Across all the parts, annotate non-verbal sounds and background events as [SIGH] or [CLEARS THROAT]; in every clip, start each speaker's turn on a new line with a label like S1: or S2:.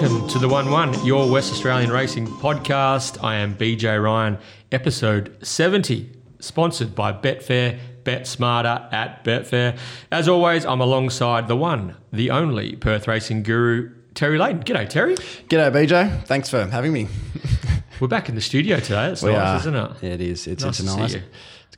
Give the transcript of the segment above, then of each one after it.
S1: Welcome to the 1 1, your West Australian Racing podcast. I am BJ Ryan, episode 70, sponsored by Betfair. Bet smarter at Betfair. As always, I'm alongside the one, the only Perth racing guru, Terry Leighton. G'day, Terry.
S2: G'day, BJ. Thanks for having me. [LAUGHS]
S1: We're back in the studio today. It's nice,
S2: are.
S1: isn't it?
S2: Yeah, it is. It's,
S1: Nice
S2: it's nice.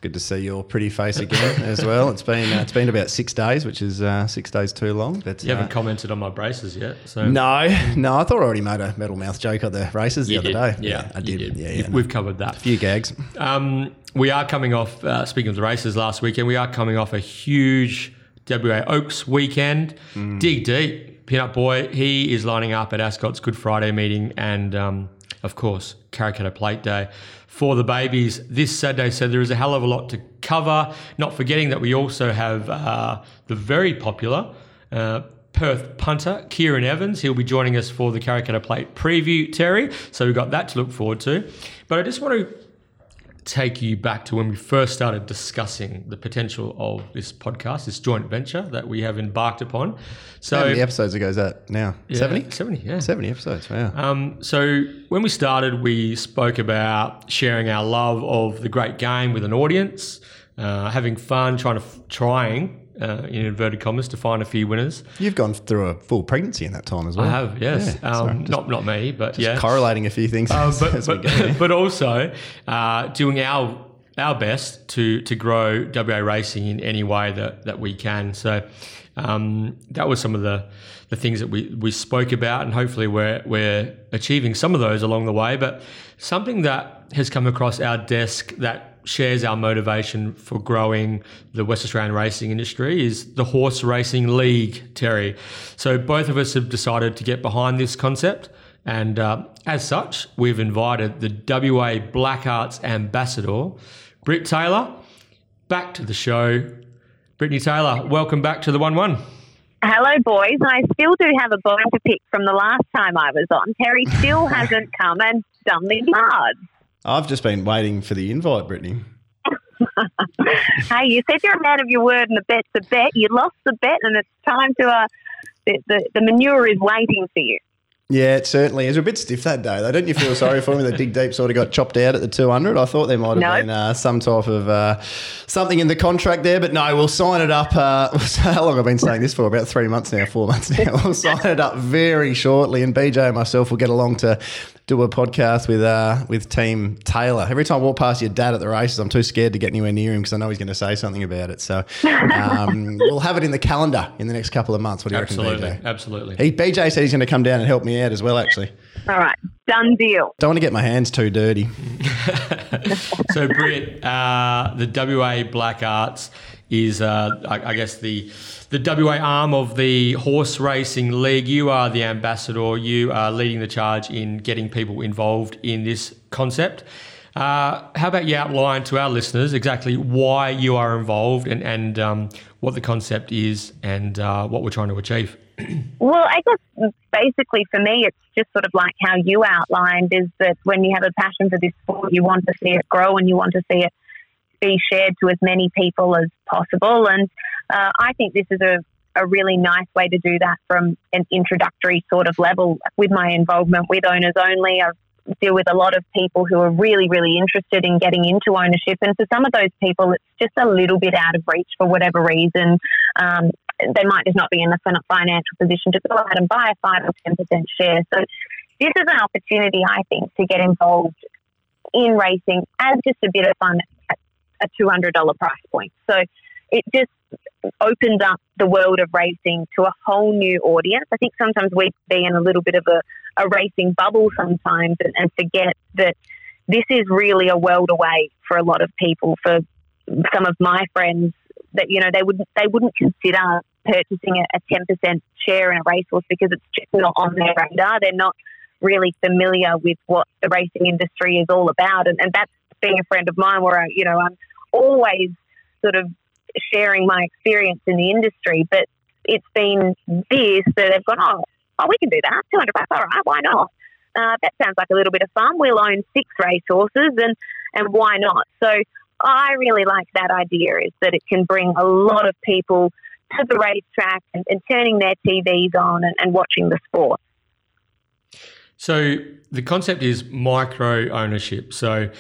S2: Good to see your pretty face again [LAUGHS] as well. It's been uh, it's been about six days, which is uh, six days too long. But
S1: You
S2: uh,
S1: haven't commented on my braces yet. So
S2: no, no. I thought I already made a metal mouth joke at the races the
S1: You
S2: other
S1: did.
S2: day.
S1: Yeah, yeah
S2: I
S1: you
S2: did. Yeah, yeah.
S1: We've covered that.
S2: A few gags.
S1: Um, we are coming off, uh, speaking of the races last weekend, we are coming off a huge WA Oaks weekend. Dig deep. Peanut Boy, he is lining up at Ascot's Good Friday meeting and, um, of course, Karrakatta Plate Day for the babies this Saturday. So there is a hell of a lot to cover. Not forgetting that we also have uh, the very popular uh, Perth punter, Keiran Evans. He'll be joining us for the Karrakatta Plate preview, Terry. So we've got that to look forward to. But I just want to take you back to when we first started discussing the potential of this podcast, this joint venture that we have embarked upon. So
S2: How many episodes ago is that now?
S1: Yeah,
S2: 70?
S1: 70, yeah.
S2: 70 episodes, wow.
S1: Um, so when we started, we spoke about sharing our love of the great game with an audience, uh, having fun, trying to trying uh, in inverted commas to find a few winners.
S2: You've gone through a full pregnancy in that time as well.
S1: I have, yes,
S2: Yeah,
S1: um,
S2: just-
S1: not not me, but yeah,
S2: Correlating a few things
S1: Uh, [LAUGHS]
S2: as,
S1: but
S2: as
S1: but,
S2: go.
S1: but also uh, doing our our best to to grow WA racing in any way that that we can. So um, that was some of the the things that we we spoke about, and hopefully we're we're achieving some of those along the way. But something that has come across our desk that shares our motivation for growing the West Australian racing industry is the Horse Racing League, Terry. So both of us have decided to get behind this concept. And uh, as such, we've invited the WA Black Hearts ambassador, Britt Taylor, back to the show. Brittany Taylor, welcome back to the 1 1.
S3: Hello, boys. I still do have a bone to pick from the last time I was on. Terry still [LAUGHS] hasn't come and done the cards.
S2: I've just been waiting for the invite, Brittany.
S3: Hey, you said you're a man of your word and the bet's a bet. You lost the bet and it's time to, uh, the, the, the manure is waiting for you.
S2: Yeah, it certainly is. We're a bit stiff that day, though. Don't you feel sorry for me? The dig deep sort of got chopped out at the 200. I thought there might have
S3: No.
S2: been uh, some type of uh, something in the contract there, but no, we'll sign it up. Uh, [LAUGHS] how long have I been saying this for? About three months now, four months now. We'll [LAUGHS] sign it up very shortly, and BJ and myself will get along to do a podcast with uh, with Team Taylor. Every time I walk past your dad at the races, I'm too scared to get anywhere near him because I know he's going to say something about it. So um, [LAUGHS] we'll have it in the calendar in the next couple of months. What do you
S1: Absolutely.
S2: reckon, BJ?
S1: Absolutely.
S2: He, BJ said he's going to come down and help me out as well, actually.
S3: All right, done deal.
S2: Don't want to get my hands too dirty. [LAUGHS]
S1: so, Britt, uh, the WA Black Hearts is, uh, I, I guess, the the WA arm of the Horse Racing League. You are the ambassador. You are leading the charge in getting people involved in this concept. Uh, how about you outline to our listeners exactly why you are involved and, and um, what the concept is and uh, what we're trying to achieve?
S3: Well, I guess basically for me, it's just sort of like how you outlined is that when you have a passion for this sport, you want to see it grow and you want to see it be shared to as many people as possible. And uh, I think this is a, a really nice way to do that from an introductory sort of level with my involvement with Owners Only. I deal with a lot of people who are really, really interested in getting into ownership. And for some of those people, it's just a little bit out of reach for whatever reason. Um, they might just not be in the financial position to go ahead and buy a 5 or 10% share. So this is an opportunity, I think, to get involved in racing as just a bit of fun at a $200 price point. So it just opens up the world of racing to a whole new audience. I think sometimes we be in a little bit of a, a racing bubble sometimes and, and forget that this is really a world away for a lot of people. For some of my friends, that you know they wouldn't they wouldn't consider purchasing a ten percent share in a racehorse because it's just not on their radar. They're not really familiar with what the racing industry is all about, and, and that's being a friend of mine where I, you know I'm always sort of sharing my experience in the industry, but it's been this that they've gone, oh, oh, we can do that, two hundred bucks, all right, why not? Uh, that sounds like a little bit of fun. We'll own six racehorses, and and why not? So I really like that idea is that it can bring a lot of people to the racetrack and, and turning their TVs on and, and watching the sport.
S1: So the concept is micro ownership. So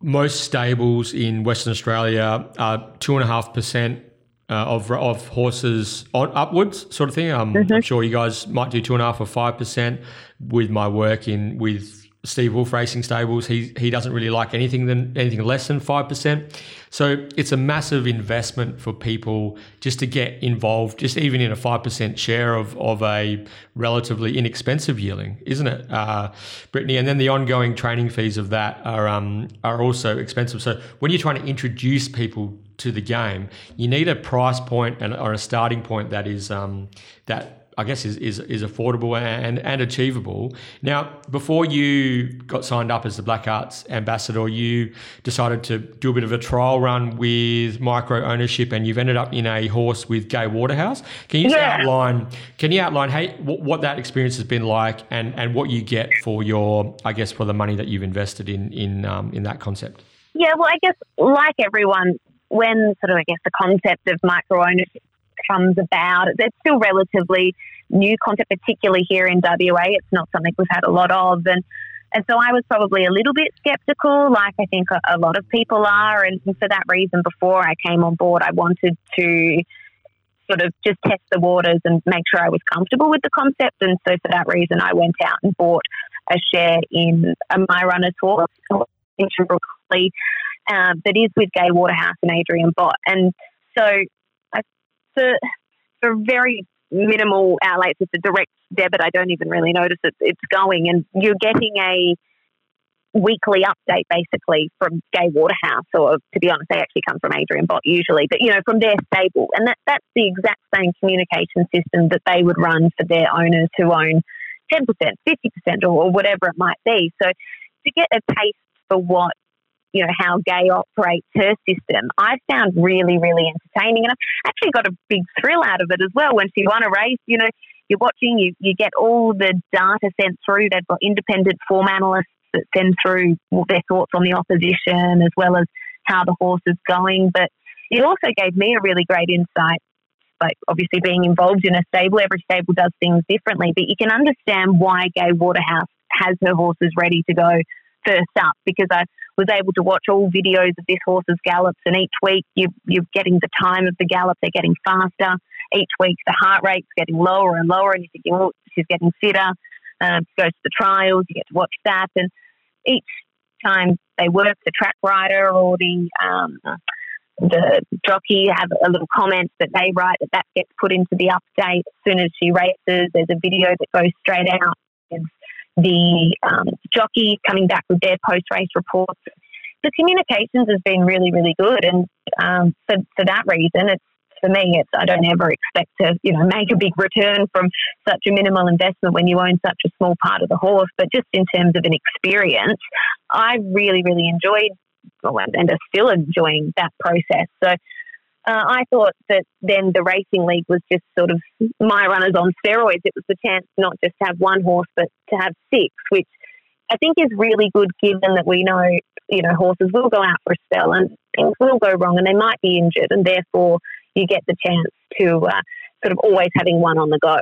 S1: most stables in Western Australia are two and a half percent uh, of of horses on upwards, sort of thing. Um, I'm sure you guys might do two and a half or five percent. With my work in with Steve Wolfe Racing Stables, he he doesn't really like anything than anything less than five percent. So it's a massive investment for people just to get involved, just even in a five percent share of of a relatively inexpensive yearling, isn't it, uh, Brittany? And then the ongoing training fees of that are um, are also expensive. So when you're trying to introduce people to the game, you need a price point and or a starting point that is um, that I guess is, is, is affordable and, and achievable. Now, before you got signed up as the Black Hearts ambassador, you decided to do a bit of a trial run with micro ownership, and you've ended up in a horse with Gay Waterhouse. Can you
S3: Yeah.
S1: outline? Can you outline hey what, what that experience has been like, and, and what you get for your I guess for the money that you've invested in in um, in that concept?
S3: Yeah, well, I guess like everyone, when sort of I guess the concept of micro ownership comes about, it's still relatively new concept, particularly here in WA. It's not something we've had a lot of, and and so I was probably a little bit skeptical, like I think a, a lot of people are, and for that reason, before I came on board, I wanted to sort of just test the waters and make sure I was comfortable with the concept, and so for that reason, I went out and bought a share in a My Runner's horse in Brooklyn um, that is with Gay Waterhouse and Adrian Bott. And so for, for very minimal outlays, it's a direct debit. I don't even really notice it, it's going. And you're getting a weekly update basically from Gay Waterhouse, or to be honest, they actually come from Adrian Bott usually, but you know, from their stable. And that, that's the exact same communication system that they would run for their owners who own 10%, 50%, or, or whatever it might be. So to get a taste for what you know how Gay operates her system, I found really, really entertaining, and I actually got a big thrill out of it as well. When she won a race, you know, you're watching, you you get all the data sent through. They've got independent form analysts that send through their thoughts on the opposition as well as how the horse is going. But it also gave me a really great insight. Like obviously being involved in a stable, every stable does things differently, but you can understand why Gay Waterhouse has her horses ready to go first up because I was able to watch all videos of this horse's gallops, and each week you, you're getting the time of the gallop, they're getting faster. Each week the heart rate's getting lower and lower, and you're thinking, oh, she's getting fitter. Um, goes to the trials, you get to watch that, and each time they work, the track rider or the um, the jockey have a little comment that they write that that gets put into the update as soon as she races. There's a video that goes straight out. The um, jockey coming back with their post race reports. The communications has been really, really good, and um, for for that reason, it's for me. It's I don't ever expect to you know [LAUGHS] make a big return from such a minimal investment when you own such a small part of the horse. But just in terms of an experience, I really, really enjoyed and are still enjoying that process. So. Uh, I thought that then the racing league was just sort of my runners on steroids. It was the chance not just to have one horse, but to have six, which I think is really good given that we know, you know, horses will go out for a spell and things will go wrong and they might be injured and therefore you get the chance to uh, sort of always having one on the go.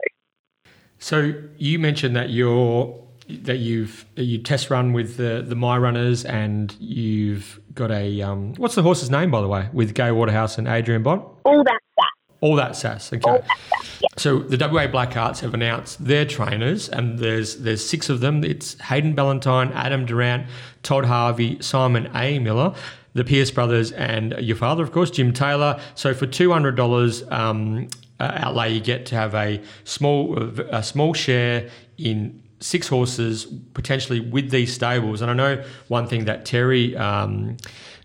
S1: So you mentioned that you're that you've that you test run with the the my runners and you've got a um, what's the horse's name by the way with Gay Waterhouse and Adrian Bott?
S3: All that sass.
S1: All that sass. Okay. So the WA Black Hearts have announced their trainers, and there's there's six of them. It's Hayden Ballantyne, Adam Durant, Todd Harvey, Simon A. Miller, the Pierce brothers, and your father, of course, Jim Taylor. So for two hundred dollars um, uh, outlay, you get to have a small a small share in six horses potentially with these stables. And I know one thing that Terry um,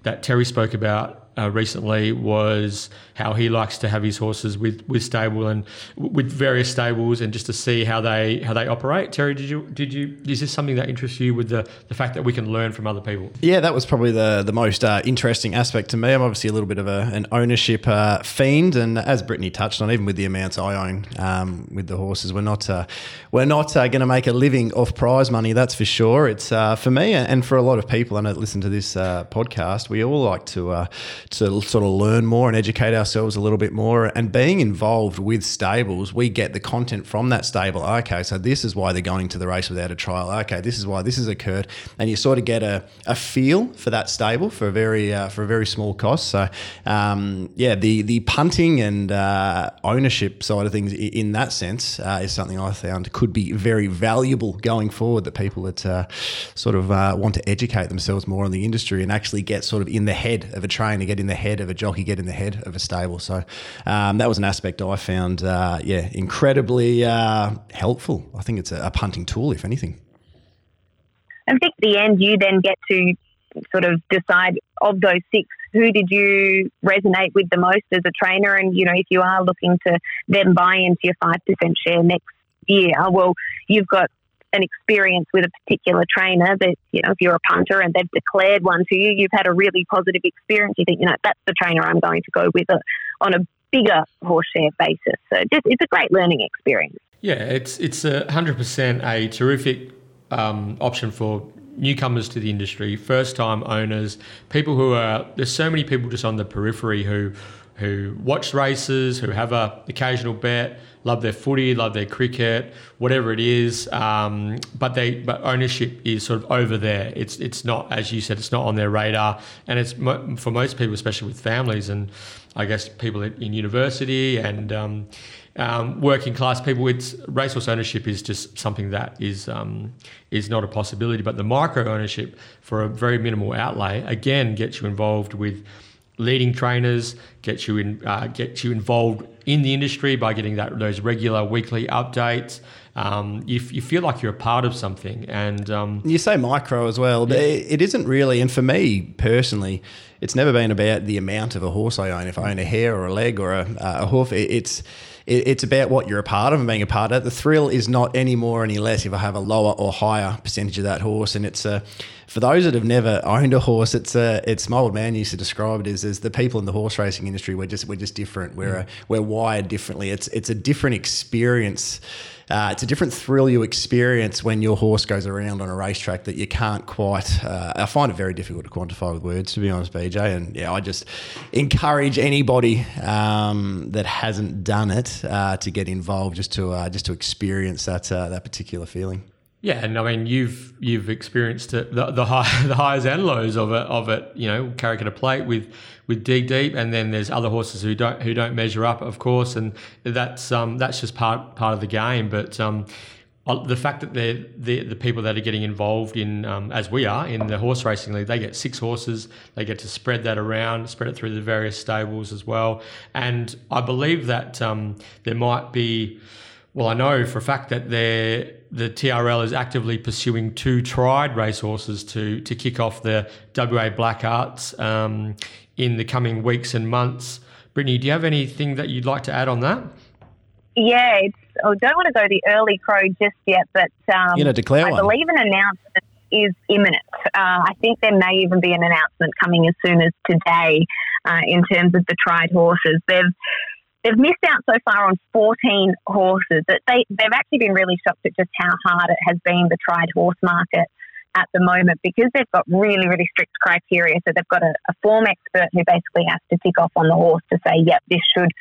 S1: that Terry spoke about uh, recently was how he likes to have his horses with, with stable and with various stables and just to see how they how they operate. Terry, did you did you is this something that interests you with the, the fact that we can learn from other people?
S2: Yeah, that was probably the the most uh, interesting aspect to me. I'm obviously a little bit of a, an ownership uh, fiend, and as Brittany touched on, even with the amounts I own um, with the horses, we're not uh, we're not uh, going to make a living off prize money. That's for sure. It's uh, for me and for a lot of people, and that listen to this uh, podcast, we all like to to sort of learn more and educate ourselves a little bit more. And being involved with stables, we get the content from that stable. Okay, so this is why they're going to the race without a trial. Okay, this is why this has occurred, and you sort of get a, a feel for that stable for a very uh, for a very small cost. So um, yeah, the the punting and uh, ownership side of things in that sense uh, is something I found could be very valuable going forward. That people that uh, sort of uh, want to educate themselves more on the industry and actually get sort of in the head of a trainer, get in the head of a jockey, get in the head of a stable. So um, that was an aspect I found, uh, yeah, incredibly uh, helpful. I think it's a, a punting tool, if anything.
S3: I think the end you then get to sort of decide of those six who did you resonate with the most as a trainer and you know if you are looking to then buy into your 5% share next year well you've got an experience with a particular trainer that, you know, if you're a punter and they've declared one to you, you've had a really positive experience. You think, you know, that's the trainer I'm going to go with a, on a bigger horse share basis. So just it's a great learning experience.
S1: Yeah, it's it's a hundred percent a terrific um, option for newcomers to the industry, first time owners, people who are there's so many people just on the periphery who who watch races, who have a occasional bet, love their footy, love their cricket, whatever it is. Um, but they but ownership is sort of over there. It's it's not as you said, it's not on their radar, and it's mo- for most people, especially with families and I guess people in university and. Um, um, working class people, it's racehorse ownership is just something that is um, is not a possibility. But the micro ownership for a very minimal outlay again gets you involved with leading trainers, gets you in, uh, gets you involved in the industry by getting that those regular weekly updates. Um, you, you feel like you're a part of something, and um,
S2: you say micro as well, but yeah. it isn't really. And for me personally, it's never been about the amount of a horse I own. If I own a hair or a leg or a, a hoof, it's it's about what you're a part of and being a part of. The thrill is not any more any less if I have a lower or higher percentage of that horse, and it's a for those that have never owned a horse, it's a, it's my old man used to describe it as, as the people in the horse racing industry. We're just we're just different. We're a, we're wired differently. It's it's a different experience. Uh, it's a different thrill you experience when your horse goes around on a racetrack that you can't quite. Uh, I find it very difficult to quantify with words, to be honest, BJ. And yeah, I just encourage anybody um, that hasn't done it uh, to get involved, just to uh, just to experience that uh, that particular feeling.
S1: Yeah, and I mean you've you've experienced it, the the, high, [LAUGHS] the highs and lows of it of it. You know, Karrakatta Plate with with Dig Deep, and then there's other horses who don't who don't measure up, of course, and that's um that's just part part of the game. But um, the fact that they're the the people that are getting involved in um, as we are in the horse racing league, they get six horses, they get to spread that around, spread it through the various stables as well, and I believe that um, there might be. Well, I know for a fact that the TRL is actively pursuing two tried racehorses to to kick off the WA Black Hearts um, in the coming weeks and months. Brittany, do you have anything that you'd like to add on that?
S3: Yeah, it's, I don't want to go the early crow just yet, but um,
S2: you know, declare
S3: I
S2: one.
S3: believe an announcement is imminent. Uh, I think there may even be an announcement coming as soon as today uh, in terms of the tried horses. They've they've missed out so far on 14 horses that they, they've actually been really shocked at just how hard it has been the tried horse market at the moment because they've got really, really strict criteria. So they've got a, a form expert who basically has to tick off on the horse to say, yep, this should,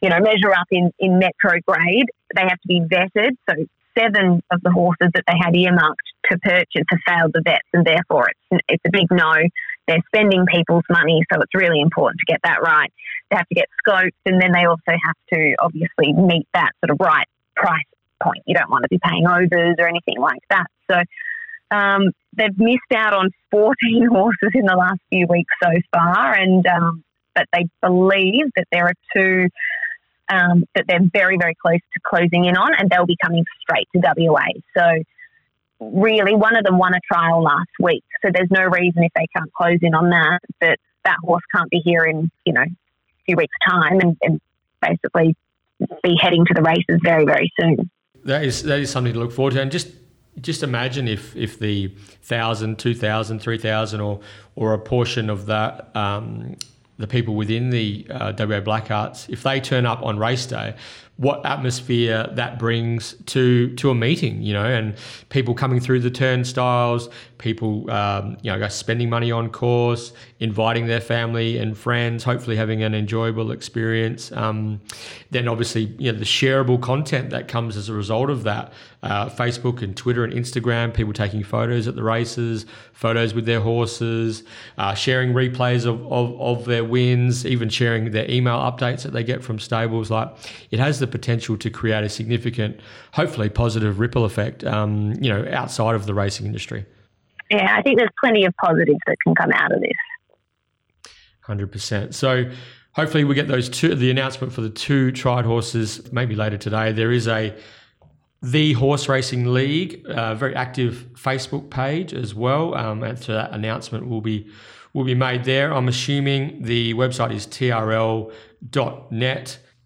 S3: you know, measure up in, in metro grade. They have to be vetted. So seven of the horses that they had earmarked to purchase have failed the vets, and therefore it's, it's a big no. They're spending people's money, so it's really important to get that right. They have to get scoped, and then they also have to obviously meet that sort of right price point. You don't want to be paying overs or anything like that. So um, they've missed out on 14 [LAUGHS] horses in the last few weeks so far, and um, but they believe that there are two um, that they're very, very close to closing in on, and they'll be coming straight to WA. So really one of them won a trial last week. So there's no reason if they can't close in on that that that horse can't be here in, you know, a few weeks' time and, and basically be heading to the races very, very soon.
S1: That is that is something to look forward to. And just just imagine if if the thousand, two thousand, three thousand, or or a portion of that um, the people within the uh, WA Black Hearts, if they turn up on race day, what atmosphere that brings to to a meeting, you know, and people coming through the turnstiles, people, um, you know, spending money on course, inviting their family and friends, hopefully having an enjoyable experience. Um, then obviously, you know, the shareable content that comes as a result of that, uh, Facebook and Twitter and Instagram, people taking photos at the races, photos with their horses, uh, sharing replays of, of, of their wins, even sharing their email updates that they get from stables. Like it has the potential to create a significant, hopefully positive ripple effect, um, you know, outside of the racing industry.
S3: Yeah, I think there's plenty of positives that can come out of this.
S1: Hundred percent. So hopefully we get those two. The announcement for the two tried horses maybe later today. There is a the Horse Racing League, uh, very active Facebook page as well. Um, and so that announcement will be will be made there. I'm assuming the website is trl.net.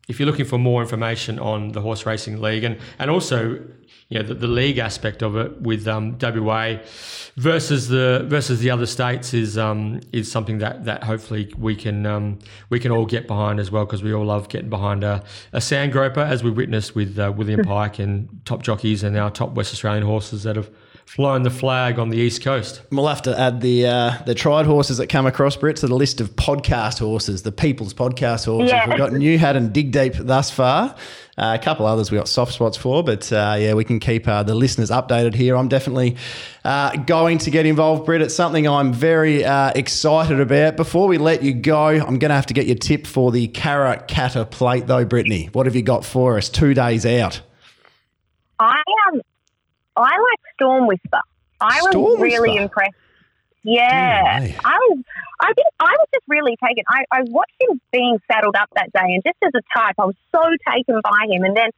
S1: If you're looking for more information on the Horse Racing League and and also you know the, the league aspect of it with um, WA versus the versus the other states is um, is something that that hopefully we can um, we can all get behind as well because we all love getting behind a, a sand groper as we witnessed with uh, William [LAUGHS] Pike and top jockeys and our top West Australian horses that have flown the flag on the east coast.
S2: We'll have to add the uh, the tried horses that come across Britt to the list of podcast horses, the people's podcast horses.
S3: Yeah.
S2: We've got New Hat and Dig Deep thus far. Uh, a couple others we got soft spots for, but uh, yeah, we can keep uh, the listeners updated here. I'm definitely uh, going to get involved, Britt. It's something I'm very uh, excited about. Before we let you go, I'm going to have to get your tip for the Karrakatta plate, though, Brittany. What have you got for us? Two days out.
S3: I um, I like Storm Whisper. I was really
S2: Whisper?
S3: impressed. Yeah,
S2: Mm.
S3: I was. I think I was just really taken. I, I watched him being saddled up that day, and just as a type, I was so taken by him. And then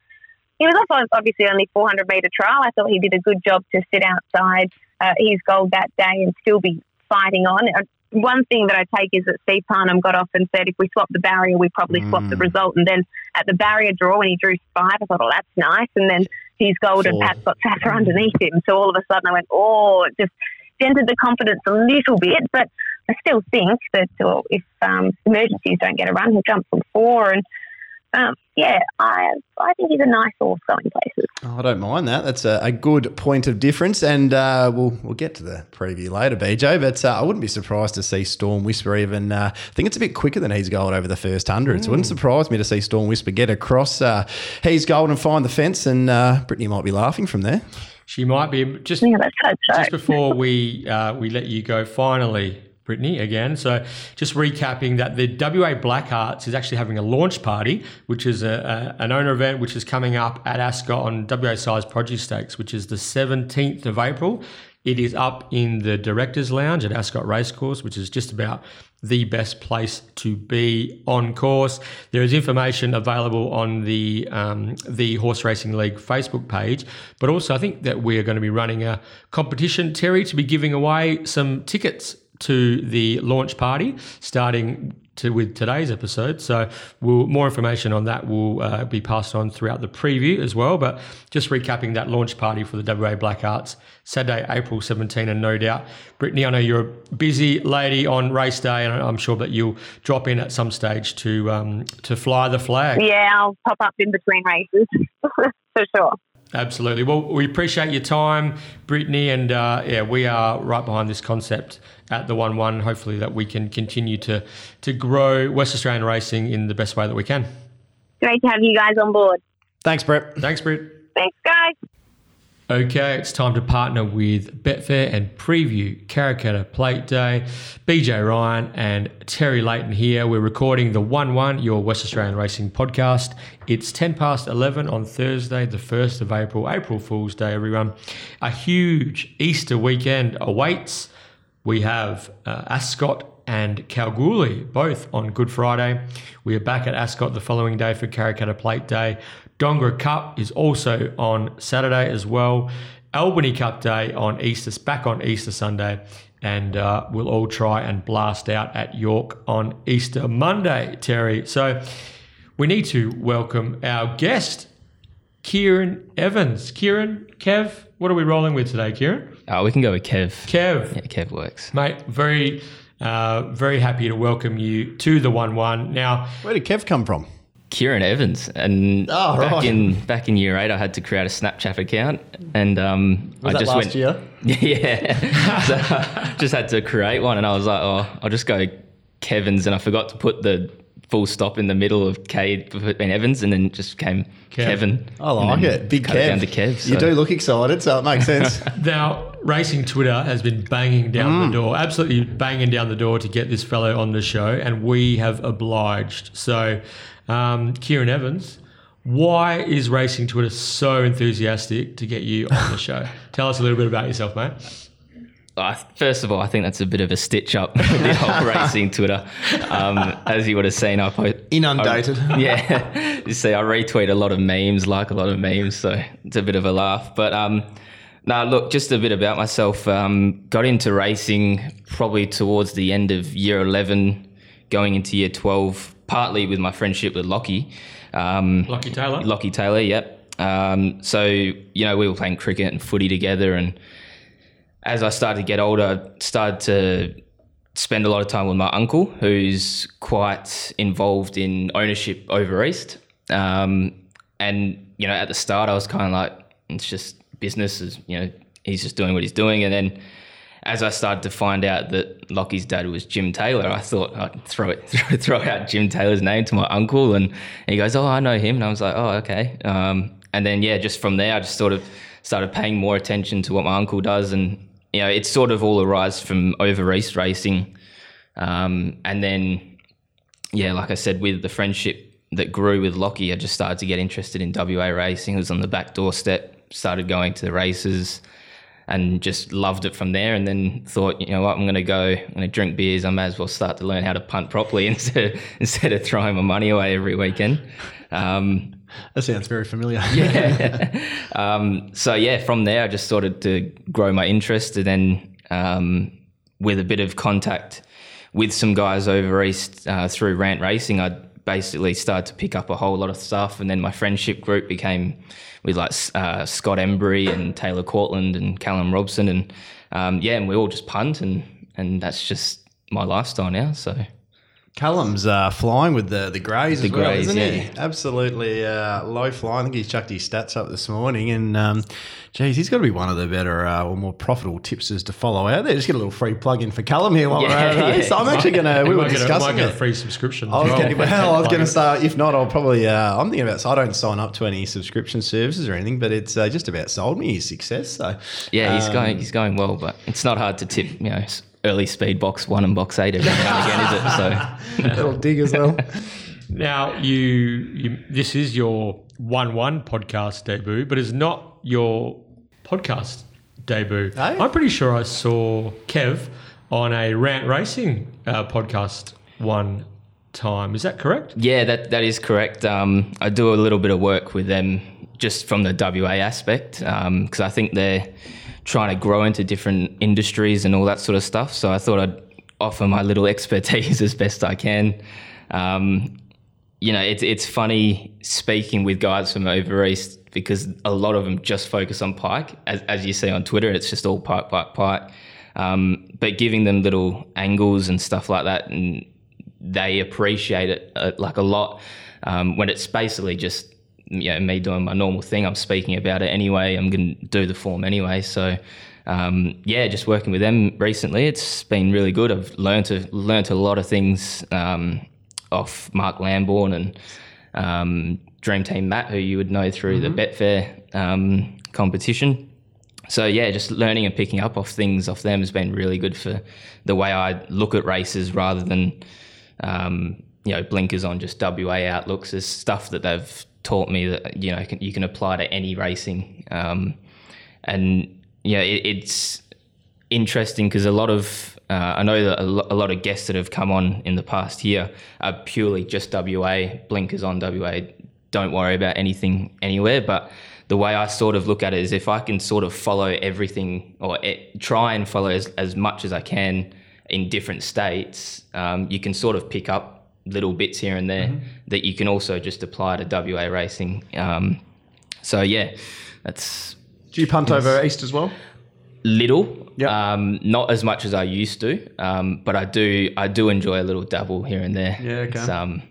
S3: he was off obviously only 400 meter trial. I thought he did a good job to sit outside uh, his goal that day and still be fighting on. Uh, one thing that I take is that Steve Parnham got off and said if we swap the barrier, we probably swap the
S2: Mm.
S3: result. And then at the barrier draw, when he drew five, I thought, oh, that's nice. And then his gold and Pat's got Sasser underneath him. So all of a sudden I went, oh, it just dented the confidence a little bit. But I still think that uh, if um, emergencies don't get a run, he'll jump from four. And um, yeah, I I think he's a nice horse going places.
S2: Oh, I don't mind that. That's a, a good point of difference, and uh, we'll we'll get to the preview later, BJ. But uh, I wouldn't be surprised to see Storm Whisper even. Uh, I think it's a bit quicker than he's gold over the first hundred. So it wouldn't surprise me to see Storm Whisper get across uh, he's gold and find the fence, and uh, Brittany might be laughing from there.
S1: She might be just
S3: Yeah, so.
S1: just before we uh, we let you go finally Brittany again so just recapping that the WA Black Hearts is actually having a launch party which is a, a, an owner event which is coming up at Ascot on WA Sires Produce Stakes which is the 17th of April it is up in the directors lounge at Ascot Racecourse which is just about the best place to be on course. There is information available on the um, the Horse Racing League Facebook page, but also I think that we are going to be running a competition, Terry, to be giving away some tickets to the launch party starting to with today's episode. So we'll, more information on that will uh, be passed on throughout the preview as well. But just recapping that launch party for the WA Black Hearts, Saturday, April 17, and no doubt, Brittany, I know you're a busy lady on race day, and I'm sure that you'll drop in at some stage to um, to fly the flag.
S3: Yeah, I'll pop up in between races [LAUGHS] for sure.
S1: Absolutely. Well, we appreciate your time, Brittany, and uh, yeah, we are right behind this concept at the One One. Hopefully, that we can continue to to grow West Australian racing in the best way that we can.
S3: Great to have you guys on board.
S2: Thanks, Brett.
S1: Thanks, Britt.
S3: Thanks, guys.
S1: Okay, it's time to partner with Betfair and preview Karrakatta Plate Day. BJ Ryan and Terry Leighton here. We're recording the 1 1, your West Australian Racing podcast. It's 10 past 11 on Thursday, the 1st of April, April Fool's Day, everyone. A huge Easter weekend awaits. We have uh, Ascot and Kalgoorlie, both on Good Friday. We are back at Ascot the following day for Karrakatta Plate Day. Dongara Cup is also on Saturday as well. Albany Cup Day on Easter, back on Easter Sunday. And uh, we'll all try and blast out at York on Easter Monday, Terry. So we need to welcome our guest, Keiran Evans. Keiran, Kev, what are we rolling with today, Keiran?
S4: Oh, we can go with Kev.
S1: Kev,
S4: Yeah, Kev works.
S1: Mate, very, uh, very happy to welcome you to the one one. Now,
S2: Where did Kev come from?
S4: Keiran Evans, and
S2: Oh,
S4: back
S2: right.
S4: in back in year eight, I had to create a Snapchat account, and um,
S2: Was
S4: I
S2: that
S4: just
S2: last
S4: went,
S2: year? [LAUGHS]
S4: Yeah, so I [LAUGHS] just had to create one, and I was like, oh, I'll just go Kevin's, and I forgot to put the full stop in the middle of K and Evans, and then just came
S1: Kev.
S4: Kevin.
S2: I like it. Big
S4: cut it
S2: Kev.
S4: down to Kev.
S2: You do look excited, so it makes sense. [LAUGHS]
S1: Now, racing Twitter has been banging down the door, absolutely banging down the door to get this fellow on the show, and we have obliged. So, um, Keiran Evans, why is racing Twitter so enthusiastic to get you on the show? [LAUGHS] Tell us a little bit about yourself, mate.
S4: I first of all, I think that's a bit of a stitch up [LAUGHS] with the whole [LAUGHS] racing Twitter. Um, as you would have seen, I po-
S2: Inundated.
S4: I- yeah, you see, I retweet a lot of memes, like a lot of memes, so it's a bit of a laugh. But um, no, look, just a bit about myself. Um, got into racing probably towards the end of year eleven, going into year twelve, partly with my friendship with Lockie. Um,
S1: Lockie Taylor.
S4: Lockie Taylor, yep. Um, so, you know, we were playing cricket and footy together. And as I started to get older, I started to spend a lot of time with my uncle, who's quite involved in ownership over East. Um, and, you know, at the start, I was kind of like, it's just business, is you know, he's just doing what he's doing. And then as I started to find out that Lockie's dad was Jim Taylor, I thought I'd throw it, [LAUGHS] throw, throw out Jim Taylor's name to my uncle, and he goes, "Oh, I know him," and I was like, "Oh, okay." Um, and then yeah, just from there, I just sort of started paying more attention to what my uncle does, and you know, it's sort of all arise from over east racing, um, and then yeah, like I said, with the friendship that grew with Lockie, I just started to get interested in WA racing. It was on the back doorstep. Started going to the races and just loved it from there. And then thought, you know what, I'm going to go, I'm going to drink beers. I may as well start to learn how to punt properly [LAUGHS] instead of, instead of throwing my money away every weekend. Um, [LAUGHS]
S2: that sounds very familiar. [LAUGHS]
S4: um, so yeah, from there I just started to grow my interest, and then um, with a bit of contact with some guys over east uh, through Rant Racing, I basically started to pick up a whole lot of stuff, and then my friendship group became with like uh, Scott Embry and Taylor Cortland and Callum Robson, and um, yeah, and we all just punt, and and that's just my lifestyle now. So
S2: Callum's uh, flying with the the greys
S4: The
S2: as well,
S4: greys,
S2: isn't he? Absolutely uh, low fly. I think he's chucked his stats up this morning, and um, geez, he's got to be one of the better uh, or more profitable tipsters to follow out there. Just get a little free plug in for Callum here while we're
S4: Yeah,
S2: at it. eh?
S4: yeah.
S2: So I'm actually going to.
S1: We
S2: We were
S1: might get, a,
S2: discussing
S1: get a free subscription.
S2: I was
S1: well.
S2: to, well, I was going to say, if not, I'll probably. Uh, I'm thinking about. So I don't sign up to any subscription services or anything, but it's uh, just about sold me his success. So
S4: yeah, he's
S2: um,
S4: going he's going well, but it's not hard to tip, you know. S- Early speed box one and box eight every now and again, is it? So a [LAUGHS]
S2: Little dig as well. [LAUGHS]
S1: Now you, you this is your one one podcast debut, but it's not your podcast debut.
S2: Hey.
S1: I'm pretty sure I saw Kev on a Rant Racing uh, podcast one time. Is that correct?
S4: Yeah, that that is correct. Um, I do a little bit of work with them just from the WA aspect because I think they're trying to grow into different industries and all that sort of stuff. So I thought I'd offer my little [LAUGHS] expertise as best I can. Um, you know, it's it's funny speaking with guys from over east because a lot of them just focus on pike. As, as you see on Twitter, it's just all pike, pike, pike. Um, but giving them little angles and stuff like that, and they appreciate it uh, like a lot um, when it's basically just you know me doing my normal thing. I'm speaking about it anyway. I'm going to do the form anyway. So um, yeah, just working with them recently, it's been really good. I've learned to learned a lot of things um, off Mark Lambourne and um, Dream Team Matt, who you would know through the Betfair um, competition so yeah, just learning and picking up off things off them has been really good for the way I look at races rather than um, you know blinkers on just WA outlooks. There's stuff that they've taught me that you know can, you can apply to any racing, um, and yeah, it, it's interesting because a lot of uh, I know that a, lo- a lot of guests that have come on in the past year are purely just WA blinkers on WA. Don't worry about anything anywhere, but the way I sort of look at it is if I can sort of follow everything or it, try and follow as, as much as I can in different states, um, you can sort of pick up little bits here and there that you can also just apply to WA racing. Um, so yeah, that's
S2: Do you punt over east as well?
S4: little,
S2: Yep.
S4: um, not as much as I used to, um, but I do I do enjoy a little dabble here and there.
S2: Yeah, okay.
S4: It's, um,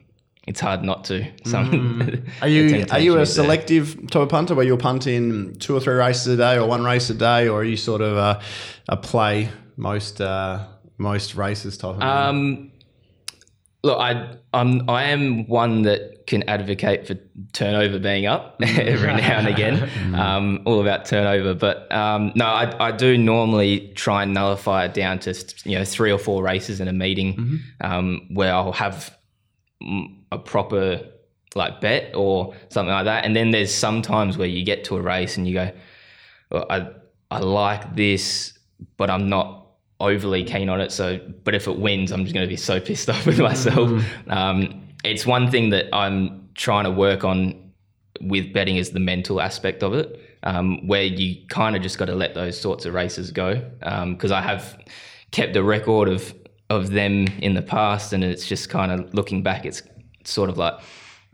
S4: it's hard not to. Some
S2: Mm. [LAUGHS] Are you are you a selective type of punter where you'll punt in two or three races a day or one race a day, or are you sort of a, a play most uh, most races type of?
S4: Um, look, I I'm I am one that can advocate for turnover being up [LAUGHS] every now and again. [LAUGHS] Um, all about turnover, but um, no, I, I do normally try and nullify it down to you know three or four races in a meeting um, where I'll have mm, a proper like bet or something like that, and then there's some times where you get to a race and you go, well, I I like this, but I'm not overly keen on it. So, but if it wins, I'm just going to be so pissed [LAUGHS] off with myself. Um, it's one thing that I'm trying to work on with betting is the mental aspect of it, um, where you kind of just got to let those sorts of races go. Because I have kept a record of of them in the past, and it's just kind of looking back, it's sort of like,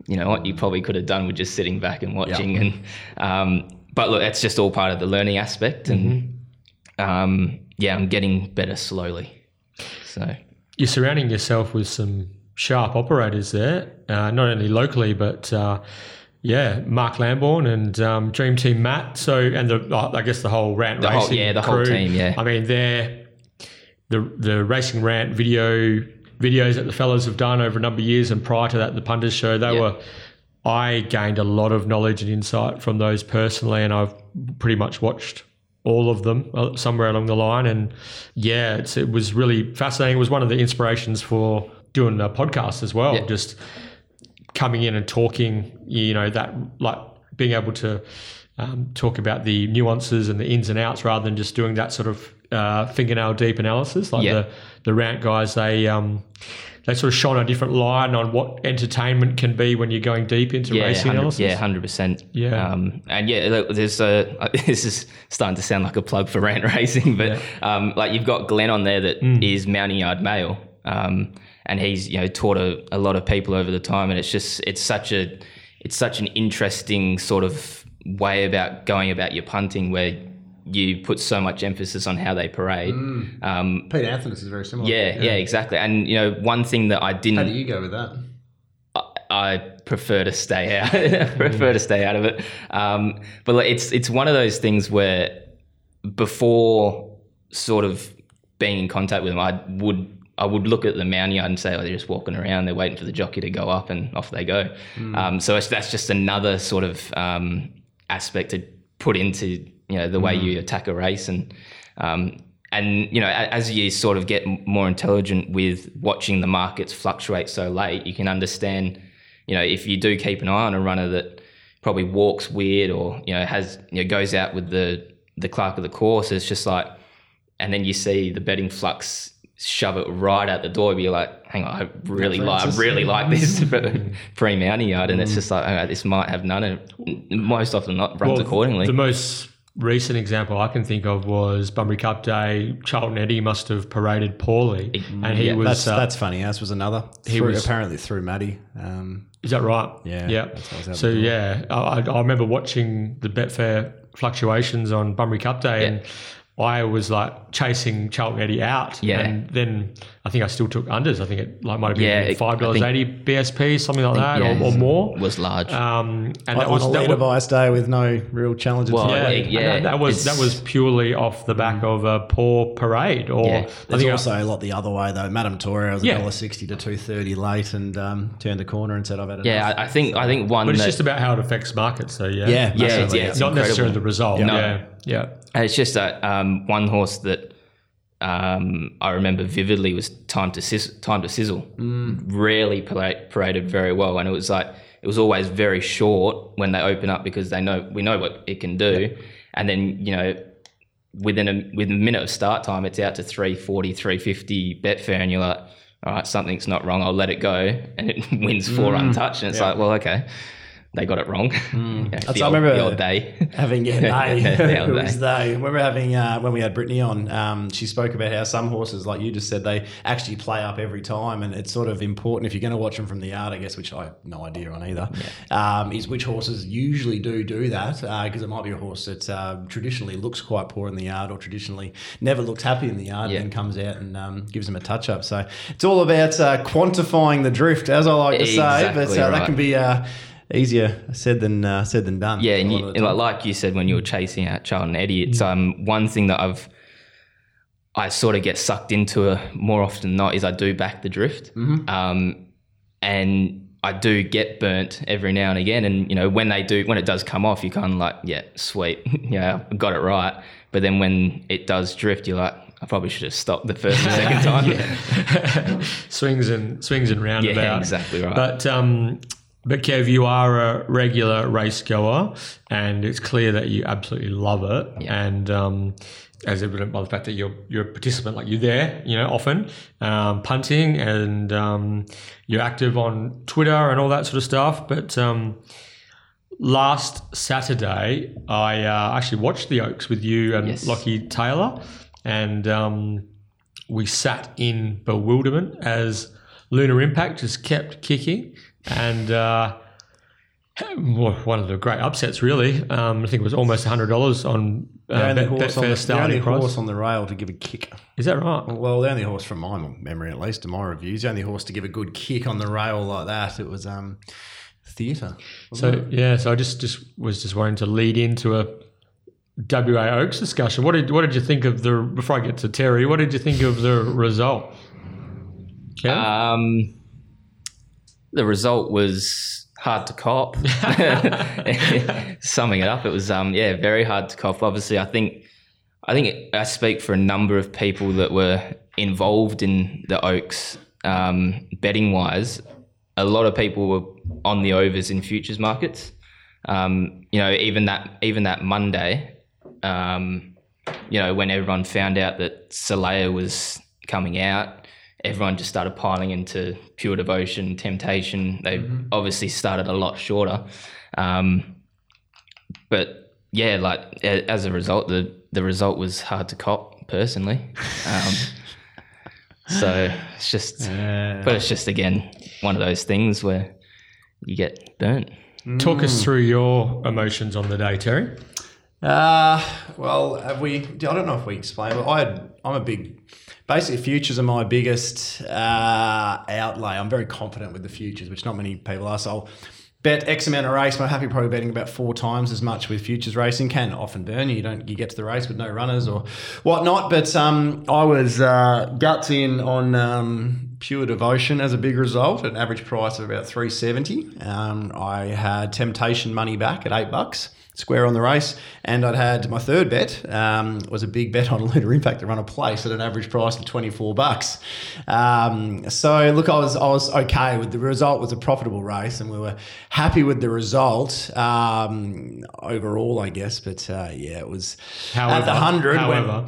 S4: you know what, you probably could have done with just sitting back and watching. And um, but look, that's just all part of the learning aspect, and um, yeah, I'm getting better slowly. So
S1: You're surrounding yourself with some sharp operators there, uh, not only locally but. Uh, yeah, Mark Lamborn and um, Dream Team Matt. So, and the uh, I guess the whole rant
S4: The whole-
S1: racing
S4: yeah, the whole
S1: crew.
S4: team, yeah.
S1: I mean, they're the the racing rant video videos that the fellas have done over a number of years, and prior to that, the punters show. They
S4: Yeah.
S1: were. I gained a lot of knowledge and insight from those personally, and I've pretty much watched all of them uh, somewhere along the line. And yeah, it's, it was really fascinating. It was one of the inspirations for doing a podcast as well.
S4: Yeah.
S1: Just coming in and talking, you know, that like being able to um, talk about the nuances and the ins and outs rather than just doing that sort of uh, fingernail deep analysis. Like
S4: Yeah.
S1: the the rant guys, they um, they sort of shone a different line on what entertainment can be when you're going deep into
S4: yeah,
S1: racing analysis.
S4: yeah, hundred percent.
S1: Yeah.
S4: um, and yeah, there's a. [LAUGHS] This is starting to sound like a plug for [LAUGHS] rant racing, but um, like you've got Glenn on there that is
S1: Mm.
S4: mounting yard male, um, and he's you know taught a, a lot of people over the time, and it's just it's such a it's such an interesting sort of way about going about your punting where you put so much emphasis on how they parade. Um,
S2: Pete Anthony is very similar.
S4: yeah, yeah, exactly. And you know, one thing that I didn't How
S2: do you go with that?
S4: I prefer to stay out. [LAUGHS] I prefer to stay out of it. Um, but like, it's it's one of those things where before sort of being in contact with them, I would I would look at the mount yard and say, "Oh, they're just walking around. They're waiting for the jockey to go up, and off they go." Um, so it's, that's just another sort of um, aspect to put into you know the way you attack a race and. Um, and you know, as you sort of get more intelligent with watching the markets fluctuate so late, you can understand. You know, if you do keep an eye on a runner that probably walks weird or you know has you know goes out with the the clerk of the course, it's just like, and then you see the betting flux shove it right out the door. You're like, hang on, I really like, I really like this [LAUGHS] pre mounting yard, and it's just like, okay, this might have none, and most often not runs
S1: Well,
S4: accordingly.
S1: The most recent example I can think of was Bunbury Cup Day. Charlton Eddy must have paraded poorly, and he
S4: yeah,
S1: was.
S2: That's
S1: uh,
S2: that's funny. As was another.
S1: he
S2: Through,
S1: was-
S2: apparently through Maddie. Um,
S1: Is that right?
S2: Yeah,
S1: Yeah.
S2: that's what I was able
S1: So yeah, I, I remember watching the Betfair fluctuations on Bunbury Cup Day, and I was like chasing Charlton Eddie out.
S4: Yeah.
S1: And then I think I still took unders. I think it like might have been
S4: Yeah,
S1: five dollars eighty BSP, something like that,
S4: yeah,
S1: or, or more.
S4: was large.
S1: Um, and that
S2: on
S1: was
S2: a
S1: that
S2: leader
S1: was,
S2: vice day with no real challenges.
S4: Well,
S1: yeah,
S4: yeah, yeah,
S1: and that was that was purely off the back of a poor parade. Or
S4: Yeah.
S1: I
S2: There's
S1: think
S2: also a lot the other way though. Madame Torre was
S1: Yeah.
S2: $1.60 sixty to two thirty late and um, turned the corner and said, "I've had enough."
S4: yeah, I, I think I think one
S1: but it's just about how it affects markets. So yeah,
S2: yeah,
S4: Yeah,
S2: massively.
S4: yeah, it's
S1: not necessarily the result.
S4: No.
S1: Yeah, yeah.
S4: And it's just that um, one horse that um, I remember vividly was time to sizzle, time to sizzle. Rarely parade, paraded very well, and it was like it was always very short when they open up because they know we know what it can do, and then you know within a within a minute of start time it's out to 340 350 betfair and you're like all right something's not wrong. I'll let it go. And it [LAUGHS] wins four untouched. And it's like well okay they got it wrong. [LAUGHS] You know,
S2: That's-
S4: the
S2: I
S4: old-
S2: remember-
S4: the old day. [LAUGHS]
S2: Having yeah, [LAUGHS] they,
S4: The
S2: it was they. I remember having uh, when we had Brittany on. Um, she spoke about how some horses, like you just said, they actually play up every time, and it's sort of important if you're going to watch them from the yard, I guess, which I have no idea on either. Um, is which horses usually do do that because it might be a horse that uh, traditionally looks quite poor in the yard, or traditionally never looks happy in the yard,
S4: Yeah.
S2: and then comes out and um, gives them a touch up. So it's all about uh, quantifying the drift, as I like to say, but
S4: Exactly
S2: uh, that can be. Uh, Easier said than uh, said than done.
S4: Yeah, and you,
S2: lot of the
S4: and
S2: time.
S4: like, like you said when you were chasing out Charlton Eddie, it's um one thing that I've I sort of get sucked into a, more often than not is I do back the drift, um, and I do get burnt every now and again. And you know when they do when it does come off, you kind of like yeah sweet [LAUGHS] yeah I got it right. But then when it does drift, you're like I probably should have stopped the first and second [LAUGHS] time. [LAUGHS]
S1: swings and swings and roundabouts.
S4: Yeah, exactly right.
S1: But um, but Kev, you are a regular race goer, and it's clear that you absolutely love it.
S4: Yeah.
S1: And um, as evident by the fact that you're you're a participant, like you're there, you know, often um, punting, and um, you're active on Twitter and all that sort of stuff. But um, last Saturday, I uh, actually watched the Oaks with you and
S4: Yes.
S1: Lockie Taylor, and um, we sat in bewilderment as Lunar Impact just kept kicking, and uh, one of the great upsets, really. Um, I think it was almost hundred dollars on
S2: The
S1: uh,
S2: only
S1: Bet,
S2: horse, on the, the only
S1: starting price.
S2: horse on the rail to give a kick.
S1: Is that right?
S2: Well, the only horse from my memory, at least, in my reviews, the only horse to give a good kick on the rail like that, it was um, theatre.
S1: So yeah, so I just just was just wanting to lead into a WA Oaks discussion. What did what did you think of the before I get to Terry? What did you think of the result? Kev?
S4: Um, the result was hard to cop. [LAUGHS] [LAUGHS] Summing it up, it was um, yeah, very hard to cop. Obviously, I think I think it, I speak for a number of people that were involved in the Oaks um, betting wise. A lot of people were on the overs in futures markets. Um, you know, even that even that Monday, um, you know, when everyone found out that Soleil was coming out, everyone just started piling into pure devotion, temptation. They obviously started a lot shorter. Um, but yeah, like a- as a result, the, the result was hard to cop personally. Um, [LAUGHS] so it's just, but it's just again one of those things where you get burnt.
S1: Talk us through your emotions on the day, Terry.
S2: Uh, well, have we? I don't know if we explained. But I had, I'm a big. Basically, futures are my biggest uh, outlay. I'm very confident with the futures, which not many people are. So I'll bet X amount of race. I'm happy probably betting about four times as much with futures racing. Can often burn you. You don't. You get to the race with no runners or whatnot. But um, I was uh, guts in on. Um, Pure devotion as a big result, at an average price of about three seventy. Um, I had temptation money back at eight bucks square on the race. And I'd had my third bet um, was a big bet on Lunar Impact to run a place at an average price of 24 bucks. Um, so look, I was I was okay with the result. Was a profitable race, and we were happy with the result um, overall, I guess. But uh, yeah, it was at the hundred.
S1: however,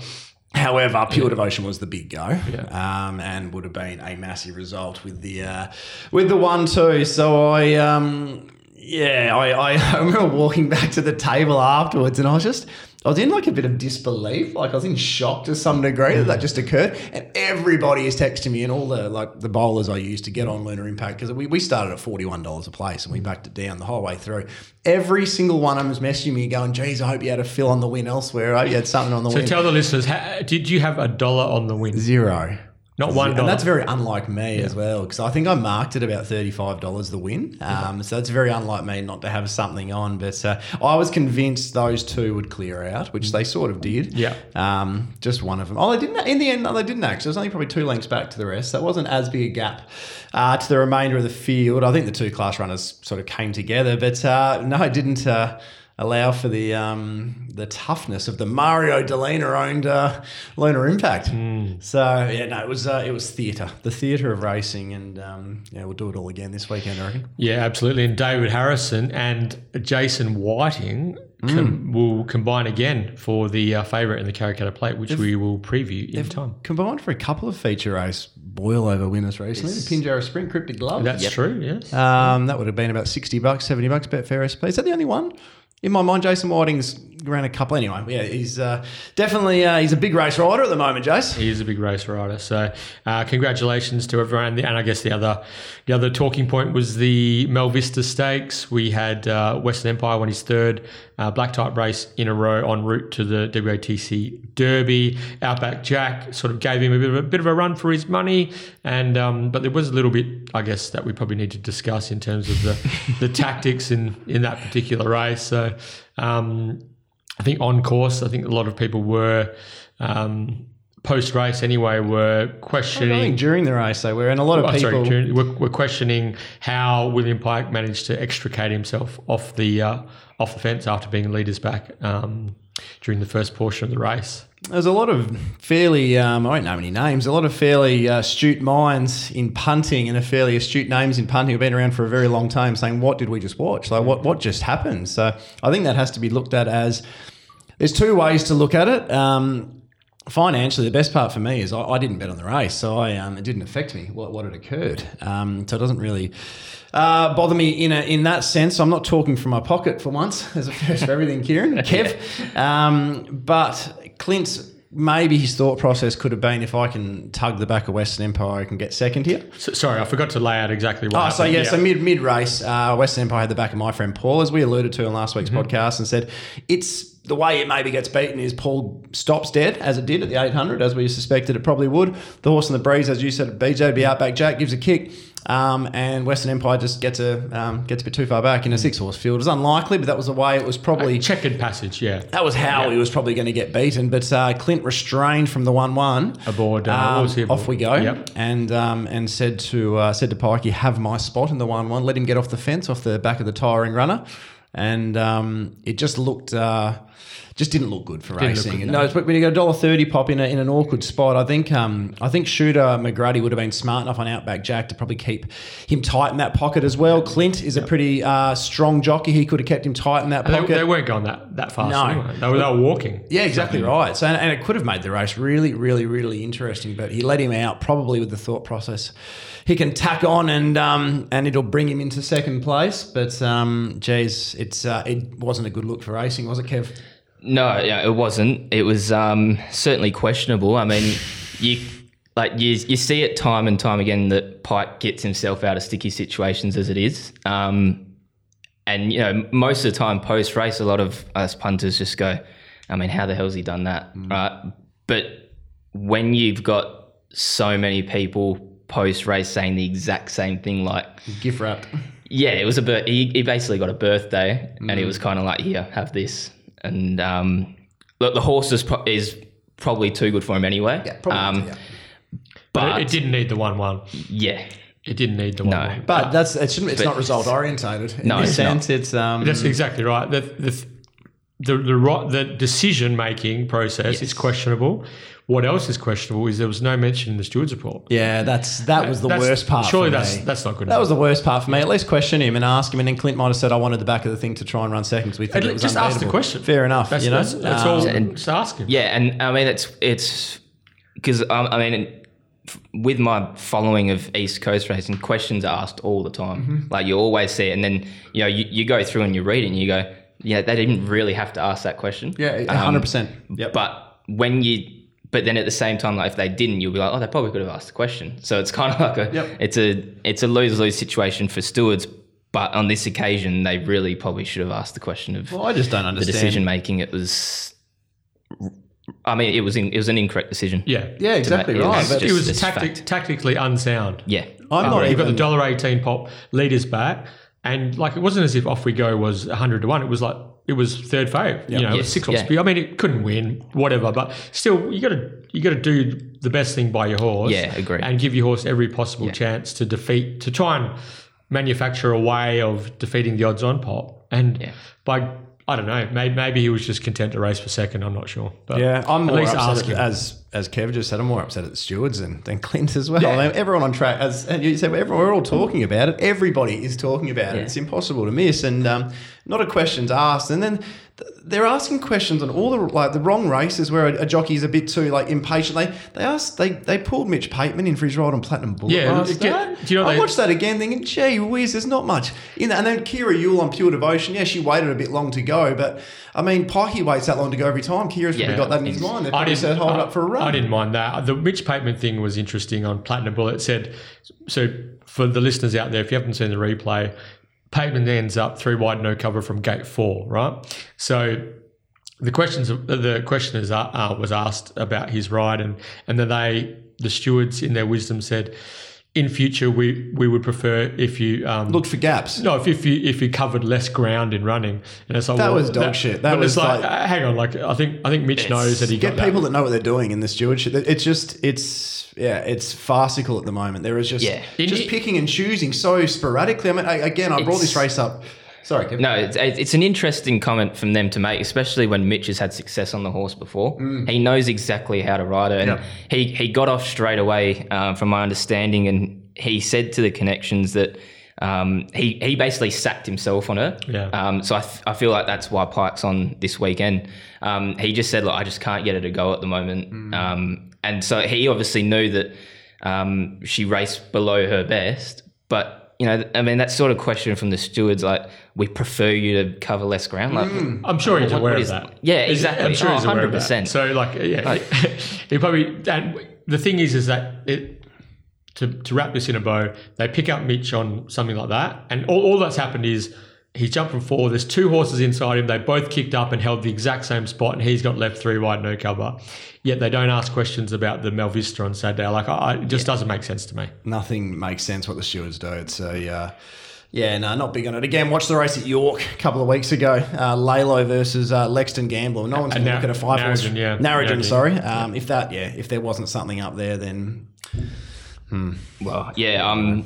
S2: However, Pure Devotion was the big go, um, and would have been a massive result with the uh, with the one two. So I, um, yeah, I, [LAUGHS] I, remember walking back to the table afterwards, and I was just. I was in like a bit of disbelief, like I was in shock to some degree that that mm. just occurred, and everybody is texting me, and all the like the bowlers I used to get on Lunar Impact because we, we started at forty one dollars a place and we mm. backed it down the whole way through. Every single one of them was messaging me, going, "Geez, I hope you had a fill on the win elsewhere. I hope you had something on the
S1: so
S2: win."
S1: So tell the listeners, ha- did you have a dollar on the win?
S2: Zero.
S1: Not one
S2: And that's very unlike me as well, because I think I marked it about thirty-five dollars the win. Um, so that's very unlike me not to have something on. But uh, I was convinced those two would clear out, which they sort of did.
S1: Yeah.
S2: Um, just one of them. Oh, they didn't. In the end, no, they didn't actually. It was only probably two lengths back to the rest. That wasn't as big a gap uh, to the remainder of the field. I think the two class runners sort of came together, but uh, no, it didn't. Allow for the um, the toughness of the Mario Delena owned uh, Lunar Impact. So yeah, no, it was uh, it was theatre, the theatre of racing, and um, yeah, we'll do it all again this weekend, I reckon.
S1: Yeah, absolutely. And David Harrison and Jason Whiting com- will combine again for the uh, favourite in the Karrakatta Plate, which we will preview in time.
S2: Combined for a couple of feature race boil over winners recently. The Pinjarra Sprint Cryptic Glove.
S1: That's true. Yes.
S2: Um, that would have been about 60 bucks, 70 bucks, Betfair SP. Is that the only one? In my mind, Jason Whiting's ran a couple anyway. Yeah, he's uh, definitely uh, he's a big race rider at the moment, Jace.
S1: He is a big race rider. So, uh, congratulations to everyone. And I guess the other, the other talking point was the Melvista Stakes. We had uh, Western Empire won his third uh, black type race in a row en route to the WATC Derby. Outback Jack sort of gave him a bit of a bit of a run for his money, and um, but there was a little bit, I guess, that we probably need to discuss in terms of the the [LAUGHS] tactics in in that particular race. So. Um, I think on course, I think a lot of people were um, post race anyway were questioning.
S2: during the race they were, and a lot of
S1: Oh,
S2: people.
S1: sorry, during- were, were questioning how William Pike managed to extricate himself off the uh, off the fence after being leaders back um, during the first portion of the race.
S2: There's a lot of fairly, um, I don't know any names, a lot of fairly uh, astute minds in punting and a fairly astute names in punting have been around for a very long time saying, what did we just watch? Like, what, what just happened? So I think that has to be looked at as there's two ways to look at it. Um, financially, the best part for me is I, I didn't bet on the race, so I um, it didn't affect me what, what had occurred. Um, so it doesn't really uh, bother me in a, in that sense. I'm not talking from my pocket for once. [LAUGHS] There's a first for everything, Keiran, [LAUGHS] Kev. Um, but Clint. Maybe his thought process could have been if I can tug the back of Western Empire, I can get second here.
S1: So, sorry, I forgot to lay out exactly what.
S2: Oh, so
S1: happened.
S2: yeah, so mid mid race, uh, Western Empire had the back of my friend Paul, as we alluded to in last week's podcast, and said it's the way it maybe gets beaten is Paul stops dead as it did at the 800, as we suspected it probably would. The horse in the breeze, as you said, BJ be outback Jack gives a kick. Um, and Western Empire just gets a um, gets a bit too far back in a six horse field. It was unlikely, but that was the way it was probably a
S1: checkered passage. Yeah,
S2: that was how he was probably going to get beaten. But uh, Clint restrained from the one one
S1: Aboard, uh, he aboard?
S2: off we go,
S1: Yep.
S2: and um, and said to uh, said to Pike, "You have my spot in the one one. Let him get off the fence, off the back of the tiring runner." And um, it just looked, uh, just didn't look good for
S1: Didn't
S2: racing.
S1: good,
S2: no, it's- when you got a dollar thirty pop in, a, in an awkward spot, I think um, I think shooter McGrady would have been smart enough on Outback Jack to probably keep him tight in that pocket as well. Clint is a pretty uh, strong jockey; he could have kept him tight in that
S1: And
S2: pocket.
S1: they, they weren't going that that fast.
S2: No.
S1: anyway. They, were, they were walking.
S2: Yeah, exactly right. So, and, and it could have made the race really, really, really interesting. But he let him out probably with the thought process he can tack on and um, and it'll bring him into second place. But um, geez, it's uh, it wasn't a good look for racing, was it, Kev?
S4: No, yeah, it wasn't. It was um, certainly questionable. I mean, you like you you see it time and time again that Pike gets himself out of sticky situations as it is. Um, and you know, most of the time post race, a lot of us punters just go, "I mean, how the hell's he done that?" Right? But when you've got so many people post race saying the exact same thing, like
S2: Gift wrapped.
S4: yeah, it was a bir- he, he basically got a birthday, and it was kind of like, here, have this. And um, look, the horse is, pro- is probably too good for him anyway.
S2: Yeah, probably.
S4: Um,
S2: yeah.
S1: But,
S4: But
S1: it, it didn't need the one-one.
S4: yeah,
S1: It didn't need the
S4: No.
S1: one-one.
S2: But that's it shouldn't. It's
S4: But-
S2: not result orientated. In
S4: No,
S2: this
S4: it's not.
S2: it's um.
S1: That's exactly right. The the the the, ro- the decision making process is questionable. What else is questionable is there was no mention in the steward's report.
S2: yeah, that's that was the
S1: That's-
S2: worst part.
S1: Surely
S2: for
S1: that's
S2: me.
S1: that's not good.
S2: That
S1: enough.
S2: was the worst part for me. At least question him and ask him, and then Clint might have said, "I wanted the back of the thing to try and run second because we think it was
S1: least just ask the question.
S2: Fair enough.
S1: That's,
S2: you know,
S1: that's, that's
S2: Um,
S1: all.
S4: and-
S1: just ask him.
S4: yeah, and I mean it's it's because um, I mean with my following of East Coast racing, questions are asked all the time.
S2: Mm-hmm.
S4: Like you always see it, and then you know you, you go through and you read it, and you go, yeah, they didn't really have to ask that question.
S2: Yeah,
S4: Um,
S2: hundred percent. Yep.
S4: But when you, but then at the same time, like if they didn't, you'll be like, oh, they probably could have asked the question. So it's kind of like a,
S2: Yep.
S4: it's a, it's a lose lose situation for stewards. But on this occasion, they really probably should have asked the question of
S2: Well, I just don't understand the
S4: decision making. It was, I mean, it was in, it was an incorrect decision.
S1: Yeah.
S2: Yeah, exactly
S4: it was
S2: right.
S1: It was tactic, tactically unsound.
S4: Yeah,
S2: I'm not
S1: You've got the dollar eighteen pop leaders back, and like it wasn't as if off we go was hundred to one. It was like it was third fave. You know,
S4: Yes,
S1: six horse
S4: yeah.
S1: I mean, it couldn't win, whatever, but still, you got to you got to do the best thing by your horse.
S4: Yeah, agree.
S1: And give your horse every possible chance to defeat to try and manufacture a way of defeating the odds on pop. And
S4: Yeah.
S1: by I don't know, maybe, maybe he was just content to race for second. I'm not sure. But
S2: Yeah, I'm
S1: at
S2: more
S1: least
S2: upset
S1: ask
S2: as as Kev just said, I'm more upset at the stewards than, than Clint as well. I mean, everyone on track, as and you said, everyone, we're all talking about it. Everybody is talking about it. It's impossible to miss, and um, not a question's asked. And then th- they're asking questions on all the like the wrong races where a, a jockey is a bit too like impatient. They they asked they they pulled Mitch Pateman in for his ride on Platinum Bullet
S1: Yeah,
S2: last
S1: do you- do you know
S2: I
S1: they-
S2: watched that again, thinking, gee whiz, there's not much in that. And then Kyra Yuill on Pure Devotion, yeah, she waited a bit long to go, but I mean, Pikey waits that long to go every time. Kyra's probably
S4: Yeah,
S2: got that in his mind. They probably said hold
S1: I,
S2: up for a run.
S1: I didn't mind that. The Mitch Pateman thing was interesting on Platinum Bullet. It said so for the listeners out there, if you haven't seen the replay, Pateman ends up three wide, no cover from gate four, right? So the questions the questioners uh, was asked about his ride, and and then they the stewards in their wisdom said, in future we we would prefer if you um,
S2: Look for gaps.
S1: no, if, if you if you covered less ground in running, and it's like
S2: That
S1: well,
S2: was dog shit. That was
S1: like,
S2: like-
S1: uh, hang on, like I think I think Mitch knows that he
S2: Get
S1: got
S2: people
S1: that.
S2: that know what they're doing in the stewardship. It's just, it's, yeah, it's farcical at the moment. There is just,
S4: Yeah.
S2: just
S1: In-
S2: picking and choosing so sporadically. I mean, I, again, I brought this race up. Sorry, Kevin.
S4: No, it's, it's an interesting comment from them to make, especially when Mitch has had success on the horse before. He knows exactly how to ride her, and he, he got off straight away, um, from my understanding, and he said to the connections that um, he he basically sacked himself on her.
S1: Yeah.
S4: Um, so I, th- I feel like that's why Pike's on this weekend. Um, he just said, "Look, I just can't get her to go at the moment," um, and so he obviously knew that um, she raced below her best, but. You know, I mean, that sort of question from the stewards, like, we prefer you to cover less ground. Like, hmm.
S1: I'm sure he's
S4: What-
S1: aware
S4: what
S1: of that.
S4: yeah, exactly.
S1: I'm sure
S4: Oh,
S1: he's aware of that.
S4: 100%.
S1: So like, yeah, [LAUGHS] he probably. And the thing is, is that it. To, to wrap this in a bow, they pick up Mitch on something like that, and all, all that's happened is he's jumped from four. There's two horses inside him. They both kicked up and held the exact same spot, and he's got left three wide, no cover. Yet they don't ask questions about the Melvista on Saturday. Like, I, it just doesn't make sense to me.
S2: Nothing makes sense what the stewards do. It's a, uh, yeah, no, not big on it. Again, watch the race at York a couple of weeks ago. Uh, Lalo versus uh, Lexton Gambler. No one's going to
S1: Nar-
S2: look at a five horse.
S1: Narrogin, yeah.
S2: Narrogin,
S1: Narrogin.
S2: sorry. Um, if that, yeah, if there wasn't something up there, then
S4: well, yeah, um,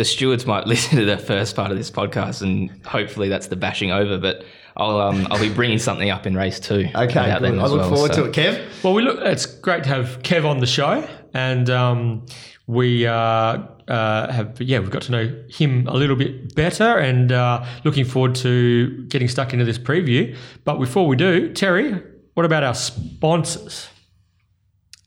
S4: the stewards might [LAUGHS] listen to the first part of this podcast, and hopefully that's the bashing over. But I'll um, I'll be bringing something up in race two.
S2: okay,
S4: about
S2: good. I look
S4: well,
S2: forward
S4: so-
S2: to it, Kev.
S1: Well, we look. It's great to have Kev on the show, and um, we uh, uh, have yeah, we've got to know him a little bit better, and uh, looking forward to getting stuck into this preview. But before we do, Terry, what about our sponsors?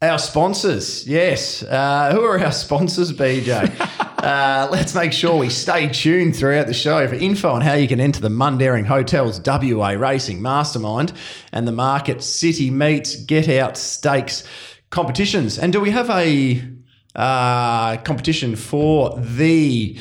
S2: Our sponsors, yes. Uh, who are our sponsors, BJ? [LAUGHS] uh, let's make sure we stay tuned throughout the show for info on how you can enter the Mundaring Hotels WA Racing Mastermind and the Market City Meats Get Out Steaks competitions. And do we have a uh, competition for the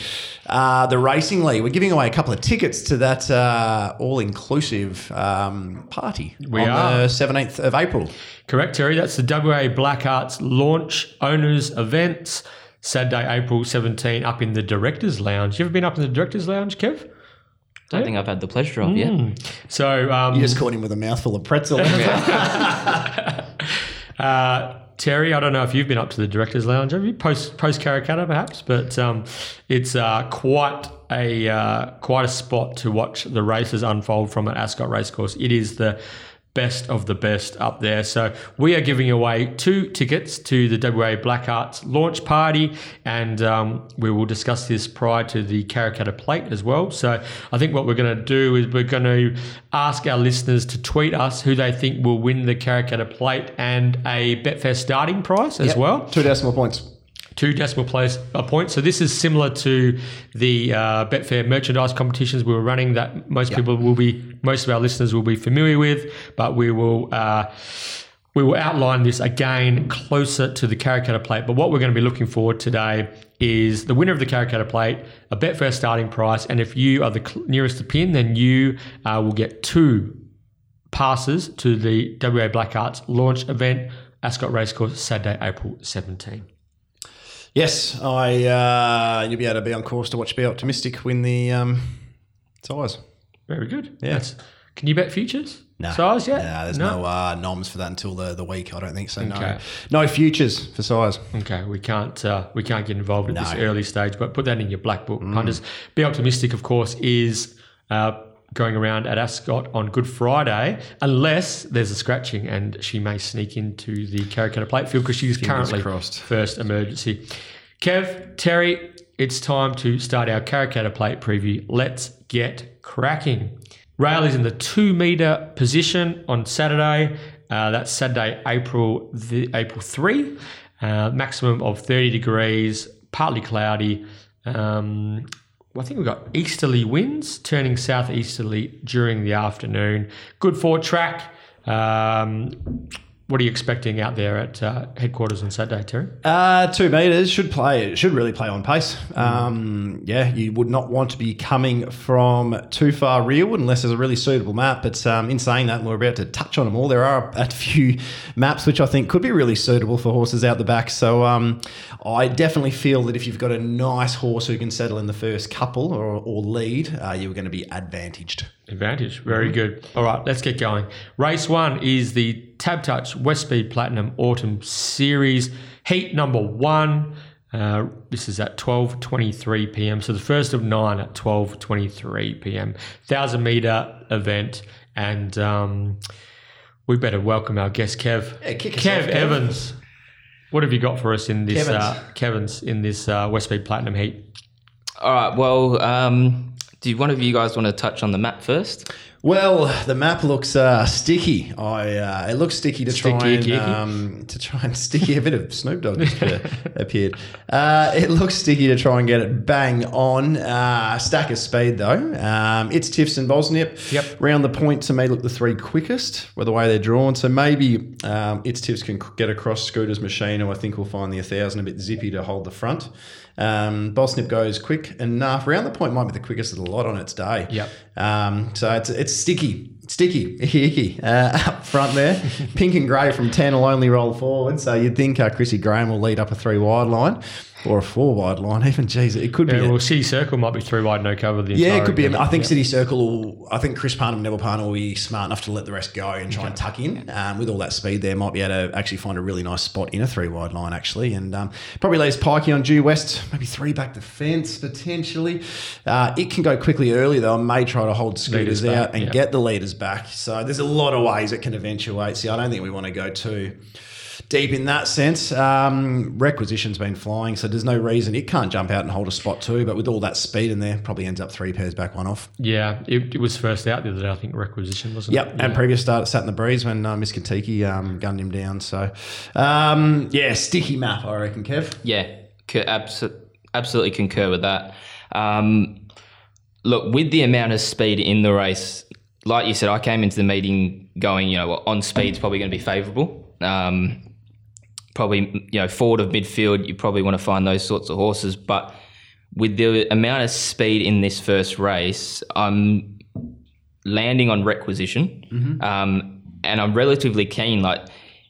S2: uh, the racing league? We're giving away a couple of tickets to that uh, all inclusive um, party
S1: We
S2: on
S1: are.
S2: the seventeenth of April.
S1: Correct, Terry. That's the WA Black Hearts launch owners events. Saturday, April 17, up in the Directors Lounge. You ever been up in the Directors Lounge, Kev?
S4: I don't think I've had the pleasure of yet.
S1: So, um,
S2: You just caught him with a mouthful of pretzel. [LAUGHS] [LAUGHS]
S1: Uh, Terry, I don't know if you've been up to the directors' lounge. Have you post post Karrakatta perhaps? But um, it's uh, quite a uh, quite a spot to watch the races unfold from at Ascot Racecourse. It is the best of the best up there. So we are giving away two tickets to the WA Black Hearts launch party, and um, we will discuss this prior to the Karrakatta Plate as well. So I think what we're going to do is we're going to ask our listeners to tweet us who they think will win the Karrakatta Plate and a Betfair starting price as well
S2: Two decimal points.
S1: Two decimal place a point. So this is similar to the uh, Betfair merchandise competitions we were running that most people will be, most of our listeners will be familiar with, but we will. Uh, we will outline this again closer to the Karrakatta Plate. But what we're going to be looking for today is the winner of the Karrakatta Plate, a Betfair starting price, and if you are the nearest to pin, then you uh, will get two passes to the WA Black Hearts launch event, Ascot Racecourse, Saturday, April 17.
S2: Yes, I. Uh, you'll be able to be on course to watch Be Optimistic win the um, Sires.
S1: Very good.
S2: Yeah.
S1: That's, can you bet futures?
S2: No,
S1: Sires yet?
S2: No, there's no, uh, noms for that until the, the week. I don't think so.
S1: Okay.
S2: No, no futures for Sires.
S1: Okay, we can't uh, we can't get involved at this
S2: No. Mm.
S1: early stage, but put that in your black book. Punters, be optimistic. Of course, is uh, going around at Ascot on Good Friday, unless there's a scratching and she may sneak into the Karrakatta Plate field because she's currently
S2: crossed.
S1: first emergency. Kev, Terry, it's time to start our Karrakatta Plate preview. Let's get cracking. Rail is in the two meter position on Saturday. Uh, that's Saturday, April the, April three. Uh, maximum of thirty degrees, partly cloudy. Um, I think we've got easterly winds turning southeasterly during the afternoon. Good for track. Um, what are you expecting out there at uh, headquarters on Saturday, Terry?
S2: Uh, two meters should play. Should really play on pace. Um, yeah, you would not want to be coming from too far rearward unless there's a really suitable map. But um, in saying that, we're about to touch on them all. There are a few maps which I think could be really suitable for horses out the back. So um, I definitely feel that if you've got a nice horse who can settle in the first couple or, or lead, uh, you're going to be advantaged.
S1: Advantage. Very good. All right, let's get going. Race one is the Tab Touch West Speed Platinum Autumn Series, heat number one. Uh, this is at 12:23 p.m. So the first of nine at 12:23 p.m. Thousand meter event, and um, we better welcome our guest Kev.
S2: Yeah, kick
S1: Kev
S2: off, Kev.
S1: Evans. What have you got for us in this
S2: Kevins.
S1: uh, Kevin's in this uh, West Speed Platinum heat?
S4: All right. Well, um, do one of you guys want to touch on the map first?
S2: Well, the map looks uh, sticky. I uh, it looks sticky to try and um, to try and [LAUGHS] sticky. A bit of Snoop Dogg just uh, [LAUGHS] appeared. Uh, it looks sticky to try and get it bang on. Uh, stack of speed though. Um, it's Tiffs and Bosnip.
S1: Yep.
S2: Round the point to me look the three quickest with the way they're drawn. So maybe um, it's Tiffs can get across Scooter's machine, or I think we'll find the 1000 a bit zippy to hold the front. Um, Bosnip goes quick enough. Round the point might be the quickest of the lot on its day.
S1: Yep.
S2: Um, so it's it's sticky, sticky, [LAUGHS] icky, icky uh, up front there. [LAUGHS] Pink and grey from 10 will only roll forward. So you'd think uh, Chrissy Parnham will lead up a three wide line or a four wide line. [LAUGHS] Even, geez, it could be.
S1: Yeah,
S2: a-
S1: well, City Circle might be three wide, no cover. The
S2: yeah, it could be.
S1: event.
S2: I think
S1: Yeah.
S2: City Circle will. I think Chris Parnham, Neville Parnham will be smart enough to let the rest go and try and tuck in. Um, with all that speed there, might be able to actually find a really nice spot in a three wide line, actually. And um, probably leaves Pikey on due west, maybe three back the fence potentially. Uh, it can go quickly early, though. I may try to hold scooters out and
S1: yeah.
S2: get the leaders back. So there's a lot of ways it can eventuate. See, I don't think we want to go too deep in that sense. Um, requisition's been flying, so there's no reason it can't jump out and hold a spot too. But with all that speed in there, probably ends up three pairs back, one off.
S1: Yeah, it, it was first out the other day. I think requisition wasn't
S2: Yep,
S1: it?
S2: and previous start sat in the breeze when uh, Miss Kentucky um, gunned him down. So, um, yeah, sticky map, I reckon, Kev.
S4: Yeah, co- abso- absolutely concur with that. Um, look, with the amount of speed in the race, like you said, I came into the meeting going, you know, on speed's probably going to be favourable. Um, probably, you know, forward of midfield, you probably want to find those sorts of horses. But with the amount of speed in this first race, I'm landing on requisition, um, and I'm relatively keen. Like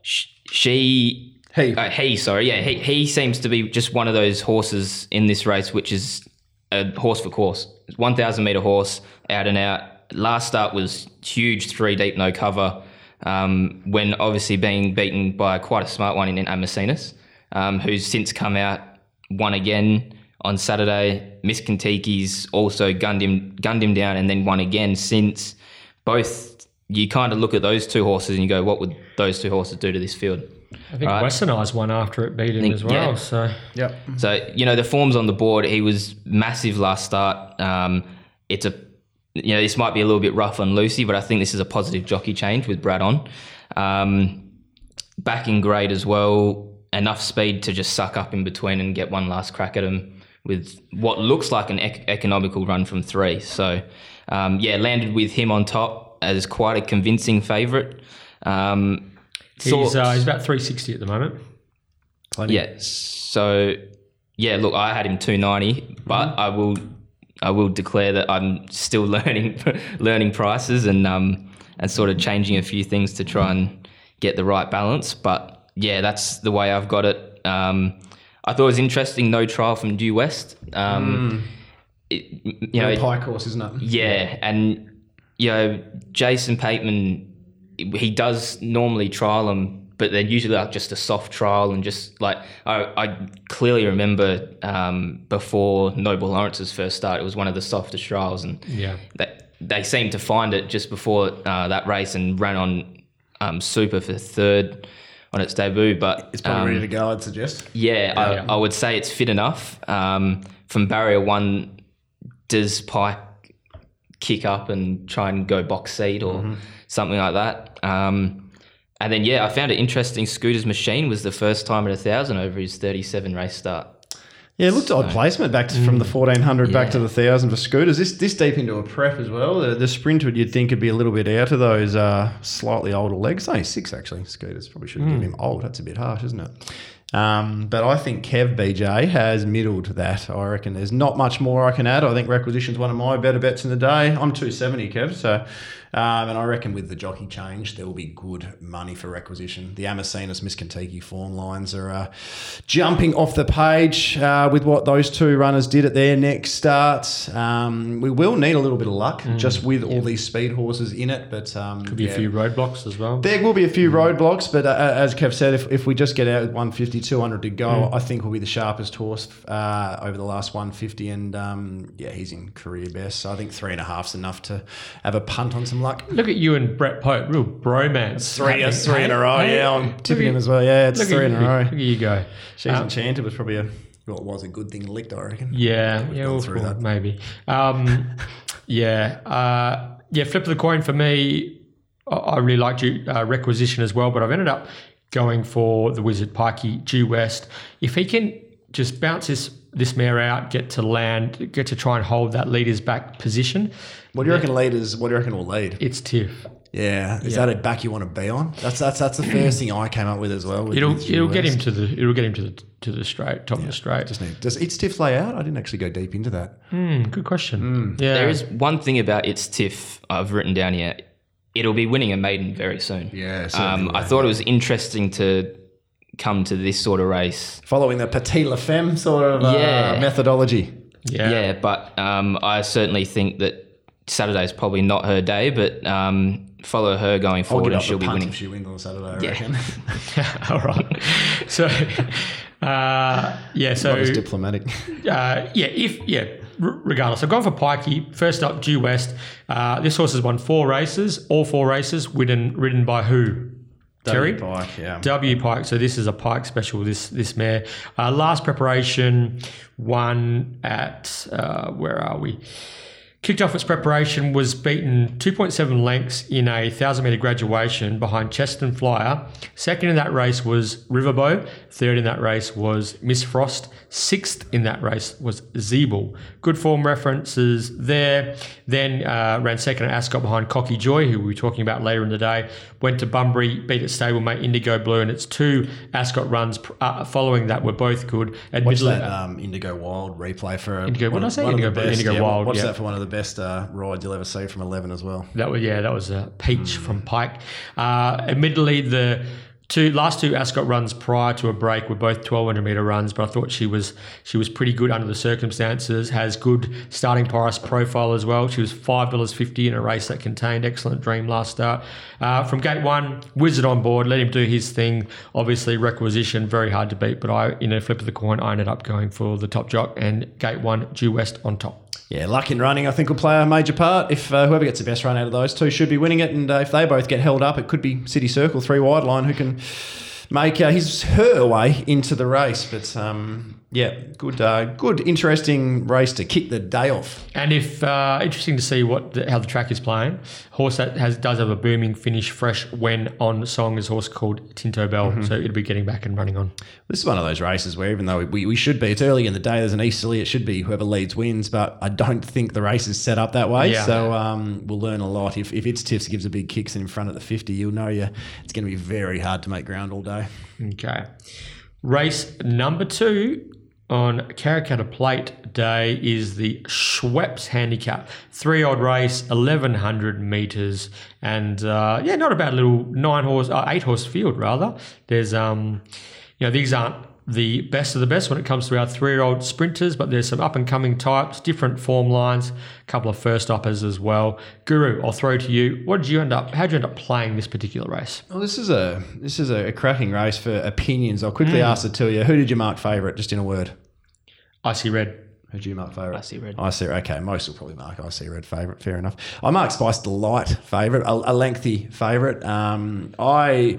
S4: sh- she
S2: He.
S4: uh, he, sorry, yeah, he, he seems to be just one of those horses in this race, which is a horse for course. 1,000 meter horse, out and out. Last start was huge, three deep, no cover. Um, when obviously being beaten by quite a smart one in Amacinas, um, who's since come out, won again on Saturday. Miss Kentucky's also gunned him, gunned him down, and then won again since. Both, you kind of look at those two horses and you go, what would those two horses do to this field?
S1: I think
S4: Right.
S1: Western Eyes won after it beat him
S4: Think-
S1: as well.
S4: yeah.
S1: So
S2: Yep.
S4: So you know the form's on the board. He was massive last start. Um, it's a you know this might be a little bit rough on Lucy, but I think this is a positive jockey change with Brad on. Um, backing grade as well. Enough speed to just suck up in between and get one last crack at him with what looks like an ec- economical run from three. So um, yeah, landed with him on top as quite a convincing favourite. Um,
S1: he's, uh, he's about 360 at the moment.
S2: Plenty.
S4: yeah. So yeah, look, I had him 290, but I will I will declare that I'm still [LAUGHS] learning learning prices and um and sort of changing a few things to try and get the right balance. But yeah, that's the way I've got it. Um, I thought it was interesting. No trial from Due West. Um, it, you know,
S2: No pie course, isn't it?
S4: yeah, and you know, Jason Pateman, he does normally trial them, but they're usually like just a soft trial and just like I, I clearly remember um, before Noble Lawrence's first start, it was one of the softest trials, and
S1: Yeah.
S4: that they seemed to find it just before uh, that race and ran on um, super for third on its debut. But
S2: It's probably
S4: um,
S2: ready to go, I'd suggest.
S4: yeah, I, I would say it's fit enough. Um, from barrier one, does Pike kick up and try and go box seat or
S2: Mm-hmm.
S4: something like that? Um, and then, yeah, I found it interesting. Scooter's machine was the first time at a thousand over his 37 race start.
S2: Yeah, it looked odd placement back to, from the 1400 back to the 1000 for scooters. This this deep into a prep as well. The, the sprinter you'd think would be a little bit out of those uh, slightly older legs. Only six actually. Scooters probably shouldn't give him old. That's a bit harsh, isn't it? Um, but I think Kev BJ has middled that. I reckon there's not much more I can add. I think requisition's one of my better bets in the day. I'm 270, Kev. So, um, and I reckon with the jockey change, there will be good money for requisition. The Amazinas Miss Kentucky form lines are uh, jumping off the page uh, with what those two runners did at their next starts. Um, we will need a little bit of luck just with all these speed horses in it, but um,
S1: Could be a few roadblocks as well.
S2: there will be a few roadblocks, but uh, as Kev said, if, if we just get out with 150, 200 to go, I think we'll be the sharpest horse uh, over the last 150. And um, yeah, he's in career best. So I think three and a half's enough to have a punt on some luck.
S1: Look at you and Brett Pope, real bromance.
S2: Three,
S1: happening,
S2: three in a row.
S1: Hey?
S2: Yeah, I'm tipping him as well. Yeah, it's three in
S1: you.
S2: a row.
S1: Look at you go.
S2: She's
S1: Um,
S2: Enchanted was probably a, well, it was a good thing licked, I reckon.
S1: Yeah, yeah, well,
S2: through that.
S1: maybe. Um, [LAUGHS] yeah, uh, yeah. Flip of the coin for me. I, I really liked you uh, requisition as well, but I've ended up going for the Wizard Pikey G West. If he can just bounce this this mare out, get to land, get to try and hold that leader's back position,
S2: What do you reckon leaders, what do you reckon will lead?
S1: it's tiff.
S2: Yeah. Is that a back you want to be on? That's that's that's the first thing I came up with as well. with-
S1: It'll it'll get him to the it'll get him to the to the straight top of the straight.
S2: Just need, does its stiff lay out? I didn't actually go deep into that.
S1: Hmm, good question. Yeah,
S4: There is one thing about its TIFF I've written down here. It'll be winning a maiden very soon.
S2: Yeah,
S4: Um, I thought it was interesting to come to this sort of race.
S2: Following the Petit La Femme sort of uh,
S4: Yeah.
S2: methodology.
S1: yeah.
S4: Yeah, but um, I certainly think that Saturday's probably not her day, but um, follow her going
S2: I'll
S4: forward and
S2: up
S4: she'll
S2: the
S4: be
S2: punt
S4: winning.
S2: if she wins on Saturday, I
S4: Yeah.
S2: reckon. [LAUGHS]
S1: All right. So, uh, yeah. So
S2: Not as diplomatic. [LAUGHS]
S1: uh, yeah, if yeah, r- regardless, I've gone for Pikey. First up, Due West. Uh, this horse has won four races, all four races, ridden ridden by who? Terry.
S2: Pike, yeah.
S1: W Pike. So this is a Pike special. This this mare. Uh, last preparation, one at uh, where are we? Kicked off its preparation, was beaten 2.7 lengths in a 1,000 metre graduation behind Cheston Flyer. Second in that race was Riverbow. Third in that race was Miss Frost. Sixth in that race was Zeeble. Good form references there. Then uh, ran second at Ascot behind Cocky Joy, who we'll be talking about later in the day. Went to Bunbury, beat its stablemate Indigo Blue, and its two Ascot runs uh, following that were both good.
S2: Watch that um, Indigo Wild replay for
S1: Indigo- what did I say?
S2: one
S1: Indigo- Indigo
S2: yeah,
S1: Wild,
S2: Watch
S1: yeah.
S2: that for one of the best uh, rides you'll ever see from 11 as well.
S1: That was yeah, that was a peach from Pike. Uh, admittedly, the two last two Ascot runs prior to a break were both 1200 meter runs, but I thought she was she was pretty good under the circumstances. Has good starting price profile as well. She was five dollars fifty in a race that contained excellent dream last start. Uh, from gate one, Wizard on board, let him do his thing. Obviously, requisition very hard to beat, but I in a flip of the coin, I ended up going for the top jock and gate one, due west on top.
S2: Yeah, luck in running, I think, will play a major part. If uh, whoever gets the best run out of those two should be winning it, and uh, if they both get held up, it could be City Circle three wide line who can make uh, his her way into the race. But um, yeah, good, uh, good, interesting race to kick the day off.
S1: And if uh, interesting to see what the, how the track is playing, horse that has does have a booming finish, fresh when on song is horse called Tinto Bell, so it'll be getting back and running on.
S2: This is one of those races where even though we, we should be, it's early in the day, there's an easterly, it should be whoever leads wins, but I don't think the race is set up that way.
S1: Yeah.
S2: So um, we'll learn a lot. If, if it's Tiffs gives a big kicks in front of the 50, you'll know you it's going to be very hard to make ground all day.
S1: Okay, race number two on Karrakatta Plate Day is the Schweppes Handicap three odd race, eleven hundred meters, and uh, yeah, not a bad little nine horse, uh, eight horse field rather. There's um, you know, these aren't the best of the best when it comes to our three year old sprinters, but there's some up and coming types, different form lines, a couple of first uppers as well. Guru, I'll throw to you. What did you end up? How did you end up playing this particular race?
S2: Well, this is a this is a cracking race for opinions. I'll quickly ask the two of you. Who did you mark favourite, just in a word?
S1: Icy Red.
S2: Who'd you mark favourite?
S4: I see red.
S2: I see. Okay, most will probably mark I see red favourite. Fair enough. I mark Spice Delight favourite, a, a lengthy favourite. Um, I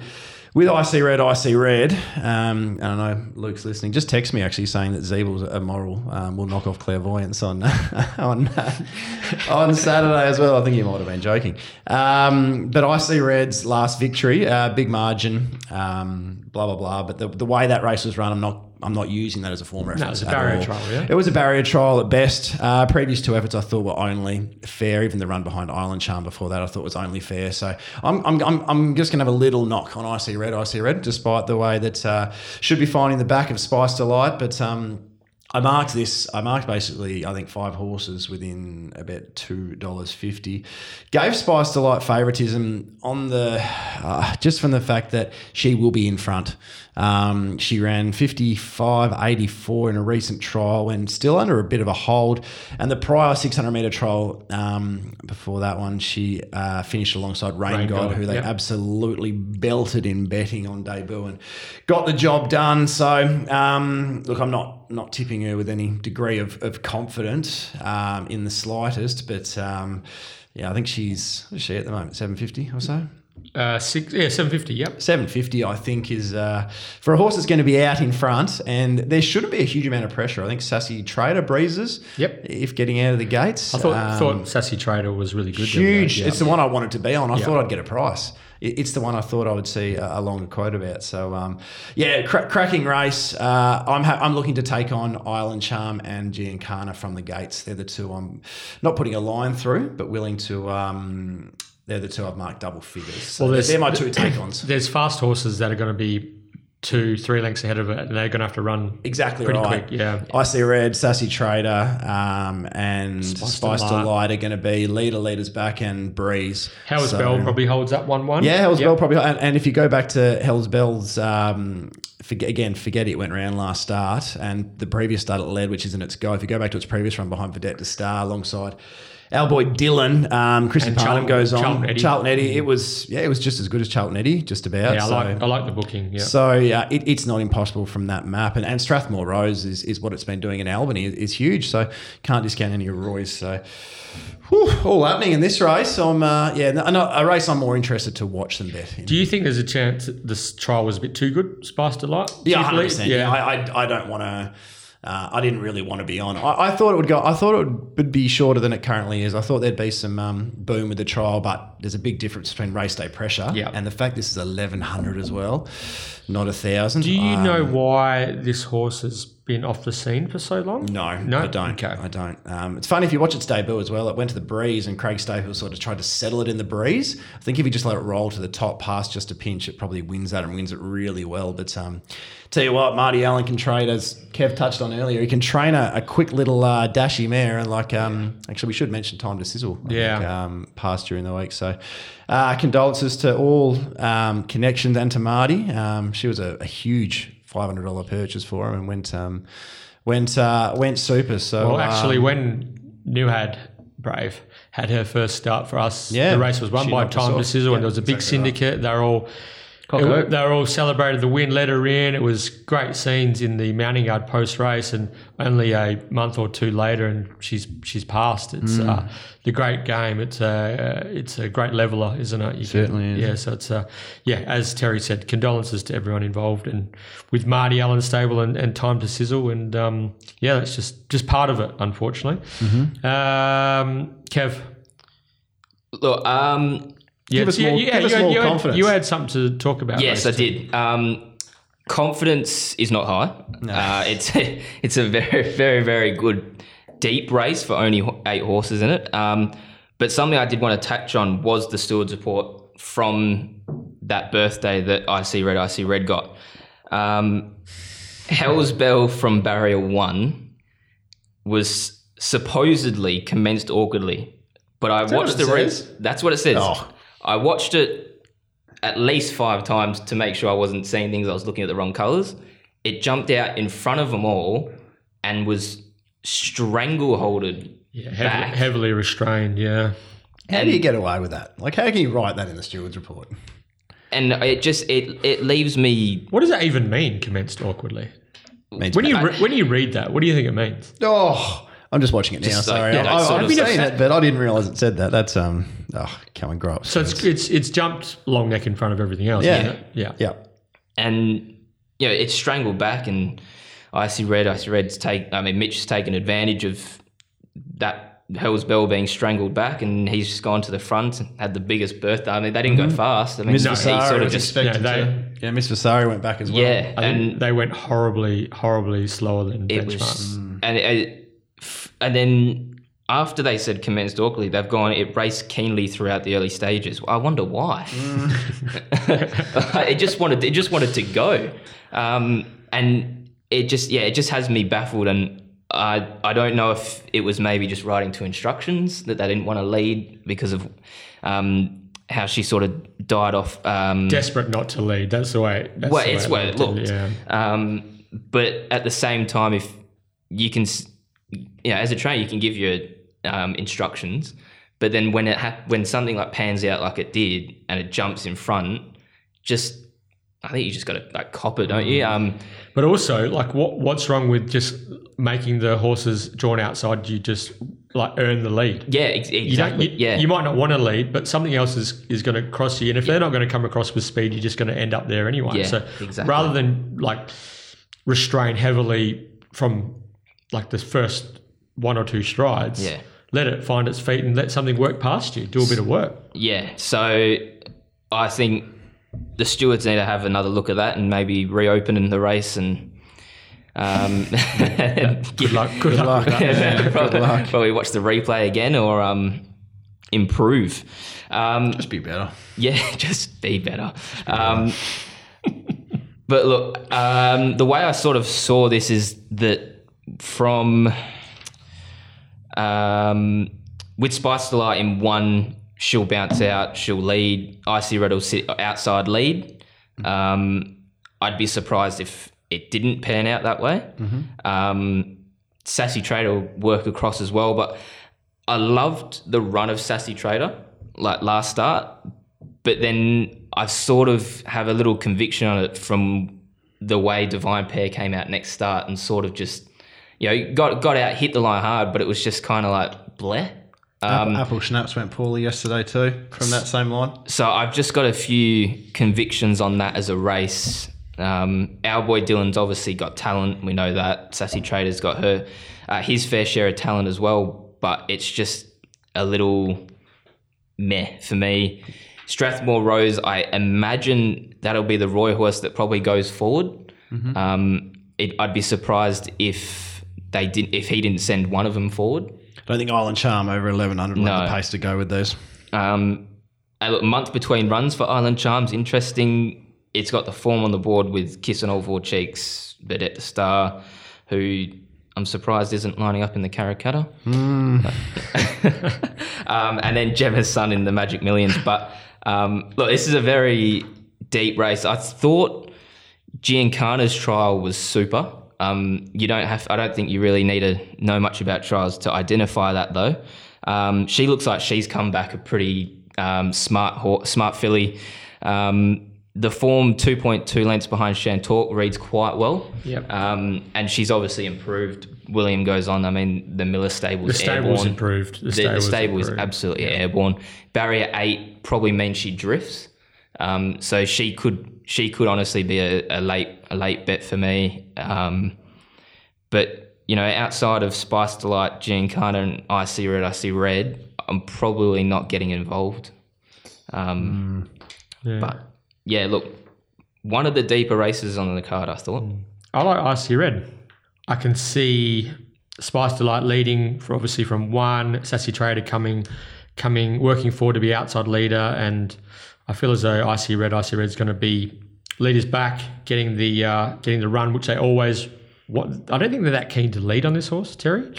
S2: with I see red, I see red. Um, and I know Luke's listening. Just text me actually saying that Zeebel's immoral. Um, will knock off clairvoyance on [LAUGHS] on [LAUGHS] on Saturday as well. I think he might have been joking. Um, but I see red's last victory, uh, big margin, um, blah blah blah. But the, the way that race was run, I'm not I'm not using that as a form reference.
S1: it's a barrier
S2: all.
S1: trial, yeah?
S2: It was a barrier trial at best. Uh, previous two efforts I thought were only fair. Even the run behind Island Charm before that I thought was only fair. So I'm, I'm, I'm, I'm just going to have a little knock on IC Red, IC Red, despite the way that uh, should be finding the back of Spice Delight. But um, I marked this. I marked basically, I think, five horses within about two dollars fifty. Gave Spice Delight favouritism on the uh, just from the fact that she will be in front. Um, she ran 55.84 in a recent trial and still under a bit of a hold. And the prior 600 metre trial um, before that one, she uh, finished alongside Rain,
S1: Rain
S2: God,
S1: God,
S2: who they
S1: yep.
S2: absolutely belted in betting on debut and got the job done. So, um, look, I'm not not tipping her with any degree of, of confidence um, in the slightest, but um, yeah, I think she's what is she at the moment, 750 or so.
S1: Uh, six, yeah, seven fifty. Yep.
S2: 750, I think, is uh, for a horse that's going to be out in front, and there shouldn't be a huge amount of pressure. I think Sassy Trader breezes.
S1: Yep.
S2: If getting out of the gates,
S1: I thought
S2: Um,
S1: thought Sassy Trader was really good.
S2: huge. It's the one I wanted to be on. I
S1: Yeah.
S2: thought I'd get a price. It's the one I thought I would see a a longer quote about. So, um, yeah, cra- cracking race. Uh, I'm ha- I'm looking to take on Island Charm and Giancana from the gates. They're the two I'm not putting a line through, but willing to. Um, they're the two I've marked double figures. So
S1: Well,
S2: they're,
S1: there's-
S2: they're my two [CLEARS THROAT] take-ons.
S1: There's fast horses that are going to be two, three lengths ahead of it, and they're going to have to run
S2: Exactly
S1: pretty
S2: right.
S1: quick. Yeah.
S2: Icy red, Sassy Trader, um, and
S1: Spice
S2: Spice,
S1: Delight.
S2: Delight are going to be leader, leaders back, and Breeze.
S1: Hell's
S2: So-
S1: Bell probably holds up one one.
S2: Yeah, Hell's
S1: Yep.
S2: Bell probably. And, and if you go back to Hell's Bell's, um, forget, again, forget it went around last start, and the previous start it led, which isn't its go. If you go back to its previous run behind Vedette to Star alongside. Our boy Dylan, um, Chrissy
S1: And
S2: Parnham
S1: Charlton-
S2: goes on.
S1: Charlton Eddie.
S2: Charlton Eddie, it was yeah, it was just as good as Charlton Eddie, just about.
S1: Yeah, I
S2: so.
S1: like I like the booking. Yeah.
S2: So yeah, it, it's not impossible from that map, and, and Strathmore Rose is, is what it's been doing in Albany is, is huge. So can't discount any of Roy's. So whew, all happening in this race. I'm uh, yeah, no, no, a race I'm more interested to watch than bet. In.
S1: Do you think there's a chance this trial was a bit too good, spiced a lot?
S2: Yeah, hundred
S1: believe?
S2: percent. Yeah, I, I, I don't want to. Uh, I didn't really want to be on. I, I thought it would go. I thought it would, be shorter than it currently is. I thought there'd be some um, boom with the trial, but there's a big difference between race day pressure
S1: Yeah.
S2: and the fact this is eleven hundred as well, not a thousand.
S1: Do you
S2: Um,
S1: know why this horse has been off the scene for so long?
S2: No,
S1: No?
S2: I don't.
S1: Okay.
S2: I don't. Um, it's funny if you watch its debut as well. It went to the breeze, and Craig Staples sort of tried to settle it in the breeze. I think if you just let it roll to the top past just a pinch, it probably wins that and wins it really well. But um, tell you what, Marty Allen can trade, as Kev touched on earlier. He can train a, a quick little uh, dashy mare, and like um, actually, we should mention time to sizzle. I
S1: Yeah.
S2: think, um, passed during the week. So. Uh, condolences to all um, connections and to Marty. Um, she was a, a huge five hundred dollar purchase for him and went um, went uh, went super. So
S1: Well, actually,
S2: um,
S1: when Newhad Brave had her first start for us,
S2: Yeah,
S1: the race was won by Time. Sizzle,
S2: Yeah,
S1: and there was a big
S2: exactly right.
S1: syndicate. They were all.
S4: Coco.
S1: It- they were all celebrated the win, let her in. It was great scenes in the mounting yard post race, and only a month or two later, and she's she's passed. It's
S2: Mm.
S1: uh, the great game. It's a uh, it's a great leveler, isn't it? You
S2: Certainly is.
S1: Yeah, so it's uh, yeah, as Terry said, condolences to everyone involved, and with Marty Allen stable and, and time to sizzle, and um, yeah, that's just just part of it, unfortunately.
S2: Mm-hmm.
S1: Um, Kev,
S4: Look, um,
S1: yeah,
S2: Give us
S1: you-
S2: more-
S1: you,
S2: give us
S1: you,
S2: more
S1: you had,
S2: confidence.
S1: you had something to talk about.
S4: yes, I
S1: race
S4: did. Um, confidence is not high. Uh, it's it's a very very very good deep race for only eight horses in it. Um, but something I did want to touch on was the steward's report from that birthday that I see red I see red got. Um, Hell's Bell from barrier one was supposedly commenced awkwardly, but I
S2: what
S4: watched the race. That's what it says.
S2: Oh.
S4: I watched it at least five times to make sure I wasn't seeing things. I was looking at the wrong colors. It jumped out in front of them all and was strangleholded
S1: Yeah, heavily,
S4: back.
S1: heavily restrained. Yeah,
S2: How do you get away with that? Like, how can you write that in the steward's report?
S4: and it just it it leaves me
S1: what does that even mean? Commenced awkwardly.
S2: Means-
S1: When you re- when you read that, what do you think it means?
S2: oh, I'm just watching it now.
S4: Just uh,
S2: Sorry,
S4: yeah,
S2: I,
S4: that sort
S2: I've
S4: of
S2: seen
S1: stuff.
S2: it, but I didn't realize it said that. That's um. Oh, come and grow up.
S1: So it's it's it's jumped long neck in front of everything else.
S2: Yeah.
S1: isn't it? yeah,
S2: yeah.
S4: and you know it's strangled back and icy red icy red's take i mean mitch has taken advantage of that hell's bell being strangled back and he's just gone to the front and had the biggest birthday i mean they didn't go mm-hmm. fast i mean
S2: Miss
S4: he
S2: Vasari
S4: sort of just
S2: expected
S1: yeah, they-
S2: to. Yeah, Miss Vasari went back as well.
S4: yeah
S1: I think
S4: and
S1: they went horribly horribly slower than
S4: it
S1: benchmark.
S4: was mm. and it, and then after they said commenced awkwardly, they've gone. It raced keenly throughout the early stages. I wonder why. [LAUGHS] it just wanted. It just wanted to go, um, and it just yeah, it just has me baffled. And I I don't know if it was maybe just writing to instructions that they didn't want to lead because of um, how she sort of died off. Um,
S1: Desperate not to lead. That's the way. That's
S4: well,
S1: the
S4: it's
S1: way
S4: what it
S1: looked. Yeah.
S4: Um, but at the same time, if you can, you know, as a trainer, you can give your um, instructions, but then when it ha- when something like pans out like it did and it jumps in front, just I think you just got to like cop it, don't you? Um,
S1: But also, like, what what's wrong with just making the horses drawn outside? You just like earn the lead.
S4: yeah, ex-
S1: You
S4: exactly.
S1: You,
S4: yeah,
S1: you might not want to lead, but something else is, is going to cross you, and if they're not going to come across with speed, you're just going to end up there anyway.
S4: Yeah,
S1: so
S4: exactly.
S1: rather than like restrain heavily from like the first one or two strides,
S4: Yeah.
S1: let it find its feet and let something work past you. Do a bit of work.
S4: Yeah, so I think the stewards need to have another look at that and maybe reopen in the race and. Um, [LAUGHS]
S1: Good luck. Good, luck.
S2: luck.
S1: with.
S2: Yeah,
S4: probably,
S2: good luck.
S4: probably watch the replay again or um, improve. Um,
S2: Just be better.
S4: yeah, [LAUGHS] just be better. Um, [LAUGHS] but look, um, the way I sort of saw this is that from um, with Spice Delight in one, she'll bounce out, she'll lead. Icy Red will sit outside lead. Um, I'd be surprised if it didn't pan out that way. Um, Sassy Trader will work across as well, but I loved the run of Sassy Trader like last start, but then I sort of have a little conviction on it from the way Divine Pair came out next start and sort of just you know got got out hit the line hard, but it was just kind of like bleh.
S2: Apple, Apple Schnapps went poorly yesterday too from that same line.
S4: So I've just got a few convictions on that as a race. Um, our boy Dylan's obviously got talent. We know that. Sassy Trader's got her uh, his fair share of talent as well, but it's just a little meh for me. Strathmore Rose, I imagine that'll be the Roy horse that probably goes forward. Um, it, I'd be surprised if they didn't if he didn't send one of them forward.
S2: I don't think Island Charm over 1100 will have
S4: No.
S2: the pace to go with those.
S4: Um, a month between runs for Island Charms, interesting. It's got the form on the board with Kiss on All Four Cheeks, Vedette the Star, who I'm surprised isn't lining up in the Karrakatta. [LAUGHS] um, and then Gemma's son in the Magic Millions. But um, look, this is a very deep race. I thought Giancana's trial was super. Um, you don't have. I don't think you really need to know much about trials to identify that, though. Um, she looks like she's come back a pretty um, smart, ho- smart filly. Um, the form 2.2 lengths behind Chantalk reads quite well.
S1: Yep.
S4: Um, and she's obviously improved. William goes on. I mean, the Miller stables.
S1: The stable's
S4: airborne.
S1: improved. The,
S4: The, the stable is absolutely airborne. Barrier eight probably means she drifts. Um, so she could she could honestly be a, a late a late bet for me. Um, but you know, outside of Spice Delight, Giancana, and Icy Red, I see red. I'm probably not getting involved. Um,
S1: Yeah.
S4: But yeah, look, one of the deeper races on the card. I thought.
S1: I like Icy Red. I can see Spice Delight leading for obviously from one, Sassy Trader coming, coming, working forward to be outside leader, and I feel as though Icy Red, Icy Red's going to be leaders back, getting the uh, getting the run, which they always. What I don't think they're that keen to lead on this horse, Terry.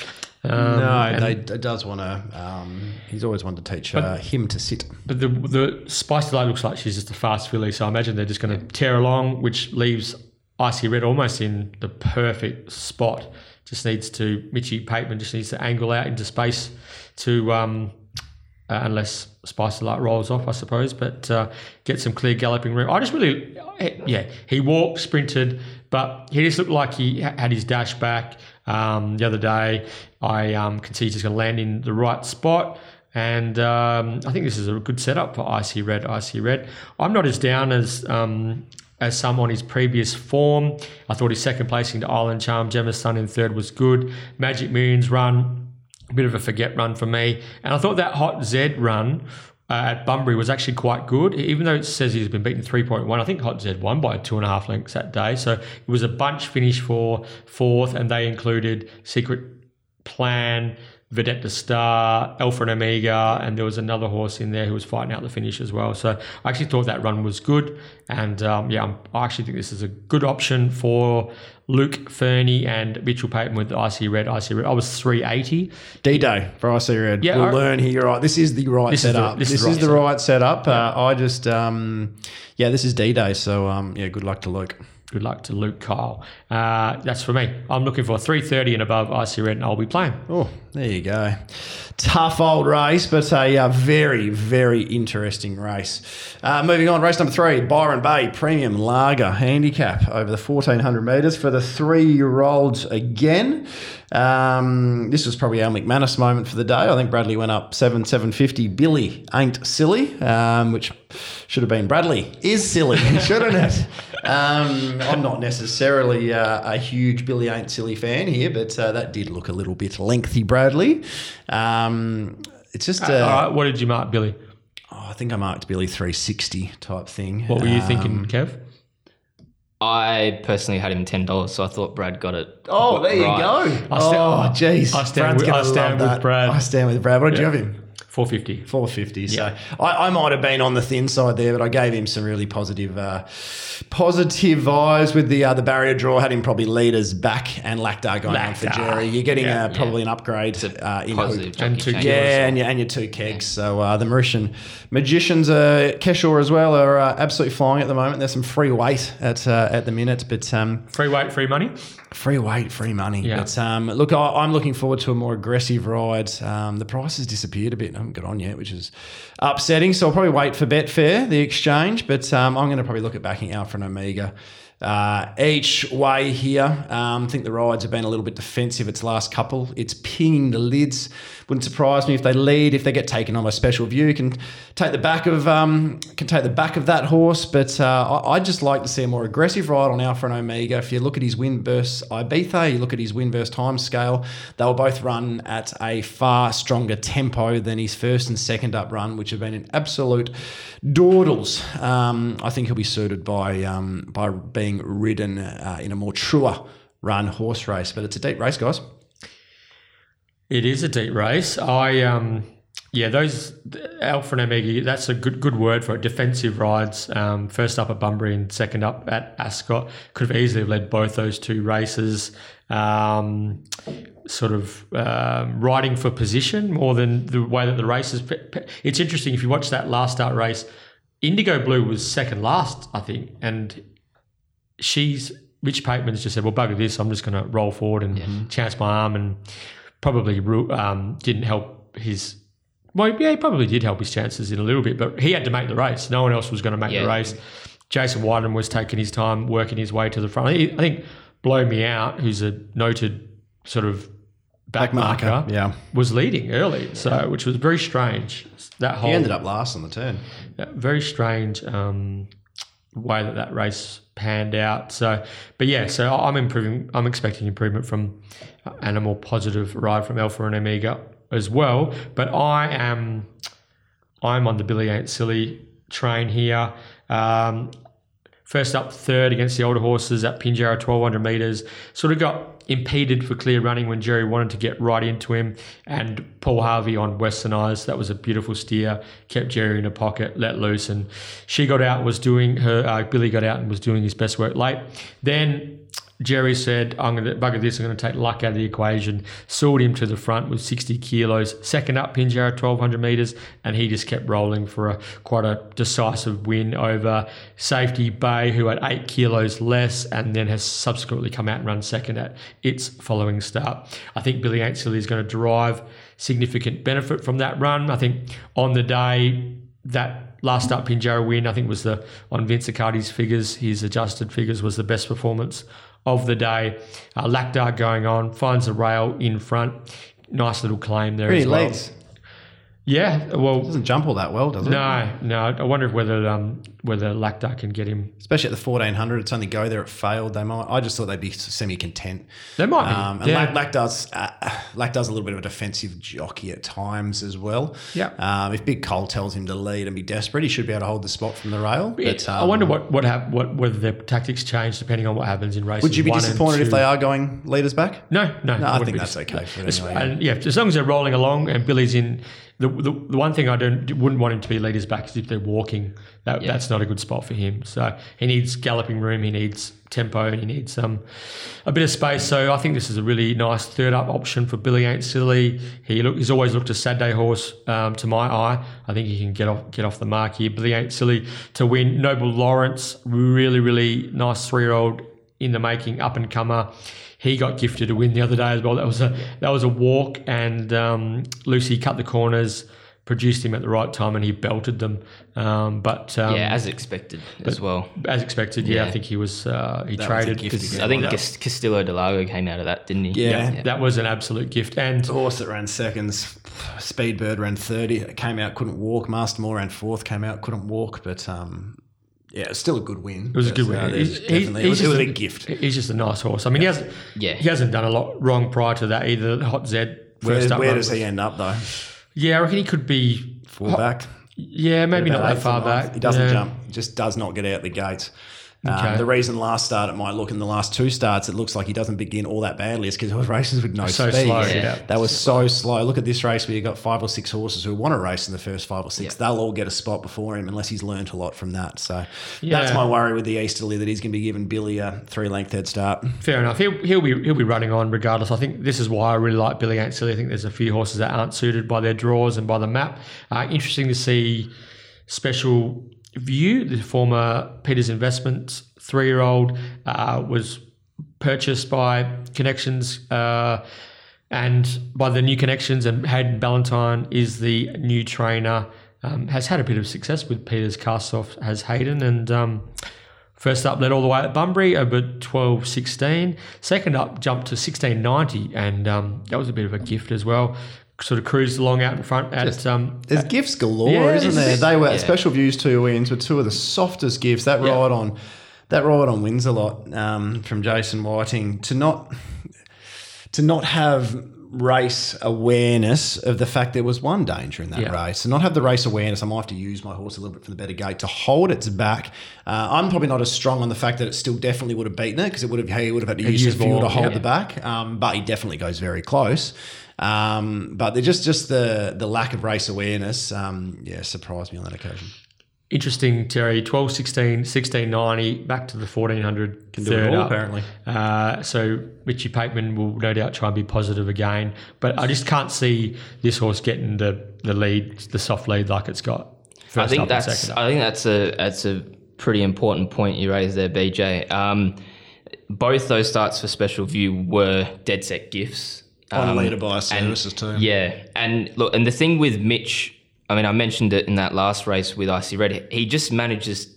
S1: Um,
S2: no, they, it does want to. Um, he's always wanted to teach uh, him to sit.
S1: But the the Spice Delight looks like she's just a fast filly, so I imagine they're just going to tear along, which leaves Icy Red almost in the perfect spot. Just needs to Mitchy Pateman just needs to angle out into space to um uh, unless Spice Delight rolls off, I suppose. But uh, get some clear galloping room. I just really, yeah, he walked, sprinted, but he just looked like he had his dash back. Um, the other day, I um, can see he's just going to land in the right spot. And um, I think this is a good setup for Icy Red. Icy Red. I'm not as down as um, as some on his previous form. I thought his second placing to Island Charm, Gemma's Son in third was good. Magic Millions run, a bit of a forget run for me. And I thought that Hot Z run uh, at Bunbury was actually quite good, even though it says he's been beaten 3.1. I think Hot Z won by two and a half lengths that day. So it was a bunch finish for fourth, and they included Secret Plan, Vedette de Star, Alpha and Omega, and there was another horse in there who was fighting out the finish as well. So I actually thought that run was good, and um, yeah, i actually think this is a good option for Luke Fernie and Mitchell Pateman with Icy Red. Icy Red. I was 380.
S2: D Day for Icy Red.
S1: Yeah,
S2: we'll
S1: I-
S2: learn here. Right, this is the right
S1: This is the-
S2: setup.
S1: this
S2: This,
S1: is
S2: is,
S1: the right
S2: right setup. Uh, I just, um, yeah, this is D Day. So um, yeah, good luck to Luke.
S1: Good luck to Luke Kyle. Uh, that's for me. I'm looking for 330 and above Icy Red, and I'll be playing.
S2: Oh, there you go. Tough old race, but a uh, very, very interesting race. Uh, moving on, race number three, Byron Bay Premium Lager Handicap over the 1400 metres for the three year olds again. Um, this was probably our McManus moment for the day. I think Bradley went up 7 750. Billy ain't silly, um, which should have been Bradley is silly, [LAUGHS] shouldn't it? Um, [LAUGHS] I'm not necessarily uh, a huge Billy Ain't Silly fan here, but uh, that did look a little bit lengthy, Bradley. Um, it's just, uh,
S1: All right, what did you mark, Billy?
S2: oh, I think I marked Billy 360 type thing.
S1: What were you
S2: Um,
S1: thinking, Kev?
S4: I personally had him ten dollars, so I thought Brad got it.
S2: Oh, there you go.
S1: I sta-
S2: oh, jeez.
S1: I stand
S2: Brad's
S1: with-
S2: gonna
S1: I stand with. Brad.
S2: I stand with Brad. What did you have him?
S1: 450.
S2: 450. So I, I might have been on the thin side there, but I gave him some really positive, uh, positive vibes with the uh, the barrier draw. Had him probably leaders back and Laqdar going on for Jerry. You're getting
S1: Yeah.
S2: uh, probably an upgrade uh, in
S4: Positive.
S1: And two
S4: change.
S2: yeah, and your, and your two kegs. So uh, the Mauritian magicians, uh, Keshore as well, are uh, absolutely flying at the moment. There's some free weight at uh, at the minute, but um,
S1: Free weight, free money.
S2: free weight, free money.
S1: Yeah.
S2: But um, look, I, I'm looking forward to a more aggressive ride. Um, the price has disappeared a bit. I haven't got on yet, which is upsetting. So I'll probably wait for Betfair, the exchange, but um, I'm going to probably look at backing Alpha and Omega. Uh, each way here, um, I think the rides have been a little bit defensive its last couple. It's pinging the lids. Wouldn't surprise me if they lead, if they get taken on by special view, can take the back of um, can take the back of that horse. But uh, I, I'd just like to see a more aggressive ride on Alpha and Omega. If you look at his win versus Ibiza, you look at his win versus time scale, they will both run at a far stronger tempo than his first and second up run, which have been an absolute dawdles. Um, I think he'll be suited by um, by being ridden uh, in a more truer run horse race. But it's a deep race, guys.
S1: It is a deep race. I um yeah, those Alpha and Omega. That's a good good word for it. Defensive rides. Um, first up at Bunbury and second up at Ascot could have easily led both those two races. Um, sort of um, riding for position more than the way that the race is. It's interesting if you watch that last start race. Indigo Blue was second last, I think, and she's Rich Pateman's just said, "Well, bugger this. I'm just going to roll forward and chance my arm," and probably um, didn't help his. Well, yeah, he probably did help his chances in a little bit, but he had to make the race. No one else was going to make the race. Jason Whiting was taking his time, working his way to the front. I think Blow Me Out, who's a noted sort of back marker,
S2: yeah.
S1: was leading early, so which was very strange. That whole
S2: He ended up last on the turn.
S1: yeah, very strange um, way that that race panned out. So, but yeah, so I'm improving. I'm expecting improvement from and a more positive ride from Alpha and Omega as well. But I am, I'm on the Billy Ain't Silly train here. Um, First up, third against the older horses at Pinjarra, 1200 metres. Sort of got impeded for clear running when Jerry wanted to get right into him. And Paul Harvey on Western Eyes, that was a beautiful steer, kept Jerry in a pocket, let loose. And she got out, was doing her, uh, Billy got out and was doing his best work late. Then Jerry said, I'm going to bugger this, I'm going to take luck out of the equation. Soared him to the front with 60 kilos. Second up, Pinjarra, 1200 metres, and he just kept rolling for a quite a decisive win over Safety Bay, who had eight kilos less, and then has subsequently come out and run second at its following start. I think Billy Ain't Silly is going to derive significant benefit from that run. I think on the day that last up Pinjarra win, I think was the on Vince Accardi's figures, his adjusted figures was the best performance of the day. Uh, Laqdar going on, finds the rail in front. Nice little claim there
S2: Really
S1: as well. Yeah, well,
S2: Doesn't jump all that well, does it?
S1: no, no. I wonder whether um, whether Laqdar can get him.
S2: Especially at the 1400, it's only go there. It failed. They might. I just thought they'd be semi-content.
S1: They might be.
S2: Um, and
S1: yeah.
S2: Does uh, Lack does a little bit of a defensive jockey at times as well.
S1: Yeah.
S2: Um, if Big Cole tells him to lead and be desperate, he should be able to hold the spot from the rail. But
S1: It- I
S2: um,
S1: wonder what what, hap- what whether their tactics change depending on what happens in races.
S2: Would you be disappointed if they are going leaders back?
S1: No, no.
S2: No, I think that's okay for anyway.
S1: And yeah, as long as they're rolling along and Billy's in. The, the, the one thing I don't wouldn't want him to be leaders back is if they're walking. That,
S4: Yeah.
S1: That's not a good spot for him. So he needs galloping room. He needs tempo. And he needs um, a bit of space. So I think this is a really nice third up option for Billy Ain't Silly. He look, he's always looked a Saturday horse um, to my eye. I think he can get off get off the mark here. Billy Ain't Silly to win. Noble Lawrence, really really nice three year old in the making, up and comer. He got gifted a win the other day as well. That was a that was a walk, and um, Lucy cut the corners, produced him at the right time, and he belted them. Um, but um,
S4: yeah, as expected as well.
S1: as expected, yeah, I think he was uh, he
S2: That was a
S1: traded.
S2: gift
S4: Because. I think
S1: Yeah.
S4: Castillo Delago came out of that, didn't he?
S2: Yeah.
S1: That was an absolute gift, and
S2: Horse that ran seconds, Speedbird ran 30, came out, couldn't walk. Mastermore ran fourth, came out, couldn't walk. But um, yeah, it's still a good win.
S1: It was a good win. Uh, he's- he's-
S2: definitely, it was,
S1: he's
S2: it was a gift.
S1: He's just a nice horse. I mean, he hasn't
S4: Yeah.
S1: he hasn't done a lot wrong prior to that either. Hot Z
S2: Where,
S1: up.
S2: where does he end up though?
S1: Yeah, I reckon he could be.
S2: Full back.
S1: Yeah, maybe not that far back.
S2: He doesn't
S1: Yeah.
S2: jump. Just does not get out the gates. Um, the reason last start it might look in the last two starts it looks like he doesn't begin all that badly is because it was [LAUGHS] races with no
S1: So
S2: speed.
S1: slow,
S4: Yeah.
S1: yeah.
S2: That was so slow. Look at this race where you've got five or six horses who want to race in the first five or six. They'll all get a spot before him unless he's learnt a lot from that. So that's my worry with the Easterly that he's going to be giving Billy a three length head start.
S1: Fair enough. He'll, he'll be he'll be running on regardless. I think this is why I really like Billy Ain't Silly. I think there's a few horses that aren't suited by their draws and by the map. Uh, interesting to see Special View, the former Peters Investments three year old, uh, was purchased by Connections. Uh, and by the new connections, and Hayden Ballantyne is the new trainer. Um, has had a bit of success with Peters cast off as Hayden, and um, First up led all the way at Bunbury over 12 16. Second up jumped to 1690, and um, that was a bit of a gift as well. Sort of cruised along out in front at. um,
S2: There's gifts galore,
S1: Yeah,
S2: isn't there? They were
S4: yeah.
S2: special views two wins were two of the softest gifts. That
S1: Yeah.
S2: ride on, that ride on wins a lot um, from Jason Whiting to not to not have race awareness of the fact there was one danger in that
S1: Yeah.
S2: race, to not have the race awareness. I might have to use my horse a little bit from the better gate to hold its back. Uh, I'm probably not as strong on the fact that it still definitely would have beaten it because it would have he would have had to use
S1: his
S2: the fuel to hold
S1: yeah.
S2: the back. Um, but he definitely goes very close. Um, but they're just just the the lack of race awareness. Um, yeah, surprised me on that occasion.
S1: Interesting, Terry. 12 16, 1690, back to the 1400.
S2: Can do it all,
S1: up.
S2: apparently.
S1: Uh, so Richie Pateman will no doubt try and be positive again. But I just can't see this horse getting the, the lead, the soft lead like it's got.
S4: I think
S1: up and
S4: that's
S1: second up.
S4: I think that's a that's a pretty important point you raised there, BJ. Um, both those starts for Special View were dead set gifts.
S2: On
S4: Um,
S2: leader by
S4: and-
S2: services too.
S4: Yeah, and look, and the thing with Mitch, I mean, I mentioned it in that last race with Icy Red. He just manages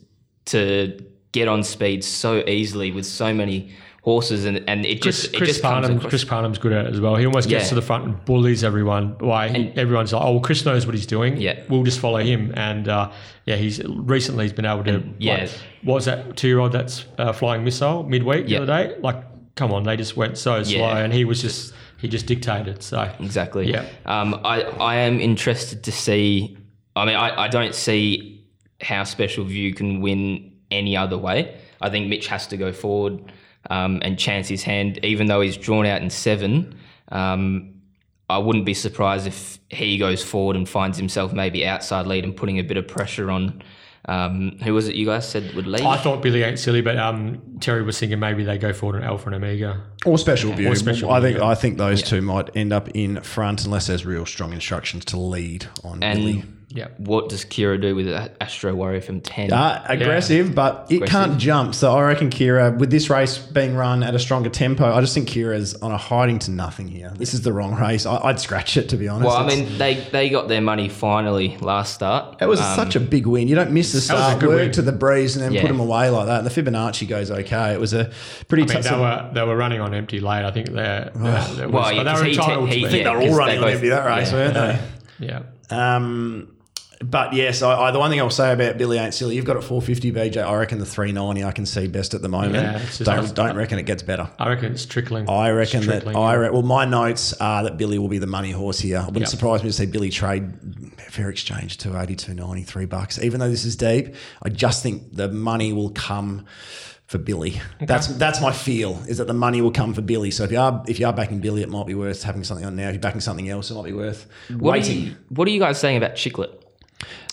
S4: to get on speed so easily with so many horses, and and it
S1: Chris,
S4: just it
S1: Chris
S4: just
S1: Parnham,
S4: across.
S1: Chris Parnham's good at it as well. He almost gets
S4: Yeah.
S1: to the front and bullies everyone. Why he- everyone's like, "Oh, well, Chris knows what he's doing.
S4: Yeah.
S1: we'll just follow him." And uh, yeah, he's recently he's been able to.
S4: yeah.
S1: like, what was that two year old that's uh, flying missile midweek
S4: Yeah.
S1: the other day? Like, come on, they just went so slow, and he was just he just dictated. So
S4: Exactly.
S1: Yeah.
S4: Um, I, I am interested to see. I mean, I, I don't see how Special View can win any other way. I think Mitch has to go forward um, and chance his hand, even though he's drawn out in seven. Um, I wouldn't be surprised if he goes forward and finds himself maybe outside lead and putting a bit of pressure on. Um, who was it you guys said would lead?
S1: I thought Billy ain't silly, but um, Terry was thinking maybe they go forward on Alpha and Omega.
S2: Or special view.
S1: Or special
S2: I think
S1: view.
S2: I think those two might end up in front unless there's real strong instructions to lead on
S4: and
S2: Billy.
S1: Yeah.
S4: What does Kyra do with Astro Warrior from 10?
S2: Uh, aggressive, but it can't jump. So I reckon Kyra, with this race being run at a stronger tempo, I just think Kyra's on a hiding to nothing here. This is the wrong race. I, I'd scratch it to be honest.
S4: well, I mean, they, they got their money finally last start.
S2: It was
S4: Um,
S2: such a big win. You don't miss the
S1: was a
S2: start, work
S1: win.
S2: to the breeze, and then
S4: Yeah.
S2: put them away like that. And the Fibonacci goes okay. It was a pretty
S1: I mean,
S2: tough.
S1: they were they were running on empty late. I think they're, they're, [SIGHS] they're
S4: Well,
S1: but
S4: yeah,
S1: they
S4: 'cause
S1: were
S4: he ta-
S1: entitled
S4: he-
S1: to
S4: yeah,
S2: they're all running
S4: they
S2: on
S4: both-
S2: empty that race,
S4: yeah.
S2: weren't they?
S1: Yeah.
S2: Um, but yes, I, I, the one thing I'll say about Billy ain't silly. You've got it 450 BJ. I reckon the 390 I can see best at the moment.
S1: Yeah, just-
S2: don't don't reckon it gets better.
S1: I reckon it's trickling.
S2: I reckon
S1: It's
S2: that
S1: trickling,
S2: I re- well, my notes are that Billy will be the money horse here. It wouldn't
S1: Yep.
S2: surprise me to see Billy trade fair exchange to 82, 93 bucks. Even though this is deep, I just think the money will come for Billy. That's that's my feel is that the money will come for Billy. So if you are if you are backing Billy, it might be worth having something on now. If you're backing something else, it might be worth
S4: what, are
S2: waiting.
S4: you, what are you guys saying about Chiclet?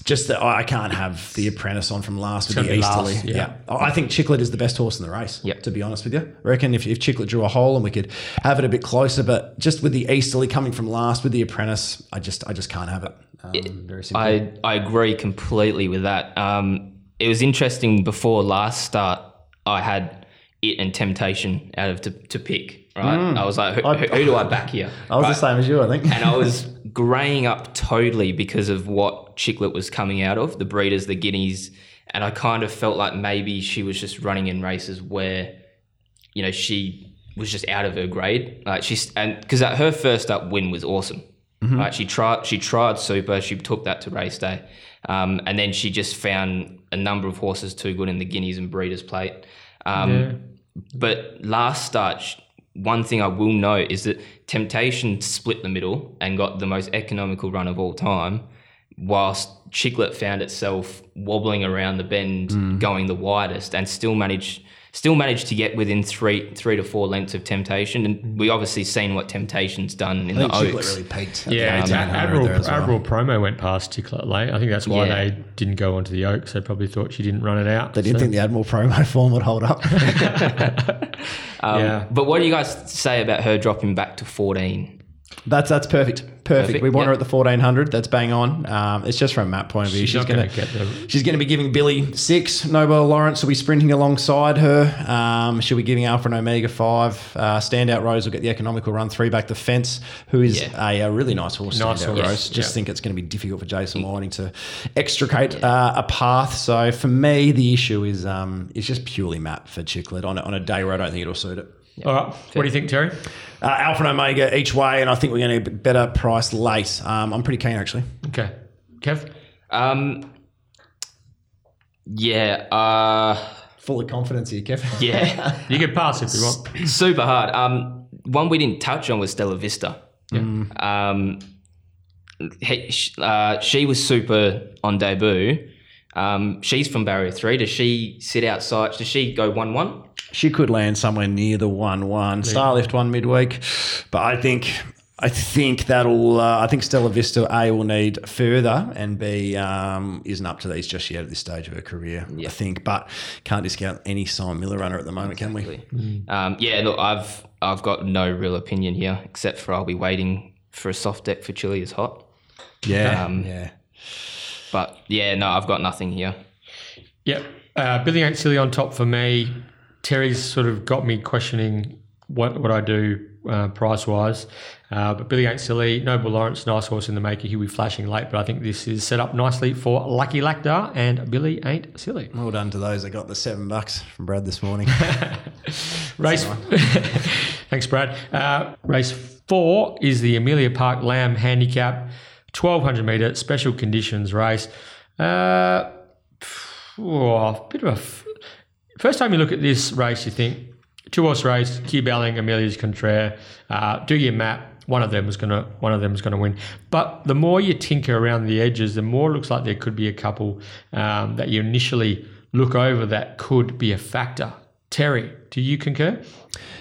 S2: Just that I can't have the apprentice on from last with the Easterly.
S1: last, yeah.
S2: I I think Chiclet is the best horse in the race.
S4: Yep.
S2: To be honest with you, I reckon if, if Chiclet drew a hole and we could have it a bit closer, but just with the Easterly coming from last with the apprentice, I just I just can't have it. Um, very simply.
S4: I, I agree completely with that. Um, it was interesting before last start, I had it and Temptation out of to, to pick, right? I was like, who, who, who do I back here? [LAUGHS]
S2: I was
S4: Right?
S2: the same as you, I think.
S4: and I [LAUGHS] was greying up totally because of what Chiclet was coming out of the breeders, the guineas, and I kind of felt like maybe she was just running in races where, you know, she was just out of her grade. Like she's and because her first up win was awesome. Right, she tried she tried super. She took that to race day, um, and then she just found a number of horses too good in the guineas and breeders plate. Um, But last start, one thing I will note is that Temptation split the middle and got the most economical run of all time, whilst Chiclet found itself wobbling around the bend, mm. going the widest, and still managed still managed to get within three three to four lengths of Temptation. And we obviously seen what Temptation's done in
S2: I
S4: the
S2: Chiclet
S4: Oaks.
S2: really peaked. at
S1: Yeah,
S2: the
S1: it's
S2: 1800
S1: Admiral,
S2: well.
S1: Admiral promo went past Chiclet late. I think that's why
S4: Yeah.
S1: they didn't go onto the Oaks. They probably thought she didn't run it out.
S2: They didn't
S1: So,
S2: think the Admiral promo [LAUGHS] form would hold up. [LAUGHS] [LAUGHS]
S4: Um,
S1: Yeah.
S4: But what do you guys say about her dropping back to fourteen?
S2: That's that's perfect. Perfect.
S4: Perfect,
S2: We want
S4: yeah.
S2: her at the fourteen hundred. That's bang on. Um, it's just from a map point of view.
S1: She's
S2: She's, gonna
S1: get the-
S2: she's gonna be giving Billy six. Noble Lawrence will be sprinting alongside her. Um, she'll be giving Alpha and Omega five. Uh, standout Rose will get the economical run three back the fence. Who is
S4: Yeah.
S2: a, a really nice horse.
S1: Nice horse,
S2: Rose. Just
S1: yeah.
S2: think it's going to be difficult for Jason Whiting to extricate uh, a path. So for me, the issue is um, is just purely map for Chiclet on a, on a day where I don't think it'll suit it.
S1: All right. What do you think, Terry?
S2: Uh, Alpha and Omega each way, and I think we're going to get better price late. Um, I'm pretty keen actually.
S1: Okay. Kev?
S4: Um, yeah, uh,
S2: Full of confidence here, Kev. [LAUGHS]
S4: yeah. [LAUGHS]
S1: You can pass if you want.
S4: super hard. Um, one we didn't touch on was Stella Vista. Um, he, uh, she was super on debut. Um, she's from Barrier Three. Does she sit outside? Does she go one one?
S2: She could land somewhere near the one-one. Starlift one midweek, but I think I think that'll. Uh, I think Stella Vista A will need further, and B um, isn't up to these just yet at this stage of her career. I think, but can't discount any Simon Miller runner at the moment, can we?
S4: Um, yeah, look, I've I've got no real opinion here except for I'll be waiting for a soft deck for Chile is hot.
S2: Yeah,
S4: Um,
S2: yeah.
S4: But yeah, no, I've got nothing here.
S1: Yep. Uh, Billy Ain't Silly on top for me. Terry's sort of got me questioning what, what I do uh, price wise. Uh, but Billy Ain't Silly, Noble Lawrence, nice horse in the maker. He'll be flashing late, but I think this is set up nicely for Lucky Laqdar and Billy Ain't Silly.
S2: Well done to those that got the seven bucks from Brad this morning. [LAUGHS]
S1: Race. [LAUGHS] Thanks, Brad. Uh, race four is the Amelia Park Lamb Handicap, 1200 metre special conditions race. Uh, oh, bit of a. First time you look at this race, you think two horse race, Q Belling, Amelia's Contraire. Uh, do your map. One of them is gonna. One of them is gonna win. But the more you tinker around the edges, the more it looks like there could be a couple um, that you initially look over that could be a factor. Terry, do you concur?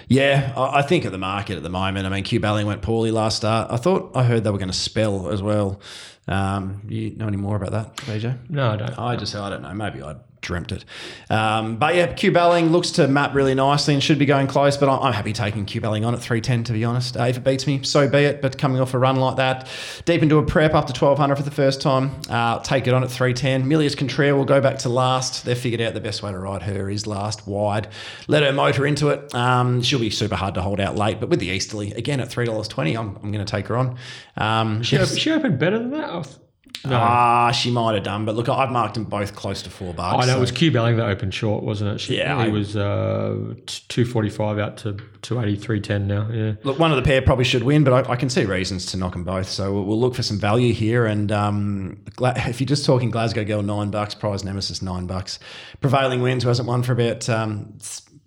S2: Yeah, I think at the market at the moment. I mean, Q Balling went poorly last start. I thought I heard they were going to spell as well. Um, you know any more about that, BJ?
S1: No, I don't.
S2: I just I don't know. Maybe I'd dreamt it. Um, but yeah, Q Belling looks to map really nicely and should be going close. But I'm, I'm happy taking Q Belling on at 310 to be honest. Uh, if it beats me, so be it. But coming off a run like that, deep into a prep up to 1200 for the first time, uh, take it on at 310. Milius Contraire will go back to last. They've figured out the best way to ride her is last wide. Let her motor into it. Um, she'll be super hard to hold out late. But with the Easterly again at three dollars twenty, I'm, I'm going to take her on. Um,
S1: She, she opened better than that. No.
S2: Ah, she might have done, but look, I've marked them both close to four bucks.
S1: I know
S2: so-
S1: it was Q Belling that opened short, wasn't it? She,
S2: Yeah,
S1: it
S2: I-
S1: was uh, two forty five out to two eighty three ten now. Yeah,
S2: Look, one of the pair probably should win, but I, I can see reasons to knock them both. So we'll, we'll look for some value here. And um, if you're just talking Glasgow Girl, nine bucks, prize nemesis, nine bucks. Prevailing Winds, who hasn't won for about um,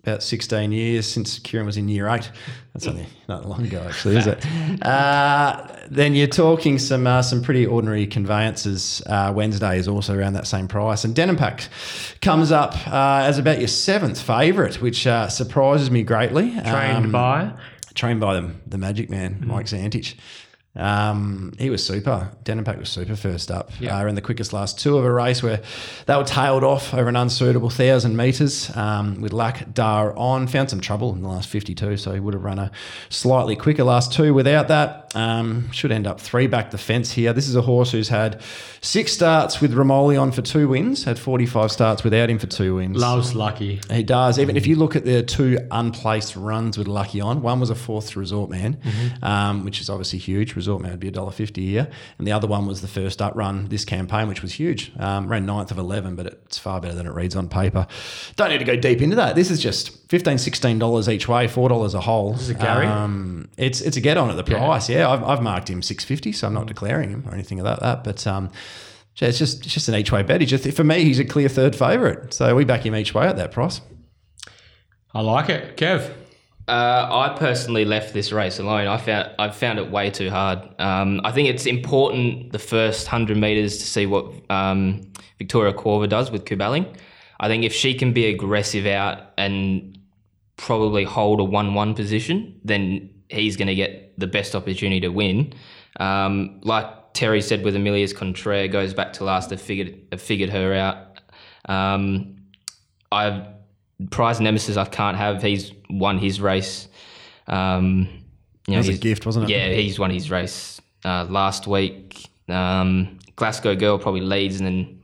S2: about 16 years since Keiran was in year eight. That's only not long ago, actually, is it? [LAUGHS] Uh, then you're talking some uh, some pretty ordinary conveyances. Uh, Wednesday is also around that same price, and Denim Pack comes up uh, as about your seventh favourite, which uh, surprises me greatly.
S1: trained
S2: Um,
S1: by.
S2: trained by the, the Magic Man, Mike Zantich. Um, he was super. Denim Pack was super first up.
S1: Yeah.
S2: Uh, in the quickest last two of a race where they were tailed off over an unsuitable thousand metres um, with Laqdar on. Found some trouble in the last 52, so he would have run a slightly quicker last two without that. Um, should end up three back the fence here. This is a horse who's had six starts with Ramoly on for two wins, had 45 starts without him for two wins.
S1: Loves lucky.
S2: He does. Even if you look at the two unplaced runs with Lucky on, one was a fourth Resort Man, um, which is obviously huge. Resort Man would be a dollar fifty a year, and the other one was the first up run this campaign, which was huge. Um, ran ninth of eleven, but it's far better than it reads on paper. Don't need to go deep into that. This is just 15 dollars each way, four dollars a hole. This
S1: is a Gary?
S2: Um, it's it's a get on at the price. Yeah, I've, I've marked him six fifty, so I'm not declaring him or anything like that. But um, yeah, it's just it's just an each way bet. He just for me, he's a clear third favourite. So we back him each way at that price.
S1: I like it, Kev.
S4: Uh, I personally left this race alone. I found I found it way too hard. Um, I think it's important the first hundred meters to see what um, Victoria Corva does with Kubaling. I think if she can be aggressive out and probably hold a one-one position, then he's going to get the best opportunity to win. Um, like Terry said with Amelia's Contraire, goes back to last. They figured they figured her out. Um, I've prize nemesis I can't have. He's won his race. Um, you know,
S2: That was a gift, wasn't it?
S4: Yeah, he's won his race uh, last week. Um, Glasgow Girl probably leads and then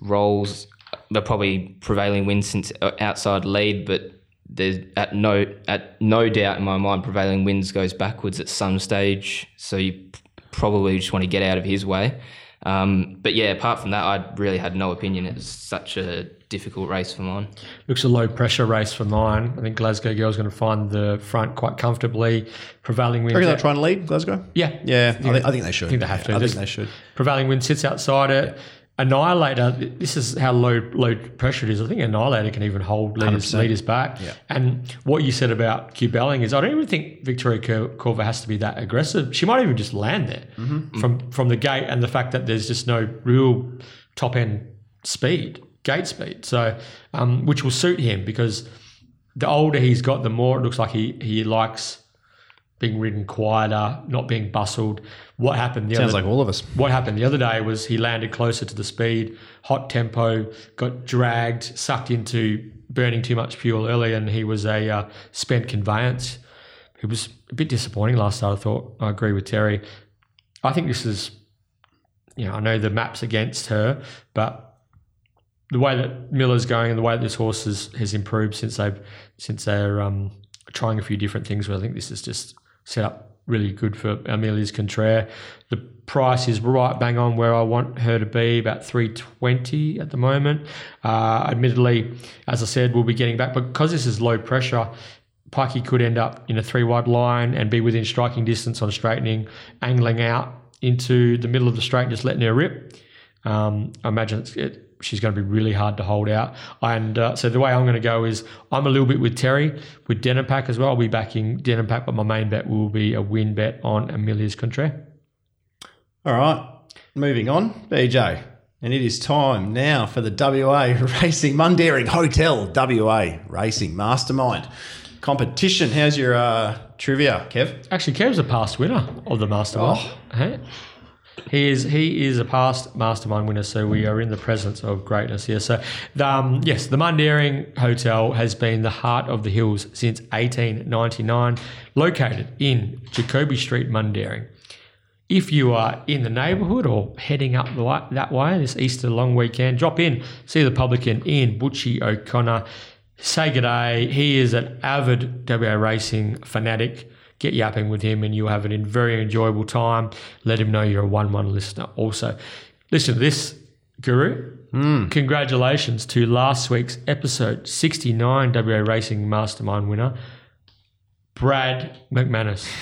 S4: rolls. They're probably prevailing wins since uh, outside lead, but there's at no at no doubt in my mind prevailing wins goes backwards at some stage. So you probably just want to get out of his way. Um, but yeah, apart from that, I really had no opinion. It was such a difficult race for mine.
S1: Looks a low pressure race for mine. I think Glasgow Girl's going to find the front quite comfortably. Prevailing wind.
S2: I reckon they're trying to lead Glasgow.
S1: yeah,
S2: Yeah, I think, I think they should.
S1: I think they have to.
S2: I think they should.
S1: Prevailing wind sits outside it. Annihilator. This is how low low pressure it is. I think Annihilator can even hold leaders,
S2: 100%.
S1: leaders back. And what you said about Q Belling is, I don't even think Victoria Cor- Corva has to be that aggressive. She might even just land there
S2: Mm-hmm.
S1: from from the gate, and the fact that there's just no real top end speed, gate speed. So, um, which will suit him because the older he's got, the more it looks like he he likes being ridden quieter, not being bustled. What happened the
S2: Sounds
S1: other
S2: like all of us.
S1: what happened the other day was he landed closer to the speed, hot tempo, got dragged, sucked into burning too much fuel early, and he was a uh, spent conveyance. It was a bit disappointing last start. I thought. I agree with Terry. I think this is, you know, I know the map's against her, but the way that Miller's going and the way that this horse has, has improved since they've since they're um, trying a few different things. But I think this is just set up really good for Amelia's Contraire. The price is right bang on where I want her to be, about three twenty at the moment. Uh, admittedly, as I said, we'll be getting back, because this is low pressure. Pikey could end up in a three wide line and be within striking distance on straightening, angling out into the middle of the straight and just letting her rip. Um, I imagine it's, it, she's going to be really hard to hold out. And uh, so the way I'm going to go is I'm a little bit with Terry with Denim Pack as well. I'll be backing Denim Pack, but my main bet will be a win bet on Amelia's Contraire.
S2: All right, moving on, BJ. And it is time now for the WA [LAUGHS] Racing Mundaring Hotel WA Racing Mastermind competition. How's your uh, trivia, Kev?
S1: Actually, Kev's a past winner of the Mastermind. Hey? He is he is a past mastermind winner, so we are in the presence of greatness here. So, um, yes, the Mundaring Hotel has been the heart of the hills since 1899, located in Jacoby Street, Mundaring. If you are in the neighbourhood or heading up the that way this Easter long weekend, drop in, see the publican Ian Butchie O'Connor, say good day. He is an avid WA racing fanatic. Get yapping with him and you'll have a very enjoyable time. Let him know you're a 1 1 listener. Also, listen to this, Guru. Hmm. Congratulations to last week's episode 69 WA Racing Mastermind winner, Brad McManus. [LAUGHS]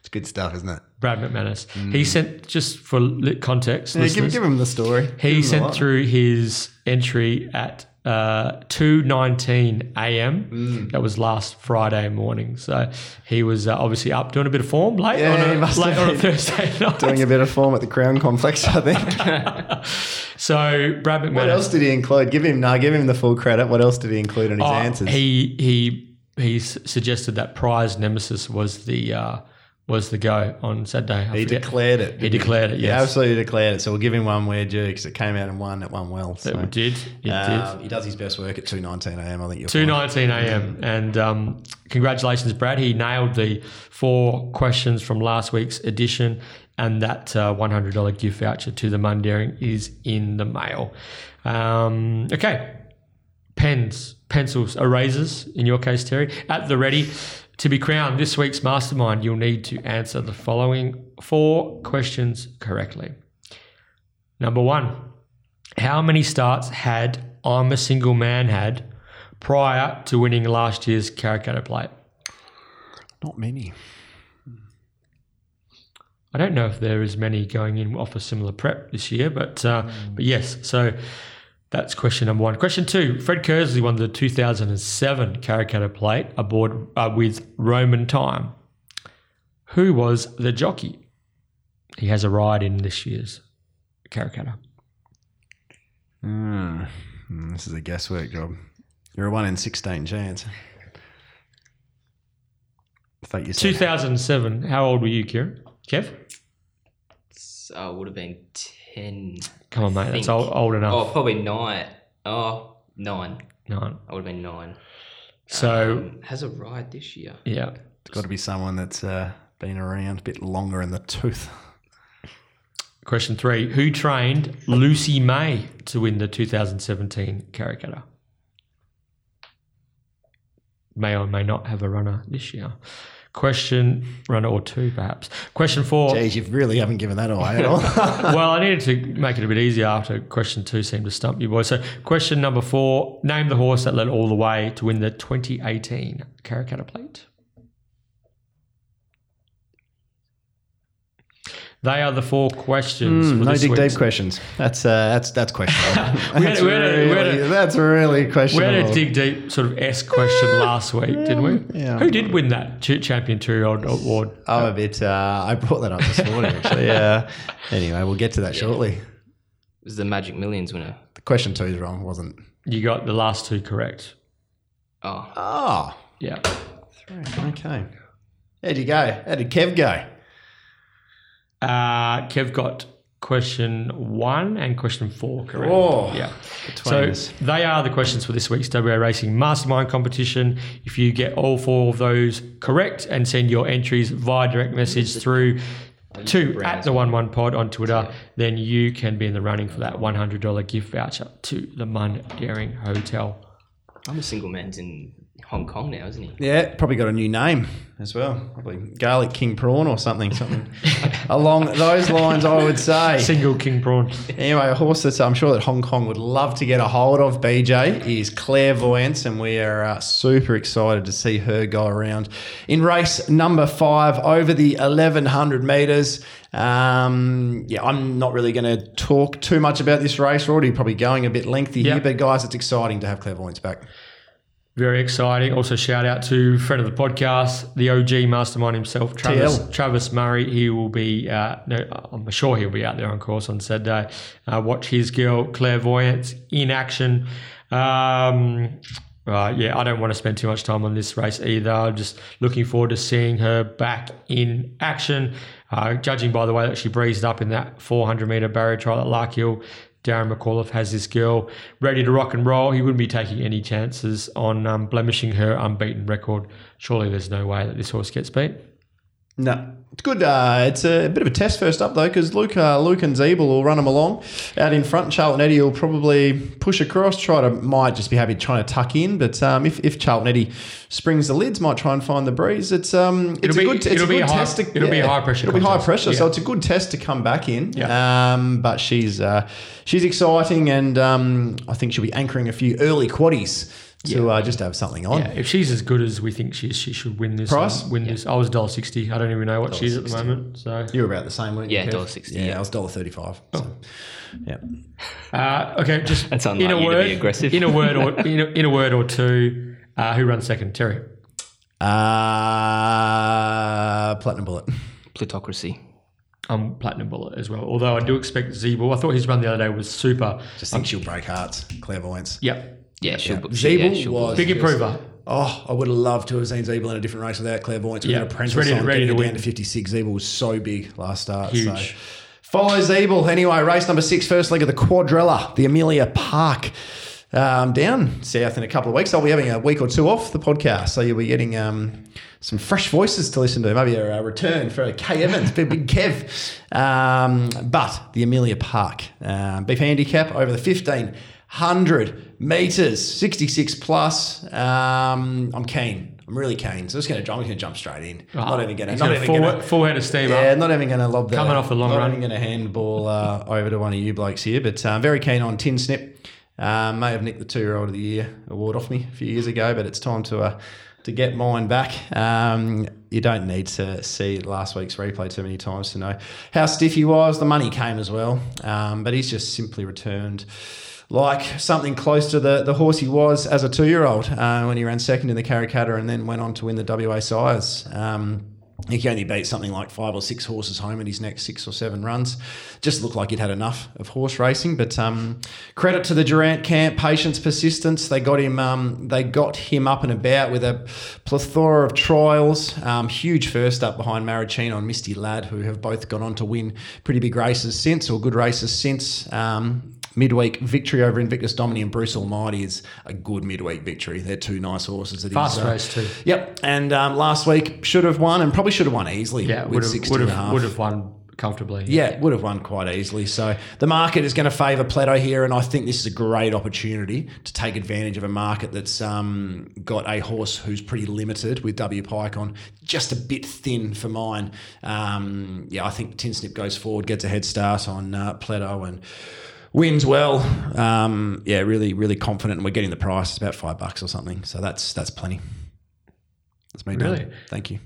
S2: It's good stuff, isn't it?
S1: Brad McManus. Hmm. He sent, just for context,
S2: Yeah, give, give him the story.
S1: He sent through his entry at uh, 2.19 a.m.
S2: Mm.
S1: That was last Friday morning. So he was uh, obviously up doing a bit of form late,
S2: Yeah,
S1: on,
S2: he
S1: a,
S2: must
S1: late on a Thursday [LAUGHS] night.
S2: Doing a bit of form at the Crown Complex, I think. [LAUGHS]
S1: So Brad McManus.
S2: what else did he include? Give him no, give him the full credit. What else did he include in his
S1: Oh,
S2: answers?
S1: He he he suggested that prize nemesis was the uh, was the go on Saturday. I
S2: He
S1: forget.
S2: declared it.
S1: He declared it,
S2: He absolutely declared it. So we'll give him one where due because it came out and won. It won well. So.
S1: It did. It
S2: Um,
S1: did.
S2: he does his best work at two nineteen a.m. I think you'll
S1: Two nineteen a.m. and um, congratulations, Brad. He nailed the four questions from last week's edition, and that uh, one hundred dollar gift voucher to the Mundaring is in the mail. Um, okay, pens, pencils, erasers. In your case, Terry, at the ready. To be crowned this week's mastermind, you'll need to answer the following four questions correctly. Number one, how many starts had I'm a Single Man had prior to winning last year's Karrakatta Plate?
S2: Not many.
S1: I don't know if there is many going in off a similar prep this year, but uh, but yes. So that's question number one. Question two: Fred Kersley won the 2007 Karrakatta Plate aboard uh, with Roman Time. Who was the jockey? He has a ride in this year's Karrakatta.
S2: Hmm. Hmm, This is a guesswork job. You're a one in sixteen chance. I thought you said
S1: 2007. How old were you, Keiran? Kev?
S4: So I would have been 10.
S1: Come on,
S4: I
S1: mate. That's old, old enough.
S4: Oh, probably nine. Oh, nine.
S1: Nine.
S4: I would have been nine.
S1: So
S4: Um, has a ride this year.
S1: yeah.
S2: it's got to be someone that's uh, been around a bit longer in the tooth. [LAUGHS]
S1: Question three: Who trained Lucy May to win the 2017 Karrakatta? May or may not have a runner this year. Question runner or two, perhaps. Question four.
S2: Geez, you really haven't given that away at all. [LAUGHS]
S1: well, I needed to make it a bit easier after question two seemed to stump you, boys. So, question number four: Name the horse that led all the way to win the 2018 Karrakatta Plate. They are the four questions. For
S2: no
S1: this
S2: dig
S1: week's-
S2: deep questions. That's uh, that's that's questionable. [LAUGHS] That's,
S1: had a- we had a-
S2: really, that's really
S1: We had a dig deep sort of S question last week, didn't we?
S2: yeah.
S1: Who did win that ch- champion two year old award?
S2: I'm a bit. Uh, I brought that up this morning actually. Yeah. [LAUGHS] Anyway, we'll get to that shortly.
S4: It was the Magic Millions winner.
S2: The question two is wrong, wasn't?
S1: You got the last two correct.
S4: Oh,
S2: Oh,
S1: Yeah.
S2: okay. How'd you go? How did Kev go?
S1: Uh, Kev got question one and question four correct.
S2: Oh,
S1: yeah. So
S2: us.
S1: they are the questions for this week's WA Racing Mastermind competition. If you get all four of those correct and send your entries via direct message through to at the one one pod on Twitter, then you can be in the running for that one hundred dollar gift voucher to the Mun Daring Hotel.
S4: I'm a single man's in Hong Kong now, isn't he?
S2: Yeah, probably got a new name as well. Probably Garlic King Prawn or something, something [LAUGHS] along those lines. I would say.
S1: Single king prawn.
S2: Anyway, a horse that I'm sure that Hong Kong would love to get a hold of, BJ, is Clairvoyance, and we are uh, super excited to see her go around in race number five over the 1100 metres. Um, yeah, I'm not really going to talk too much about this race. We're already probably going a bit lengthy here, but guys, it's exciting to have Clairvoyance back.
S1: Very exciting. Also, shout out to friend of the podcast, the OG mastermind himself, Travis,
S2: TL.
S1: Travis Murray. He will be, uh, no, I'm sure he'll be out there on course on Saturday. Uh, watch his girl, Clairvoyance, in action. Um, uh, yeah, I don't want to spend too much time on this race either. I'm just looking forward to seeing her back in action. Uh, judging by the way that she breezed up in that 400 metre barrier trial at Larkhill, Darren McAuliffe has this girl ready to rock and roll. He wouldn't be taking any chances on um, blemishing her unbeaten record. Surely there's no way that this horse gets beat.
S2: No, it's good. Uh, it's a bit of a test first up though, because Luke, uh, Luke and Zeeble will run them along out in front. Charlton Eddie will probably push across. Try to might just be happy trying to tuck in, but um, if, if Charlton Eddie springs the lids, might try and find the breeze. It's um, it's
S1: It'll
S2: a
S1: be-
S2: good, it's
S1: it'll
S2: a
S1: be
S2: good
S1: a high-
S2: test. to,
S1: it'll be high pressure
S2: It'll be high pressure, so it's a good test to come back in.
S1: Yeah.
S2: Um, but she's uh, she's exciting, and um, I think she'll be anchoring a few early quaddies to uh, just have something on.
S1: Yeah, if she's as good as we think she is, she should win this.
S2: Price?
S1: um, win this. I was dollar sixty. I don't even know what she is at the moment. So,
S2: You were about the same, weren't you?
S4: Yeah,
S2: Kev?
S4: $1.60,
S2: Yeah,
S4: yeah.
S2: I was dollar thirty-five. So. Yeah.
S1: uh, okay, just [LAUGHS]
S4: That's
S1: in a
S4: you to
S1: word,
S4: be aggressive.
S1: in a word or [LAUGHS] in a, in a word or two, uh, who runs second? Terry.
S2: Uh, platinum bullet.
S4: Plutocracy.
S1: I'm platinum bullet as well. Although I do expect Zeeble. I thought his run the other day was super.
S2: Just think she'll break hearts. Clairvoyance.
S1: Yep.
S4: Yeah, she'll,
S2: Yeah.
S4: she- yeah, she'll-
S2: was
S1: Big improver.
S2: Oh, I would have loved to have seen Zeeble in a different race without clairvoyance. We
S1: Yeah,
S2: had apprentice
S1: ready-
S2: on
S1: ready
S2: getting
S1: to
S2: it down
S1: win.
S2: to 56. Zeeble was so big last start.
S1: Huge.
S2: So. Follow Zeeble. Anyway, race number six, first leg of the quadrella, the Amelia Park. Um, down south in a couple of weeks. I'll be having a week or two off the podcast, so you'll be getting um, some fresh voices to listen to. Maybe a, a return for Kay Evans, big, big Kev. Um, but the Amelia Park um, beef handicap over the 1500 meters, 66 plus. Um, I'm keen. I'm really keen. So I'm just going to I'm going to jump straight in. not even going to. Not even
S1: full,
S2: to.
S1: full head of steam
S2: Yeah,
S1: up.
S2: not even going to lob the
S1: Coming off the long
S2: not
S1: run.
S2: even going to handball uh, over to one of you blokes here, but I'm um, very keen on Tin Snip. Um, may have nicked the two-year-old of the year award off me a few years ago, but it's time to uh, to get mine back. Um, you don't need to see last week's replay too many times to know how stiff he was. The money came as well, um, but he's just simply returned like something close to the, the horse he was as a two-year-old uh, when he ran second in the Karrakatta and then went on to win the WA Sires. Um, he only beat something like five or six horses home in his next six or seven runs. Just looked like he'd had enough of horse racing. But um, credit to the Durant camp, patience, persistence. They got him. Um, they got him up and about with a plethora of trials. Um, huge first up behind Maricino and Misty Ladd, who have both gone on to win pretty big races since, or good races since. Midweek victory over Invictus Domini and Bruce Almighty is a good midweek victory. They're two nice horses. That
S1: Fast
S2: he's, uh,
S1: race too.
S2: Yep, and um, last week should have won and probably should have won easily.
S1: Yeah,
S2: with
S1: would have would have would have won comfortably.
S2: Yeah, would have won quite easily. So the market is going to favour Plato here, and I think this is a great opportunity to take advantage of a market that's um, got a horse who's pretty limited with W Pike on, just a bit thin for mine. Um, yeah, I think Tin Snip goes forward, gets a head start on uh, Plato, and wins well. Um, yeah, really, really confident, and we're getting the price. It's about five bucks or something, so that's that's plenty. That's me done.
S1: Really?
S2: Thank you.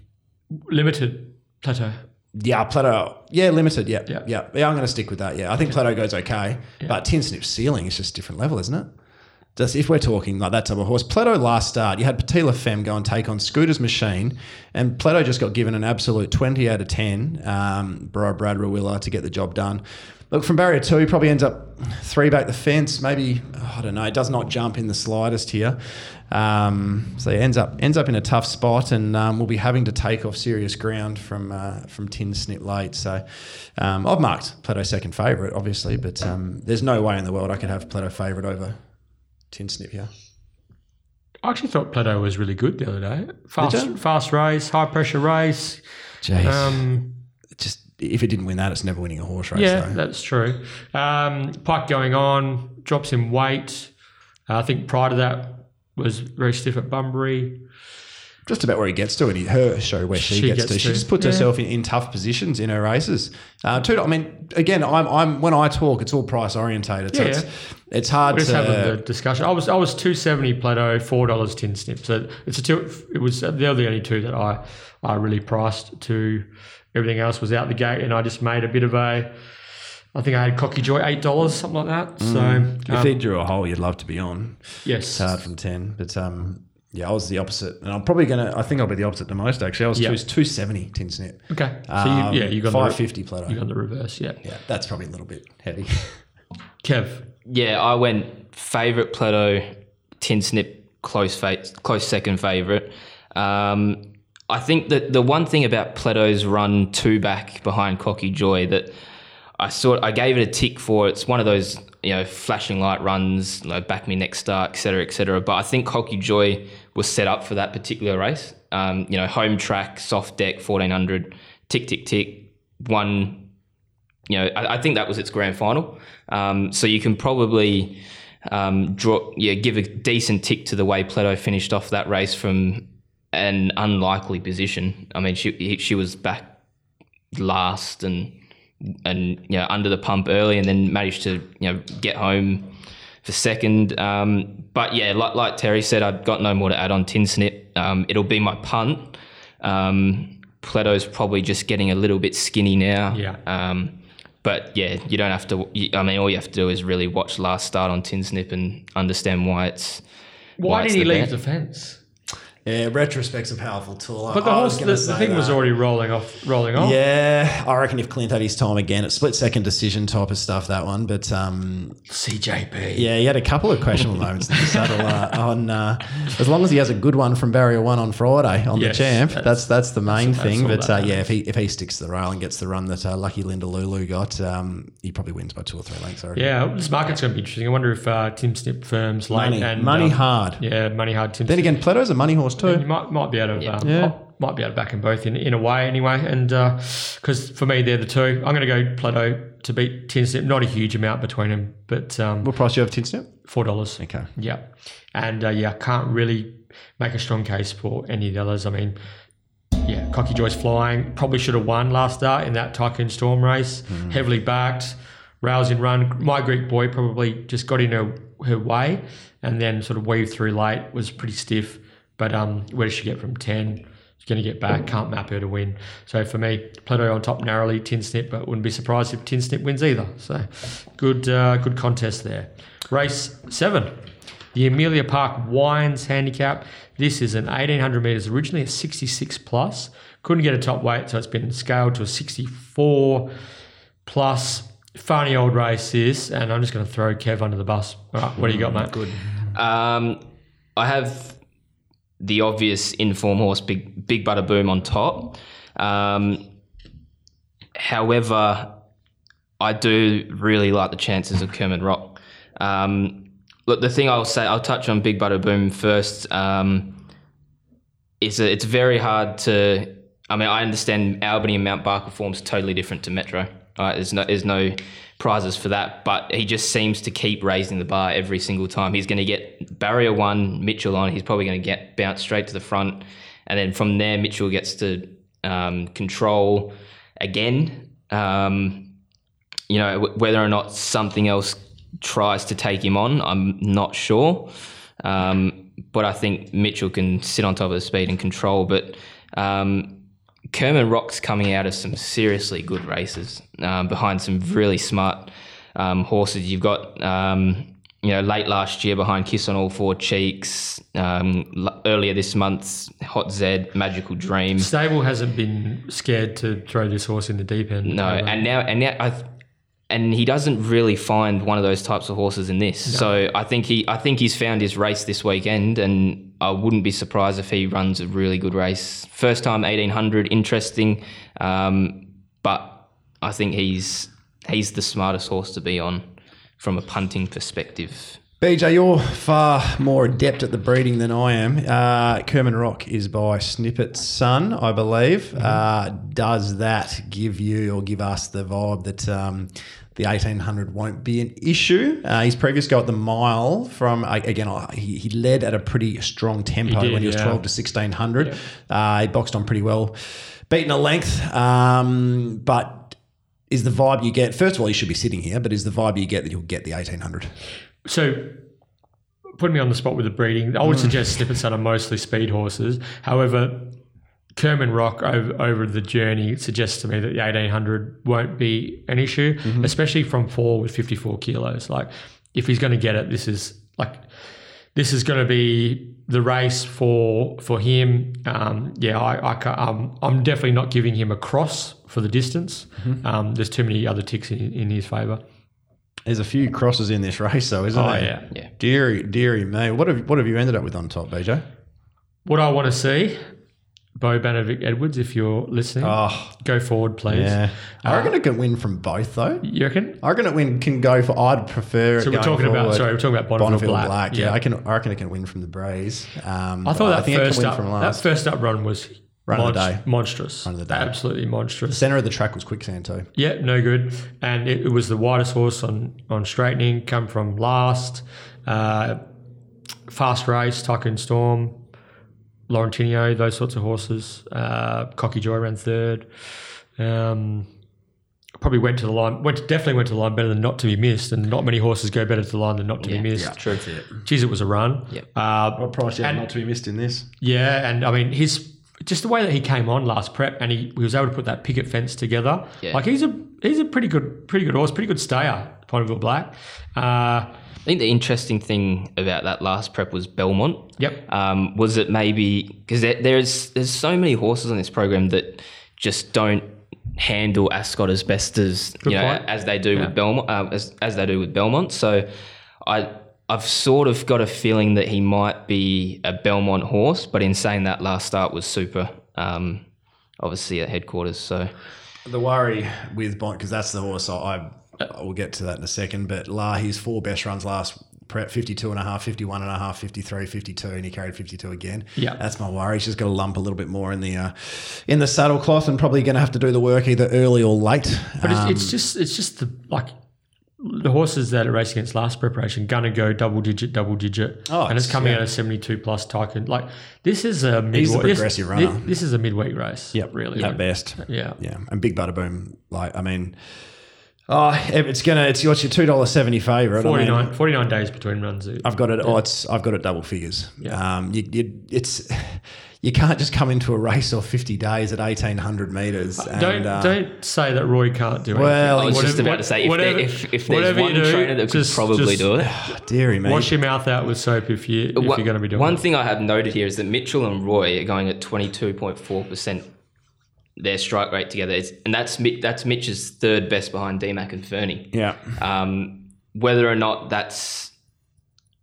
S1: Limited plateau.
S2: Yeah, Plato. Yeah, limited. Yeah,
S1: Yeah.
S2: yeah, yeah. I'm going to stick with that. Yeah, I think Plato goes okay, but Tin Snip's ceiling is just a different level, isn't it? Just if we're talking like that type of horse, Plato last start, you had Patila Femme go and take on Scooter's Machine, and Plato just got given an absolute 20 out of 10 um, Brad Rawiller to get the job done. Look, from barrier two, he probably ends up three back the fence. Maybe oh, I don't know. It does not jump in the slightest here, um, so he ends up ends up in a tough spot, and um, we'll be having to take off serious ground from uh, from Tin Snip late. So um, I've marked Plato second favourite, obviously, but um, there's no way in the world I could have Plato favourite over Tin Snip here.
S1: I actually thought Plato was really good the other day. Fast, fast race, high pressure race.
S2: Jeez,
S1: Um,
S2: if it didn't win that, it's never winning a horse race.
S1: yeah,
S2: though.
S1: that's true. Um, Pike going on, drops in weight. Uh, I think prior to that was very stiff at Bunbury.
S2: just about where he gets to, and he, her show where she,
S1: She
S2: gets,
S1: gets
S2: to. She just puts
S1: Yeah.
S2: herself in, in tough positions in her races. Uh, two, I mean, again, I'm, I'm when I talk, it's all price orientated. So
S1: Yeah,
S2: it's, hard
S1: We're just
S2: to.
S1: having the discussion. I was I was two seventy Plateau, four dollars tin snip. So it's a two. It was they're the only two that I I really priced to. Everything else was out the gate, and I just made a bit of a. I think I had Cocky Joy eight dollars, something like that. So
S2: Mm. if
S1: um,
S2: he drew a hole, you'd love to be on.
S1: yes,
S2: It's hard from ten, but um, yeah, I was the opposite, and I'm probably gonna. I think I'll be the opposite the most. Actually, I was
S1: Yeah.
S2: two two seventy tin snip.
S1: okay. So
S2: Um,
S1: you, yeah, you got
S2: five fifty
S1: the,
S2: fifty Plato.
S1: you got the reverse. Yeah,
S2: Yeah, that's probably a little bit heavy. [LAUGHS]
S1: Kev.
S4: Yeah, I went favourite Plateau, Tin Snip, close fa- close second favourite. Um, I think that the one thing about Pleto's run two back behind Cocky Joy that I saw, I gave it a tick for. It's one of those you know flashing light runs, like back me next start, etc., etc. But I think Cocky Joy was set up for that particular race. Um, you know, home track, soft deck, fourteen hundred, tick tick tick, one. You know, I, I think that was its grand final. Um, so you can probably um, draw, yeah, give a decent tick to the way Pleto finished off that race from an unlikely position. I mean, she she was back last and and you know under the pump early, and then managed to you know get home for second. Um, but yeah, like, like Terry said, I've got no more to add on Tin Snip. Um, it'll be my punt. Um, Pleto's probably just getting a little bit skinny now.
S1: Yeah.
S4: Um, but yeah, you don't have to. you- I mean, all you have to do is really watch last start on Tinsnip and understand why it's.
S1: Why
S4: it's
S1: did he
S4: the
S1: leave the fence?
S2: Yeah, retrospect's a powerful tool.
S1: But the
S2: I was
S1: horse,
S2: gonna
S1: the, the
S2: say
S1: thing was already rolling off, rolling off.
S2: Yeah, I reckon if Clint had his time again, it's split second decision type of stuff that one. But um,
S1: CJP.
S2: yeah, he had a couple of questionable moments in the saddle. Uh, on uh, as long as he has a good one from barrier one on Friday on
S1: Yes,
S2: the champ,
S1: that's-
S2: that's that's, the main
S1: that's
S2: thing.
S1: all
S2: But uh, yeah, if he if he sticks to the rail and gets the run that uh, Lucky Linda Lulu got, um, he probably wins by two or three lengths. I reckon.
S1: Yeah, this market's going to be interesting. I wonder if uh, Tin Snip firms late
S2: money,
S1: and
S2: money
S1: um,
S2: hard.
S1: Yeah, money hard. Tim
S2: Then
S1: Snip.
S2: again, Pleto's a money horse
S1: you
S2: too.
S1: might might be able to um,
S2: Yeah.
S1: might, might be able to back them both in, in a way anyway. And because for me they're the two, I'm going to go Plato to beat Tin Snip. Not a huge amount between them, but um,
S2: What price do you have Tin Snip?
S1: four dollars.
S2: Okay.
S1: Yeah, and uh, yeah, I can't really make a strong case for any of the others. I mean, yeah, Cocky Joy's flying. Probably should have won last start in that Tycoon Storm race. Heavily backed, rousing run. My Greek boy probably just got in her, her way and then sort of weaved through late. Was pretty stiff, but um, where does she get from ten? She's going to get back. Can't map her to win. So for me, Plato on top narrowly. Tin Snip, but wouldn't be surprised if Tin Snip wins either. So good, uh, good contest there. Race seven. The Amelia Park Wines Handicap. This is an 1800 metres, originally a 66 plus. Couldn't get a top weight, so it's been scaled to a 64 plus. Funny old race this, and I'm just going to throw Kev under the bus. All right, what do you got, mate? Good.
S4: Um, I have the obvious inform horse, big big butter boom on top. Um, however, I do really like the chances of Kerman Rock. Um, look, the thing I'll say, I'll touch on Big Butter Boom first. Um, it's it's very hard to. I mean, I understand Albany and Mount Barker form's totally different to Metro. Right, there's no there's no prizes for that, but he just seems to keep raising the bar every single time. He's going to get barrier one Mitchell on. He's probably going to get bounced straight to the front, and then from there Mitchell gets to um, control again. Um, you know w- whether or not something else tries to take him on, I'm not sure. Um, but I think Mitchell can sit on top of the speed and control. But um, Kerman Rock's coming out of some seriously good races um, behind some really smart um, horses. You've got, um, you know, late last year behind Kiss on All Four Cheeks. Um, l- earlier this month, Hot Zed, Magical Dream.
S1: Stable hasn't been scared to throw this horse in the deep end.
S4: No, and now and now I, and he doesn't really find one of those types of horses in this. So I think he I think he's found his race this weekend, and I wouldn't be surprised if he runs a really good race. First time eighteen hundred, interesting, um, but I think he's he's the smartest horse to be on from a punting perspective.
S2: BJ, you're far more adept at the breeding than I am. Uh, Kerman Rock is by Snippetson, I believe. Uh, does that give you or give us the vibe that um, the 1800 won't be an issue? Uh, his previous go at the mile from, uh, again, I- he, he led at a pretty strong tempo
S1: He did,
S2: when he was
S1: yeah.
S2: 12 to 1600. Uh, he boxed on pretty well, beaten a length. Um, but is the vibe you get, first of all, he should be sitting here, but is the vibe you get that you'll get the 1800?
S1: So, putting me on the spot with the breeding, I would suggest Snippetson are mostly speed horses. However, Kerman Rock over, over the journey suggests to me that the 1800 won't be an issue, especially from four with 54 kilos. Like, if he's going to get it, this is like, this is going to be the race for for him. Um, yeah, I, I um, I'm definitely not giving him a cross for the distance. Um, there's too many other ticks in, in his favour.
S2: There's a few crosses in this race, though, isn't
S1: Oh,
S2: there?
S1: yeah.
S4: Yeah.
S2: Deary, deary me. What have what have you ended up with on top, BJ?
S1: What I want to see, Bo Banovic Edwards, if you're listening,
S2: Oh,
S1: go forward, please.
S2: yeah. I
S1: Uh,
S2: reckon it can win from both, though.
S1: You reckon?
S2: I reckon it win can go for. I'd prefer.
S1: So we're talking about. Sorry, we're talking about Bonneville,
S2: Bonneville
S1: Black.
S2: Black. yeah. I can. I reckon it can win from the Breeze. Um,
S1: I thought that
S2: think it
S1: first up, that first up run was
S2: Run of the day.
S1: monstrous,
S2: Run of the day.
S1: absolutely monstrous.
S2: the center of the track was quicksand too.
S1: Yeah, no good. And it, it was the widest horse on on straightening. Come from last, uh, fast race, Tycoon Storm, Laurentinio, those sorts of horses. Uh, Cocky Joy ran third. Um, probably went to the line. Went definitely went to the line better than not to be missed. And not many horses go better to the line than not to
S4: Yeah,
S1: be missed.
S4: Yeah, True.
S1: Geez, it was a run.
S4: Yep.
S1: Uh,
S2: What price
S1: And-
S2: not to be missed in this?
S1: yeah, and I mean his just the way that he came on last prep, and he, he was able to put that picket fence together.
S4: Yeah.
S1: Like he's a he's a pretty good pretty good horse, pretty good stayer. Bonneville Black. Uh,
S4: I think the interesting thing about that last prep was Belmont.
S1: yep.
S4: Um, was it maybe because there, there's there's so many horses on this program that just don't handle Ascot as best as
S1: Good
S4: you know
S1: point.
S4: as they do
S1: Yeah.
S4: with Belmont uh, as, as they do with Belmont. So I I've sort of got a feeling that he might be a Belmont horse, but in saying that, last start was super. Um, obviously at headquarters. So
S2: The worry with Bond because that's the horse I, I will get to that in a second. But La, his four best runs last prep 52 and a half, 51 and a half, 53, 52, and he carried 52 again.
S1: Yeah.
S2: That's my worry. He's just got to lump a little bit more in the uh, in the saddle cloth and probably going to have to do the work either early or late.
S1: But it's,
S2: Um,
S1: it's just it's just the like the horses that are racing against last preparation gonna go double digit, double digit,
S2: Oh,
S1: and it's
S2: it's-
S1: coming
S2: yeah.
S1: out of seventy two plus Tycoon. Like this is a mid-
S2: He's a progressive
S1: thi-
S2: runner.
S1: This, is a midweek race.
S2: Yep,
S1: really.
S2: at best.
S1: Yeah.
S2: Yeah, and Big Butter Boom. Like, I mean, oh, it's gonna, it's what's your two dollar seventy favorite.
S1: 49, 49 days between runs.
S2: I've got it. Oh, it's I've got it double figures.
S1: Yeah.
S2: Um, you, you, it's [LAUGHS] you can't just come into a race of fifty days at eighteen hundred meters. And,
S1: don't
S2: uh,
S1: don't say that Roy can't do it.
S2: Well,
S4: I was
S1: anything.
S4: just about to say if, there, if, if there's one trainer that could probably do it.
S2: dearie me.
S1: Wash your mouth out with soap if you if
S4: One-
S1: you're going to be doing
S4: One
S1: it.
S4: thing I have noted here is that Mitchell and Roy are going at 22.4% their strike rate together. It's, and that's Mi- that's Mitch's third best behind DMAC and Fernie.
S2: yeah.
S4: Um, whether or not that's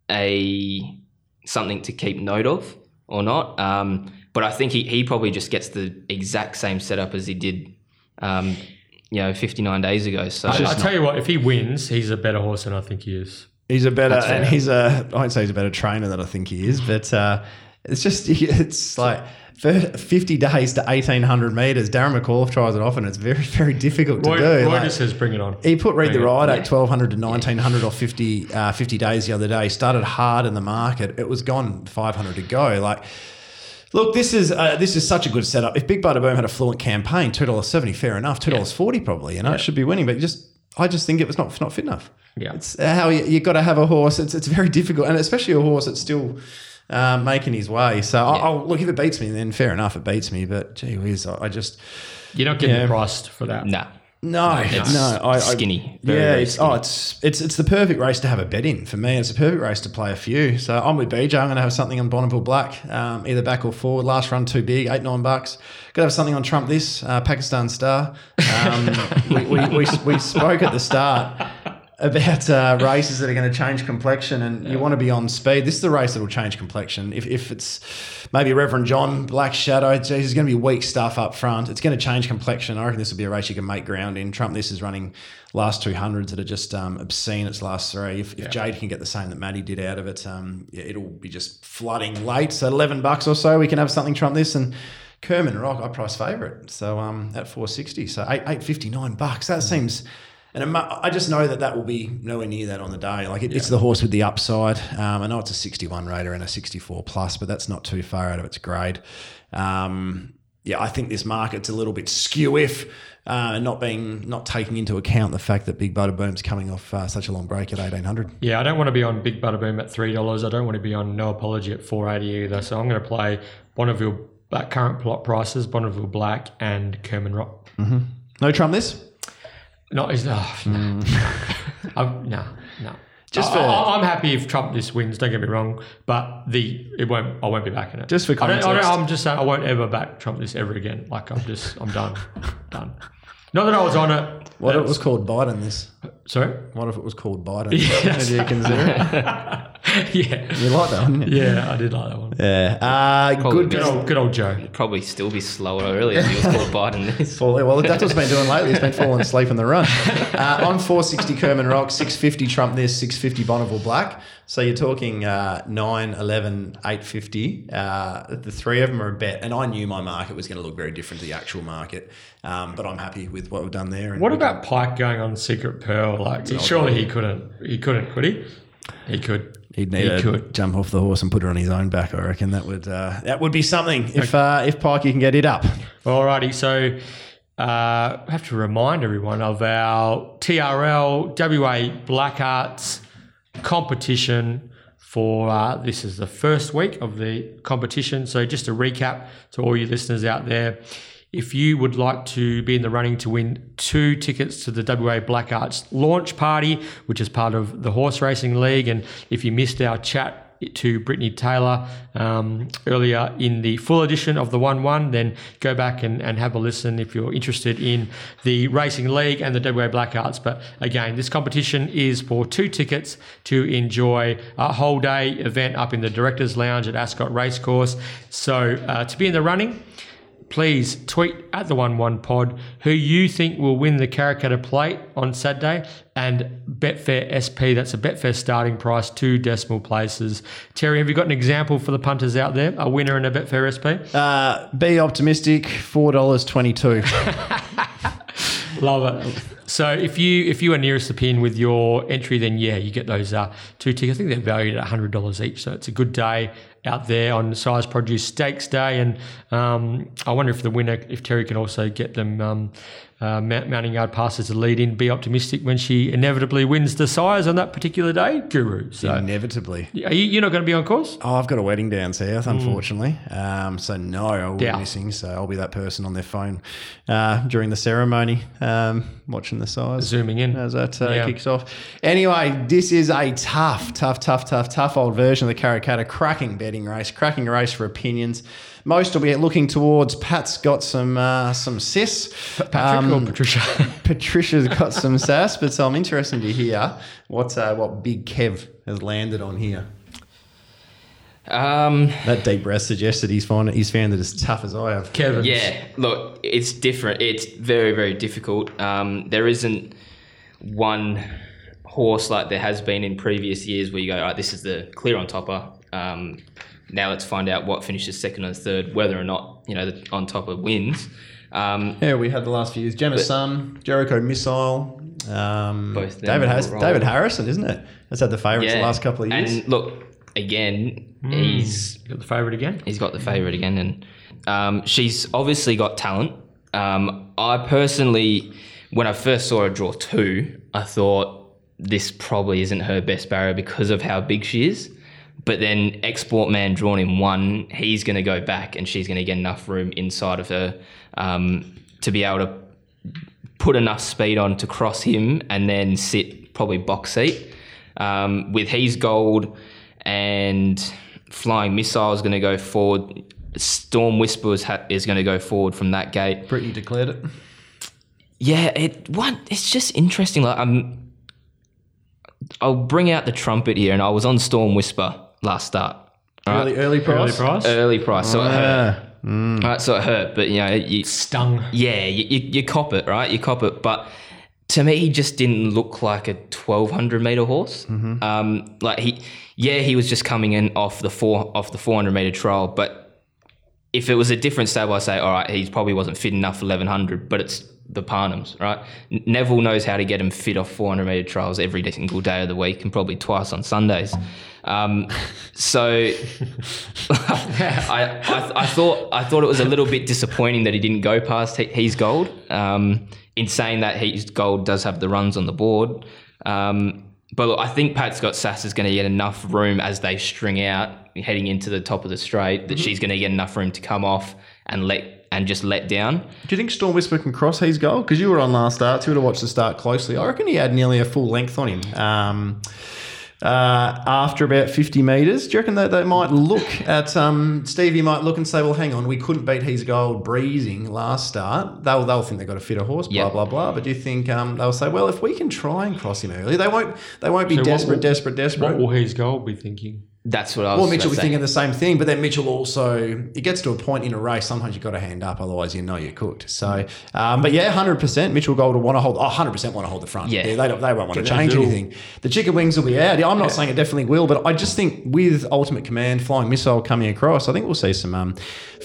S4: a something to keep note of or not, um, but I think he, he probably just gets the exact same setup as he did, um, you know, 59 days ago. So
S1: I, I tell you what, if he wins, he's a better horse than I think he is.
S2: He's a better, and he's a. I won't say he's a better trainer than I think he is, but uh, it's just [LAUGHS] it's like for fifty days to eighteen hundred meters. Darren McAuliffe tries it off, and it's very very difficult to
S1: Roy,
S2: do.
S1: Roy
S2: Like-
S1: just says, "Bring it on."
S2: He put Read the
S1: Bring it.
S2: Ride at 1200 to 1900 or 50, uh, 50 days the other day. Started hard in the market. It was gone 500 to go. Like, look, this is uh, this is such a good setup. If Big Butter Boom had a fluent campaign, two dollars seventy, fair enough. Two dollars forty probably. You know, it should be winning. But you just, I just think it was not not fit enough.
S1: Yeah.
S2: it's how you, you got to have a horse. It's it's very difficult, and especially a horse that's still. Uh, making his way, so I'll, I'll look if it beats me. Then fair enough, it beats me. But gee whiz, I, I just
S1: You're not getting
S2: Yeah.
S1: priced for that.
S4: nah.
S2: no,
S4: It's
S2: no, I, I,
S4: skinny. Very,
S2: yeah,
S4: very
S2: it's,
S4: skinny.
S2: oh, it's it's it's the perfect race to have a bet in for me. It's a perfect race to play a few. So I'm with BJ. I'm going to have something on Bonneville Black, um, either back or forward. Last run too big, eight nine bucks. Got to have something on Trump this uh, Pakistan Star. Um, [LAUGHS] we, we, we, we spoke at the start about uh, [LAUGHS] races that are going to change complexion, and you want to be on speed. This is the race that will change complexion. If, if it's maybe Reverend John Black Shadow, geez, there's going to be weak stuff up front. It's going to change complexion. I reckon this will be a race you can make ground in. Trump this is running last two hundreds that are just um, obscene. Its last three. If, if Jade can get the same that Maddie did out of it, um, yeah, it'll be just flooding late. So eleven bucks or so, we can have something Trump this and. Kerman Rock, I price favourite, so um, at four sixty, so eight eight fifty nine bucks. That seems and I just know that that will be nowhere near that on the day. Like it, it's the horse with the upside. Um, I know it's a 61 rater and a 64 plus, but that's not too far out of its grade. Um, yeah, I think this market's a little bit skew if uh, not being not taking into account the fact that Big Butter Boom's coming off uh, such a long break at 1800.
S1: Yeah, I don't want to be on Big Butterboom at three dollars. I don't want to be on No Apology at four eighty either. So I'm going to play Bonneville at current plot prices, Bonneville Black and Kerman Rock.
S2: No Trump this.
S1: No, is oh, no, hmm. [LAUGHS] I'm, no, no.
S2: Just
S1: I,
S2: for-
S1: I, I'm happy if Trump this wins. Don't get me wrong, but the it won't. I won't be backing it.
S2: Just for
S1: I don't, I
S2: context.
S1: don't, I'm just saying I won't ever back Trump this ever again. Like I'm just I'm done, [LAUGHS] done. Not that I was on it.
S2: What if it was called Biden this?
S1: Sorry.
S2: What if it was called Biden? [LAUGHS] Did you consider it? [LAUGHS]
S1: yeah,
S2: You like that one?
S1: yeah, I did like that one.
S2: Yeah. Uh,
S4: Probably
S2: good.
S1: Good old, good old Joe.
S4: Probably still be slower earlier if he was caught biting this.
S2: Fall, well, that's what's been doing lately. He's been falling asleep in the run. Uh, on 460 Kerman Rock, 650 Trump this, 650 Bonneville Black. So you're talking uh, 9, 11, 850. Uh, the three of them are a bet. And I knew my market was going to look very different to the actual market. Um, but I'm happy with what we've done there. And
S1: What
S2: we
S1: about Pike going on Secret Pearl? Like, surely he couldn't. He couldn't, could he? He could.
S2: He'd need
S1: he
S2: to
S1: could.
S2: jump off the horse and put her on his own back. I reckon that would uh, that would be something if uh, if Pikey can get it up.
S1: Alrighty, so uh, I have to remind everyone of our TRL WA Black Hearts competition for uh, this is the first week of the competition. So just to recap to all you listeners out there, if you would like to be in the running to win two tickets to the WA Black Hearts launch party, which is part of the Horse Racing League, and if you missed our chat to Brittany Taylor um, earlier in the full edition of the 1 1, then go back and, and have a listen if you're interested in the Racing League and the WA Black Hearts. But again, this competition is for two tickets to enjoy a whole day event up in the Directors Lounge at Ascot Racecourse. So uh, to be in the running, please tweet at the 1 1 pod who you think will win the Karrakatta plate on Saturday and Betfair SP. That's a Betfair starting price, two decimal places. Terry, have you got an example for the punters out there? A winner in a Betfair SP?
S2: Uh, be optimistic. Four dollars twenty two. [LAUGHS] [LAUGHS]
S1: Love it. So if you if you are nearest the pin with your entry, then yeah, you get those uh, two tickets. I think they're valued at hundred dollars each. So it's a good day out there on Sires Produce Stakes Day, and um, I wonder if the winner, if Terry can also get them um, uh, Mounting Yard passes to lead in. Be optimistic when she inevitably wins the Sires on that particular day, Guru. So
S2: Inevitably.
S1: are you, you're not going to be on course?
S2: Oh, I've got a wedding down south, unfortunately. Um, so no, I will be missing. So I'll be that person on their phone uh, during the ceremony, um, watching the Sires.
S1: Zooming in.
S2: as that uh,
S1: Yeah.
S2: kicks off. Anyway, this is a tough, tough, tough, tough, tough old version of the Karrakatta. Cracking betting race, cracking race for opinions. Most will be looking towards Pat's got some uh, some sis.
S1: Patrick or
S2: Um,
S1: Patricia? [LAUGHS]
S2: Patricia's got some sass, but so I'm interested to hear what uh, what Big Kev has landed on here.
S4: Um,
S2: That deep breath suggests that he's found he's found it as tough as I have.
S1: Kevin.
S4: yeah, look, it's different. It's very, very difficult. Um, there isn't one horse like there has been in previous years where you go, all right, this is the clear on topper. Um, now let's find out what finishes second and third, whether or not you know the on topper wins. Um,
S2: Yeah, we had the last few years. Gemma Sun, Jericho Missile, um,
S4: Both
S2: David Has- David Harrison, isn't it? That's had the favourites the last couple of years.
S4: And look, again, he's
S1: Got the favourite again?
S4: he's got the favourite again, and um, she's obviously got talent. Um, I personally, when I first saw her draw two, I thought this probably isn't her best barrier because of how big she is. But then Export Man drawn in one, he's going to go back, and she's going to get enough room inside of her um, to be able to put enough speed on to cross him and then sit probably box seat. Um, with He's Gold and Flying Missile is going to go forward. Storm Whisper is, ha- is going to go forward from that gate.
S2: Brittany declared it.
S4: Yeah, it what it's just interesting. Like I'm, I'll bring out the trumpet here, and I was on Storm Whisper last start. All right?
S2: Early, early price.
S1: Early price?
S4: early price, so it hurt.
S2: Ah, mm.
S4: Right, so it hurt, but you know, you,
S1: Stung.
S4: yeah, you, you, you cop it, right? You cop it, but to me, he just didn't look like a twelve hundred meter horse. Um, like he, yeah, he was just coming in off the four off the four hundred meter trial, but if it was a different stable, I say, all right, he probably wasn't fit enough for eleven hundred, but it's the Parnhams, right? Neville knows how to get him fit off four hundred meter trials every single day of the week, and probably twice on Sundays. Um, so [LAUGHS] I, I, I thought I thought it was a little bit disappointing that he didn't go past He- He's Gold. Um, in saying that He's Gold does have the runs on the board, um, but look, I think Pat's got sass is going to get enough room as they string out heading into the top of the straight that she's going to get enough room to come off and let and just let down.
S2: Do you think Storm Whisper can cross He's Gold? Because you were on last start, so you would have watched the start closely. I reckon he had nearly a full length on him. Um, uh, after about 50 metres. Do you reckon that they might look at, um, Stevie might look and say, well, hang on, we couldn't beat He's Gold breezing last start. They'll, they'll think they've got to fit a horse, blah,
S4: Yeah.
S2: blah, blah. But do you think um, they'll say, well, if we can try and cross him early, they won't, they won't be
S1: So
S2: desperate,
S1: will-
S2: desperate, desperate.
S1: What will He's Gold be thinking?
S4: That's what I was.
S2: Well, Mitchell
S4: gonna
S2: was thinking the same thing, but then Mitchell also it gets to a point in a race. Sometimes you've got to hand up, otherwise you know you're cooked. So, um, but yeah, hundred percent. Mitchell Gold will want to hold. Oh, 100 percent want to hold the front.
S4: Yeah.
S2: they don't. They won't want to change
S1: little-
S2: anything. The chicken wings will be out. Yeah, I'm not saying it definitely will, but I just think with Ultimate Command flying missile coming across, I think we'll see some um,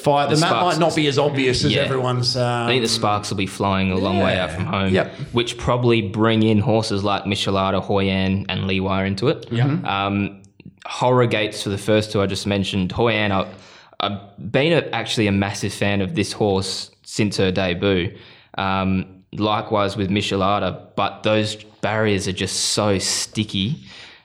S2: fire. The,
S4: The
S2: map might not be as obvious as everyone's. Um,
S4: I think the sparks will be flying a long way out from home,
S2: Yep.
S4: which probably bring in horses like Michelada, Hoyan, and Liwa into it.
S1: Yeah.
S4: Um, horror gates for the first two I just mentioned. Hoyan, I, I've been a, actually a massive fan of this horse since her debut. Um, likewise with Michelada, but those barriers are just so sticky.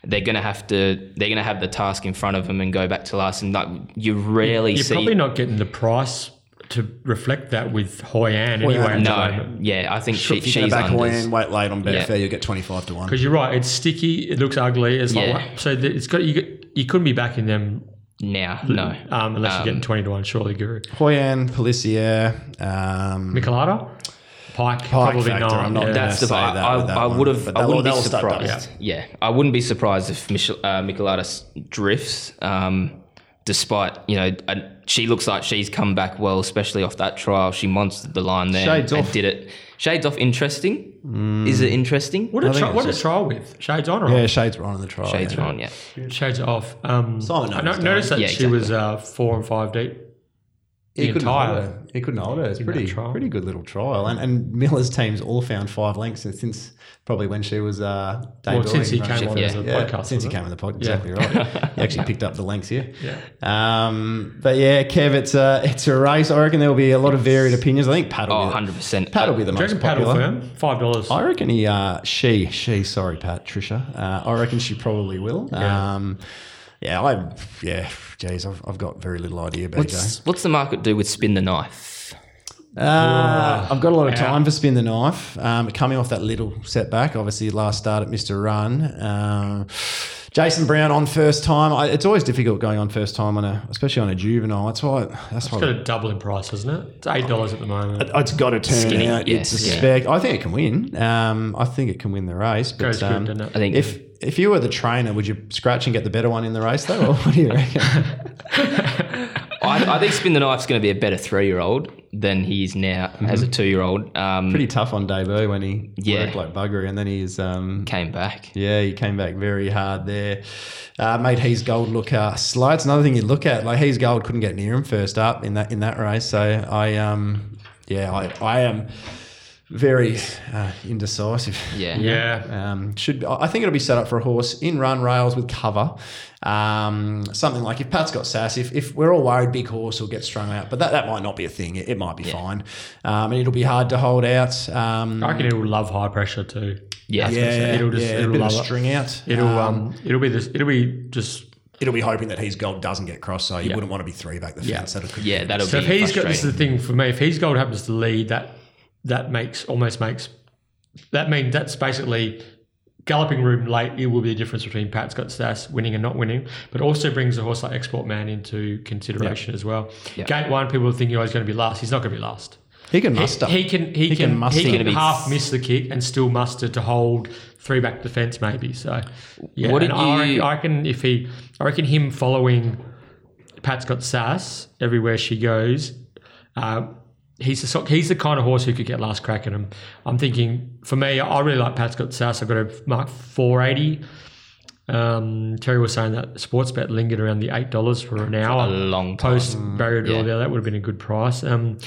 S4: They're gonna have to. They're gonna have the task in front of them and go back to last. And like you rarely see.
S1: You're
S4: see.
S1: probably not getting the price to reflect that with Hoyan anyway. at the
S4: no,
S1: moment.
S4: yeah, I think she,
S2: if you
S4: she's
S2: go back
S4: unders.
S2: away and wait late on Betfair,
S4: Yeah.
S2: you'll get 25 to one.
S1: Because you're right, it's sticky. It looks ugly. It's
S4: Yeah.
S1: like so. It's got you. got- You couldn't be backing them
S4: now. No,
S1: um, unless you're getting twenty to one. Surely, Guru.
S2: Hoyan, Policia, um,
S1: Michelada, Pike,
S2: Pike
S1: probably
S2: factor,
S1: not.
S2: I'm not
S1: yeah.
S2: gonna
S4: That's the
S2: say
S4: part.
S2: that
S4: I,
S2: that
S4: I would have. I wouldn't be surprised.
S2: double.
S4: Yeah, I wouldn't be surprised if Michel, uh, Michelada drifts. Um, despite you know, uh, she looks like she's come back well, especially off that trial. She monstered the line there
S2: Shades
S4: and
S2: off.
S4: did it. Shades off. Interesting. Is it interesting?
S1: What a,
S2: think
S1: tri-
S2: it's
S1: what a
S2: just-
S1: trial with Shades on or
S2: Yeah,
S1: off?
S2: Shades were on in the trial.
S4: Shades
S2: yeah.
S4: are on. Yeah.
S1: Shades off. Um,
S2: Simon
S1: I no- noticed that
S4: Yeah,
S1: she was uh, four and five deep.
S2: He
S1: The
S2: couldn't
S1: entire-
S2: hold her. He couldn't hold her. It's pretty,
S1: trial.
S2: pretty good little trial. And, and Miller's team's all found five lengths since, since probably when she was uh,
S1: Well, since he
S2: right?
S1: came on
S4: Yeah.
S1: as a
S2: Yeah,
S1: podcast.
S2: since he
S1: wasn't
S2: came
S1: it?
S2: in the pod,
S1: Yeah.
S2: exactly right. [LAUGHS] he actually picked up the lengths here.
S1: Yeah.
S2: Um, but yeah, Kev, it's a, it's a race. I reckon there will be a lot of varied opinions. I think Pat will,
S4: Oh,
S2: be,
S4: 100 percent.
S2: Pat will be the most popular.
S1: firm? Five dollars.
S2: I reckon he, uh, she, she, sorry, Pat, Trisha. Uh, I reckon she probably will.
S1: Yeah.
S2: Um, yeah, I, yeah, geez, I've, I've got very little idea about
S4: What's, what's the market do with spin the knife?
S2: Uh, I've got a lot of
S1: Yeah.
S2: time for spin the knife. Um, coming off that little setback, obviously last start at Mr. Run. Um, Jason Brown on first time. I, it's always difficult going on first time on a, especially on a juvenile. That's why. That's
S1: It's
S2: why.
S1: got a double in price, isn't it? It's eight dollars at the moment.
S2: it's got to turn
S4: Skinny,
S2: out.
S4: yes,
S2: it's a
S4: yeah.
S2: spec. I think it can win. Um, I think it can win the race. But
S1: Goes good,
S2: um,
S1: doesn't it?
S4: I think
S2: if if you were the trainer, would you scratch and get the better one in the race though? Or what do you [LAUGHS] reckon?
S4: I, I think spin the knife's going to be a better three-year-old than he is now as a two-year-old. Um,
S2: Pretty tough on debut when he
S4: Yeah.
S2: worked like buggery, and then he's um,
S4: came back.
S2: Yeah, he came back very hard there. Uh, made He's Gold look uh, slow. It's another thing you look at. Like He's Gold couldn't get near him first up in that in that race. So I um yeah I, I am very uh, indecisive.
S4: Yeah. [LAUGHS]
S1: yeah.
S2: Um, should I think it'll be set up for a horse in run rails with cover. Um, something like if Pat's got sass, if, if we're all worried big horse will get strung out, but that, that might not be a thing. It, it might be fine. Um, and it'll be hard to hold out. Um,
S1: I reckon it'll love high pressure too.
S4: Yeah.
S2: yeah,
S1: It'll just-
S2: yeah,
S1: it'll
S2: a bit of
S1: love it.
S2: string out.
S1: It'll um, it'll be this. It'll be just.
S2: it'll be hoping that he's gold doesn't get crossed, so you wouldn't want to be three back the
S1: Yeah.
S2: fence. That could
S4: Yeah, that'll
S1: So
S4: be
S1: if he's got this is the thing for me. If he's gold happens to lead, that that makes almost makes that means that's basically galloping room late. It will be the difference between Pat's got sass winning and not winning, but also brings a horse like Export Man into consideration as well.
S4: Yeah.
S1: Gate one, people think oh, he's going to be last. He's not going to be last.
S2: He can muster.
S1: he can he,
S2: He can
S1: can,
S2: muster.
S1: he can
S4: gonna be-
S1: half miss the kick and still muster to hold three back defence maybe. So yeah,
S4: What
S1: and
S4: did
S1: I,
S4: you-
S1: reckon, I reckon if he I reckon him following Pat's got sass everywhere she goes. Uh, he's the he's the kind of horse who could get last crack at him. I'm thinking for me, I really like Pat's got sass. I've got a mark 480. Um, Terry was saying that Sportsbet lingered around the eight dollars for an hour.
S4: a long time.
S1: post barrier draw
S4: Yeah.
S1: there. That would have been a good price. Um,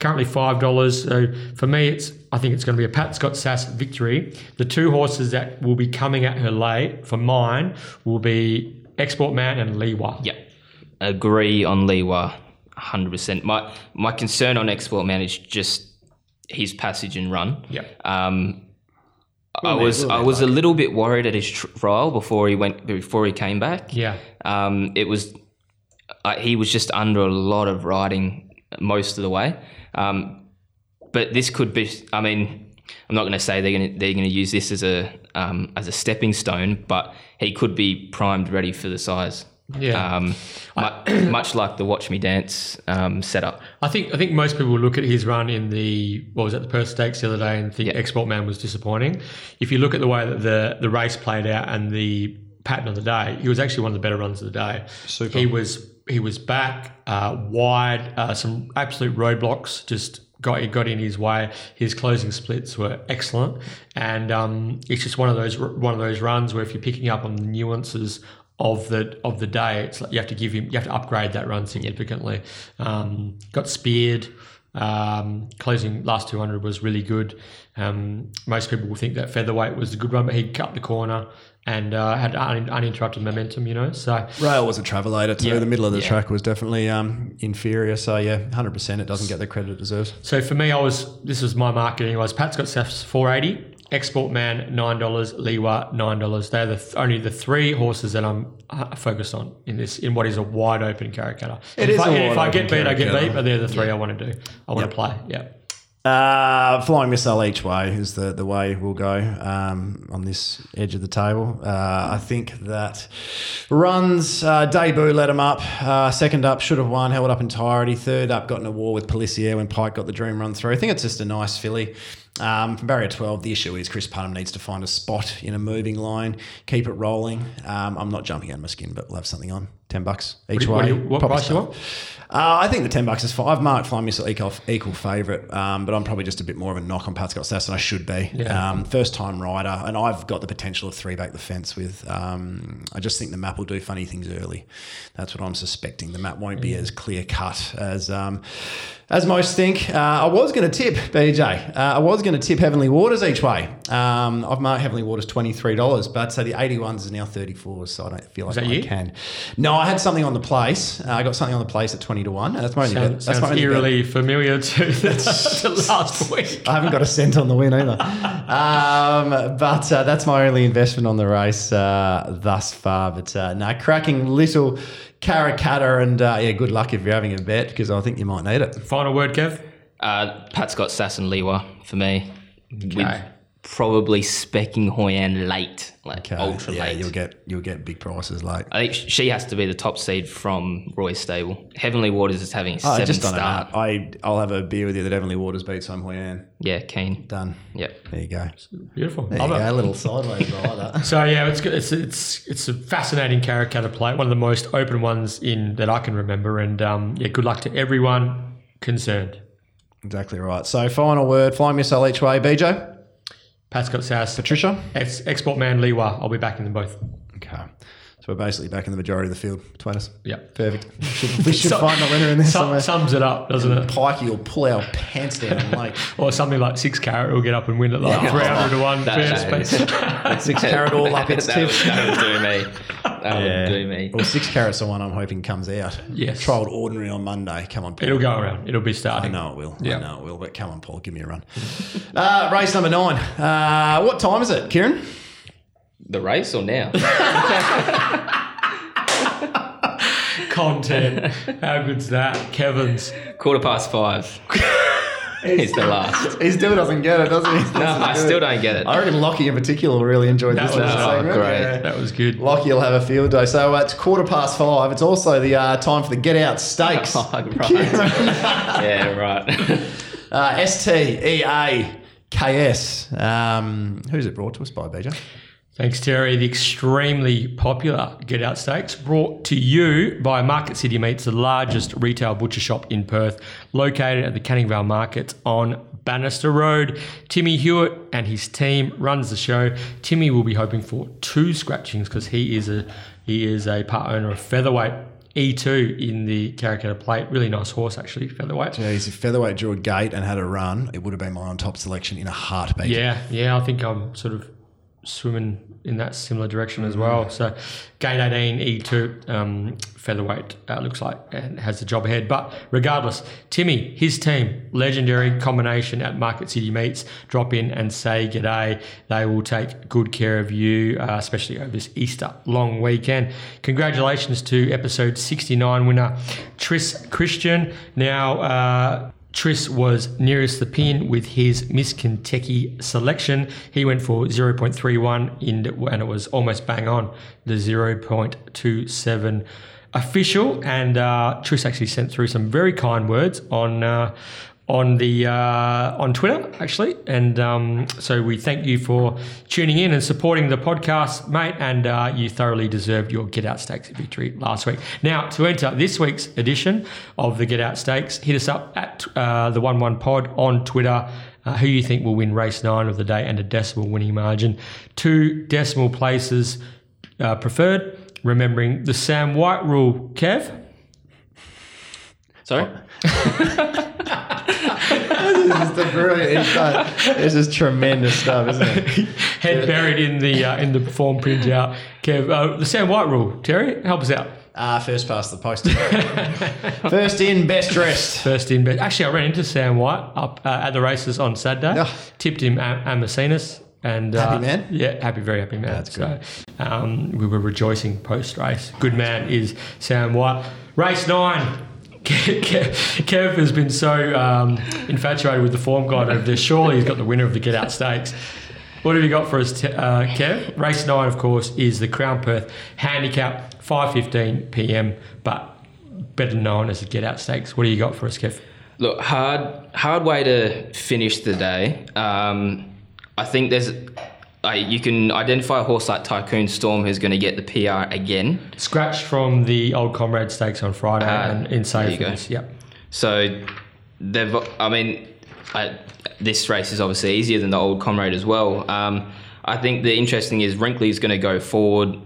S1: currently five dollars. So for me, it's I think it's going to be a Pat's got sass victory. The two horses that will be coming at her late for mine will be Export Man and Liwa.
S4: Yeah. Agree on Liwa, 100%. My my concern on Export Man is just his passage and run.
S1: Yeah.
S4: Um, I was I was
S2: need
S4: a little bit worried at his trial before he went before he came back.
S1: Yeah.
S4: Um, it was uh, he was just under a lot of riding most of the way. Um, but this could be. I mean, I'm not going to say they're going to they're going to use this as a um, as a stepping stone, but he could be primed, ready for the Sires.
S1: Yeah.
S4: Um, mu- [CLEARS THROAT] much like the Watch Me Dance um, setup.
S1: I think I think most people look at his run in the what was it the Perth Stakes the other day and think Export Man was disappointing. If you look at the way that the the race played out and the pattern of the day, he was actually one of the better runs of the day.
S2: Super.
S1: He was he was back uh, wide, uh, some absolute roadblocks just. Got, he got in his way. His closing splits were excellent, and um, it's just one of those one of those runs where if you're picking up on the nuances of the of the day. It's like you have to give him, you have to upgrade that run significantly. Um, got speared. Um, closing last 200 was really good. Um, most people will think that featherweight was a good one, but he cut the corner and uh, had un- uninterrupted momentum. You know, so
S2: Rail was a travelator too.
S1: Yeah.
S2: The middle of the
S1: Yeah.
S2: track was definitely um, inferior. So yeah, hundred percent. It doesn't get the credit it deserves.
S1: So for me, I was this was my market anyways. Pat's got sass four eighty. Export Man nine dollars, Liwa nine dollars. They're the th- only the three horses that I'm uh, focused on in this in what is a wide open Karrakatta.
S2: It
S1: if
S2: is
S1: I, if I get beat, I get beat. But they're the three I want to do. I want to play. Yeah.
S2: Uh, flying missile each way is the, the way we'll go um, on this edge of the table. Uh, I think that runs uh, debut let him up. Uh, second up should have won, held up entirety. Third up got in a war with Polissier when Pike got the dream run through. I think it's just a nice filly. Um, from barrier 12, the issue is Chris Parnham needs to find a spot in a moving line, keep it rolling. Um, I'm not jumping out of my skin, but we'll have something on. 10 bucks each
S1: what
S2: way.
S1: you- what price you want?
S2: Uh, I think the 10 bucks is fine. I've marked Flying Missile equal, equal favourite, um, but I'm probably just a bit more of a knock on Pat's got sass than I should be.
S1: Yeah.
S2: Um, first time rider, and I've got the potential of three back the fence with. Um, I just think the map will do funny things early. That's what I'm suspecting. The map won't be as clear cut as. Um, as most think, uh, I was going to tip BJ. Uh, I was going to tip Heavenly Waters each way. Um, I've marked Heavenly Waters twenty three dollars, but so the eighty ones is now thirty fours. So I don't feel like I
S1: you?
S2: can. No, I had something on the place. Uh, I got something on the place at twenty to one. That's my only bet.
S1: Sounds,
S2: my
S1: sounds
S2: only bet.
S1: eerily familiar to, [LAUGHS] to last [LAUGHS] week.
S2: I haven't got a cent on the win either. Um, but uh, that's my only investment on the race uh, thus far. But uh, no, cracking little Karrakatta, and uh, yeah, good luck if you're having a bet because I think you might need it.
S1: Final word, Kev.
S4: Uh, Pat's got sass and Liwa for me. With
S1: Okay.
S4: Probably specking Hoyan late, like ultra
S2: yeah,
S4: late.
S2: you'll get you'll get big prices late.
S4: I think she has to be the top seed from Roy's stable. Heavenly Waters is having a
S2: Oh,
S4: seven
S2: just on a I I'll have a beer with you that Heavenly Waters beats Home Hoyan.
S4: Yeah, keen.
S2: Done.
S4: Yep.
S2: There you go.
S1: Beautiful.
S2: There
S1: Love
S2: you go. A little sideways. I like that.
S1: So yeah, it's good. It's it's it's a fascinating Karrakatta play, one of the most open ones in that I can remember. And um, yeah, good luck to everyone concerned.
S2: Exactly right. So final word. Flying missile each way. BJ.
S1: Pat's got sass,
S2: Patricia.
S1: Ex- Export Man Liwa. I'll be backing them both.
S2: Okay. So we're basically back in the majority of the field between us.
S1: Yeah.
S2: Perfect. We should, we should
S1: So-
S2: find the winner in this
S1: Sum,
S2: somewhere.
S1: sums it up, doesn't it?
S2: Pikey will pull our pants down [LAUGHS] like
S1: Or something like six carat will get up and win at like three hundred to one.
S4: That-
S1: first
S4: that-
S1: place.
S2: six carat all up its [LAUGHS]
S4: that,
S2: tip.
S4: would, that would do me. That would do me.
S2: Well, six carats the one I'm hoping comes out.
S1: Yes.
S2: Trialled ordinary on Monday. Come on, Paul.
S1: It'll go around. It'll be starting.
S2: I know it will.
S1: Yeah.
S2: I know it will. But come on, Paul, give me a run. [LAUGHS] uh, race number nine. Uh, what time is it, Kieran?
S4: The race or now? [LAUGHS]
S1: Content. How good's that? Kevin's.
S4: Quarter past five. He's the last. [LAUGHS]
S2: He still doesn't get it, does he?
S4: No, I still don't get it.
S2: I reckon Lockie in particular really enjoyed
S1: That
S2: this
S1: was-
S2: little
S1: oh,
S2: segment.
S4: great.
S2: Yeah.
S1: That was good.
S2: Lockie will have a field day. So uh, it's quarter past five. It's also the uh, time for the Get Out Steaks. [LAUGHS]
S4: Oh, right. yeah, right.
S2: Uh, S T E A K S. Um, who's it brought to us by, BJ?
S1: Thanks, Terry. The extremely popular Get Out Steaks brought to you by Market City Meats, the largest retail butcher shop in Perth, located at the Canning Vale Market on Bannister Road. Timmy Hewitt and his team runs the show. Timmy will be hoping for two scratchings because he is a he is a part owner of Featherweight E2 in the Karrakatta Plate. Really nice horse, actually, Featherweight.
S2: Jeez, if Featherweight drew a gate and had a run, it would have been my on top selection in a heartbeat.
S1: Yeah, yeah, I think I'm sort of swimming in that similar direction as well. So, gate 18 E2 um, featherweight uh, looks like and has the job ahead. But regardless, Timmy, his team, legendary combination at Market City Meats. Drop in and say g'day. They will take good care of you, uh, especially over this Easter long weekend. Congratulations to episode 69 winner Tris Christian. Now. Uh, Tris was nearest the pin with his Miss Kentucky selection. He went for 0.31 in, and it was almost bang on the 0.27 official. And uh, Tris actually sent through some very kind words on uh, on the uh, on Twitter actually, and um, so we thank you for tuning in and supporting the podcast, mate. And uh, you thoroughly deserved your Get Out Steaks victory last week. Now to enter this week's edition of the Get Out Steaks, hit us up at uh, the One One Pod on Twitter. Uh, who you think will win race nine of the day and a decimal winning margin? Two decimal places uh, preferred. Remembering the Sam White rule, Kev.
S4: Sorry. [LAUGHS]
S2: this is the brilliant insight. This is tremendous stuff, isn't it? [LAUGHS]
S1: Head buried in the uh, in the form printout. Kev, uh, the Sam White rule. Terry, help us out.
S2: Ah, first past the post. [LAUGHS] first in, best dressed.
S1: First in, but actually, I ran into Sam White up uh, at the races on Saturday.
S2: Oh.
S1: Tipped him Am- Amacinas. And, uh,
S2: Happy man?
S1: Yeah, happy, very happy man.
S2: That's good.
S1: So, um, we were rejoicing post race. Good man is Sam White. Race nine. Kev, has been so um, infatuated with the form guide over there. Surely he's got the winner of the Get Out Steaks. What have you got for us, uh, Kev? Race nine, of course, is the Crown Perth Handicap, 5.15 p.m., but better known as the Get Out Steaks. What do you got for us, Kev?
S4: Look, hard hard way to finish the day. Um, I think there's. Uh, you can identify a horse like Tycoon Storm who's going to get the PR again.
S1: Scratch from the Old Comrade Stakes on Friday
S4: Ah,
S1: and in
S4: there you.
S1: Yep.
S4: So they've. I mean, I, this race is obviously easier than the old comrade as well. Um, I think the interesting is Wrinkly's going to go forward,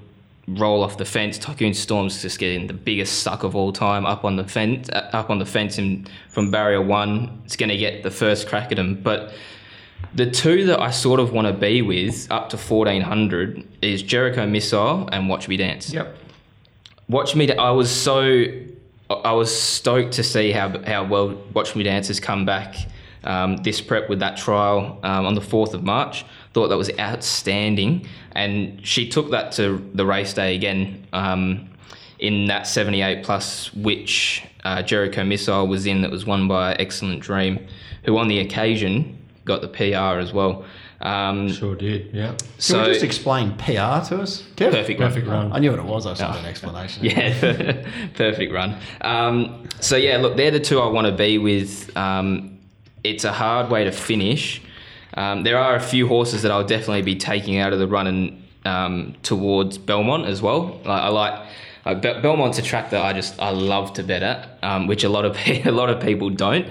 S4: roll off the fence. Tycoon Storm's just getting the biggest suck of all time up on the fence, uh, up on the fence, and from barrier one, it's going to get the first crack at him. But the two that I sort of want to be with up to fourteen hundred is Jericho Missile and Watch Me Dance.
S1: Yep.
S4: Watch Me. I was so. I was stoked to see how how well Watch Me Dance has come back. Um, this prep with that trial um, on the fourth of March, thought that was outstanding, and she took that to the race day again um, in that seventy eight plus, which uh, Jericho Missile was in. That was won by Excellent Dream, who on the occasion got the PR as well. Um,
S1: Sure did. Yeah.
S2: Can
S4: so
S2: we just explain PR to us? Kev?
S4: perfect, run.
S1: Perfect run.
S2: I knew what it was. I just wanted an explanation.
S4: Yeah, [LAUGHS] perfect run. Um, so yeah, look, they're the two I want to be with. Um, it's a hard way to finish. Um, there are a few horses that I'll definitely be taking out of the run and um, towards Belmont as well. Like, I like. Uh, Be- Belmont's a track that I just I love to bet at, um, which a lot of pe- [LAUGHS] a lot of people don't.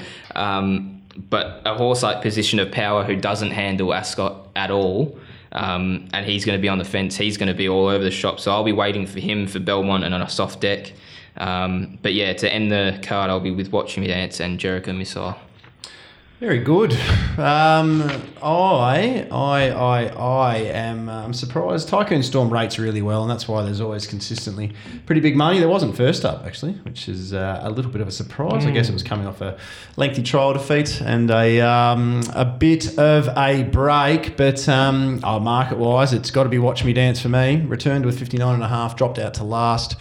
S4: But a horse like Position of Power, who doesn't handle Ascot at all, um, and he's going to be on the fence. He's going to be all over the shop. So I'll be waiting for him for Belmont and on a soft deck. Um, but yeah, to end the card, I'll be with Watching Me Dance and Jericho Missile.
S2: Very good. Um, I, I, I, I am um, surprised. Tycoon Storm rates really well, and that's why there's always consistently pretty big money. There wasn't first up actually, which is uh, a little bit of a surprise. I guess it was coming off a lengthy trial defeat and a um, a bit of a break, but um, oh, market wise, it's got to be Watch Me Dance for me. Returned with 59 and a half, dropped out to last.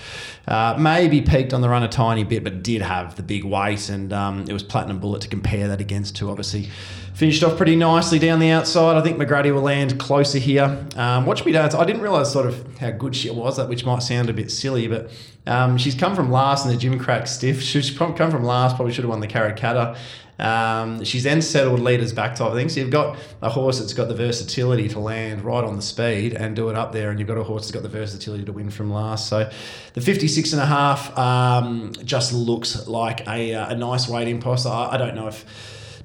S2: Uh, maybe peaked on the run a tiny bit, but did have the big weight, and um, it was Platinum Bullet to compare that against. Too obviously finished off pretty nicely down the outside. I think McGruddy will land closer here. Um, Watch Me Dance. I didn't realise sort of how good she was, which might sound a bit silly, but um, she's come from last in the gym Crack Stiff. [LAUGHS] She's come from last. Probably should have won the Karrakatta. Um, she's then settled leaders back type of thing. So you've got a horse that's got the versatility to land right on the speed and do it up there, and you've got a horse that's got the versatility to win from last. So the 56 and a half um, just looks like a, uh, a nice weight impost. I, I don't know if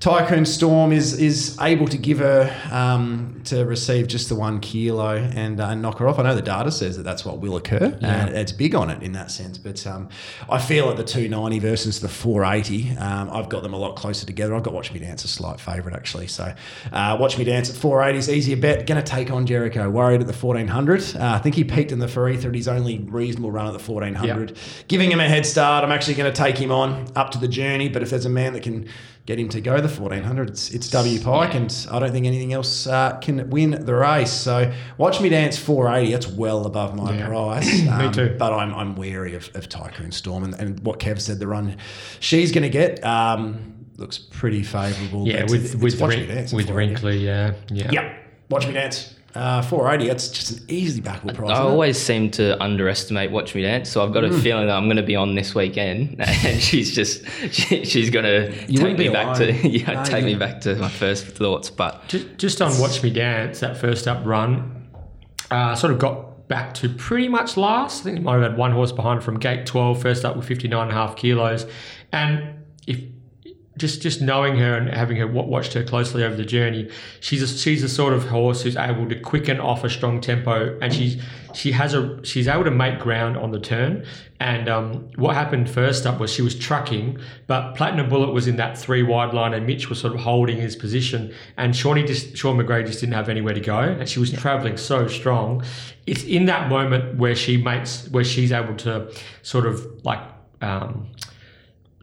S2: Tycoon Storm is is able to give her um, to receive just the one kilo and uh, knock her off. I know the data says that that's what will occur, and it's big on it in that sense. But um, I feel at the 290 versus the 480, um, I've got them a lot closer together. I've got Watch Me Dance a slight favourite actually. So uh, Watch Me Dance at 480 is easier bet. Going to take on Jericho. Worried at the 1400. Uh, I think he peaked in the Faretha at his only reasonable run at the 1400, giving him a head start. I'm actually going to take him on up to the journey. But if there's a man that can get him to go the fourteen hundred. It's, it's W Pike, and I don't think anything else uh, can win the race. So watch me dance four eighty. That's well above my
S1: Yeah.
S2: price. [CLEARS THROAT] Um,
S1: Me too.
S2: But I'm I'm wary of, of Tycoon Storm and, and what Kev said the run she's going to get um, looks pretty favourable.
S1: Yeah, with with
S2: watch
S1: Rin-
S2: me dance at
S1: with
S2: 480.
S1: Wrinkly, yeah, yeah.
S2: Yep, watch me dance. Uh, 480. That's just an easily backable price.
S4: I always seem to underestimate Watch Me Dance, so I've got a
S2: Mm.
S4: feeling that I'm going to be on this weekend, [LAUGHS] and she's just she, she's going to take me back to [LAUGHS] yeah,
S2: No,
S4: take me back to my first thoughts. But
S1: Just, just on Watch Me Dance, that first up run, uh, sort of got back to pretty much last. I think it might have had one horse behind from gate 12, first up with 59 and a half kilos. And just just knowing her and having her watched her closely over the journey, she's a, she's the sort of horse who's able to quicken off a strong tempo, and she she has a she's able to make ground on the turn. And um, what happened first up was she was trucking, but Platinum Bullet was in that three wide line, and Mitch was sort of holding his position, and Shawnee just Sean McGray just didn't have anywhere to go, and she was travelling so strong. It's in that moment where she makes where she's able to sort of like. Um,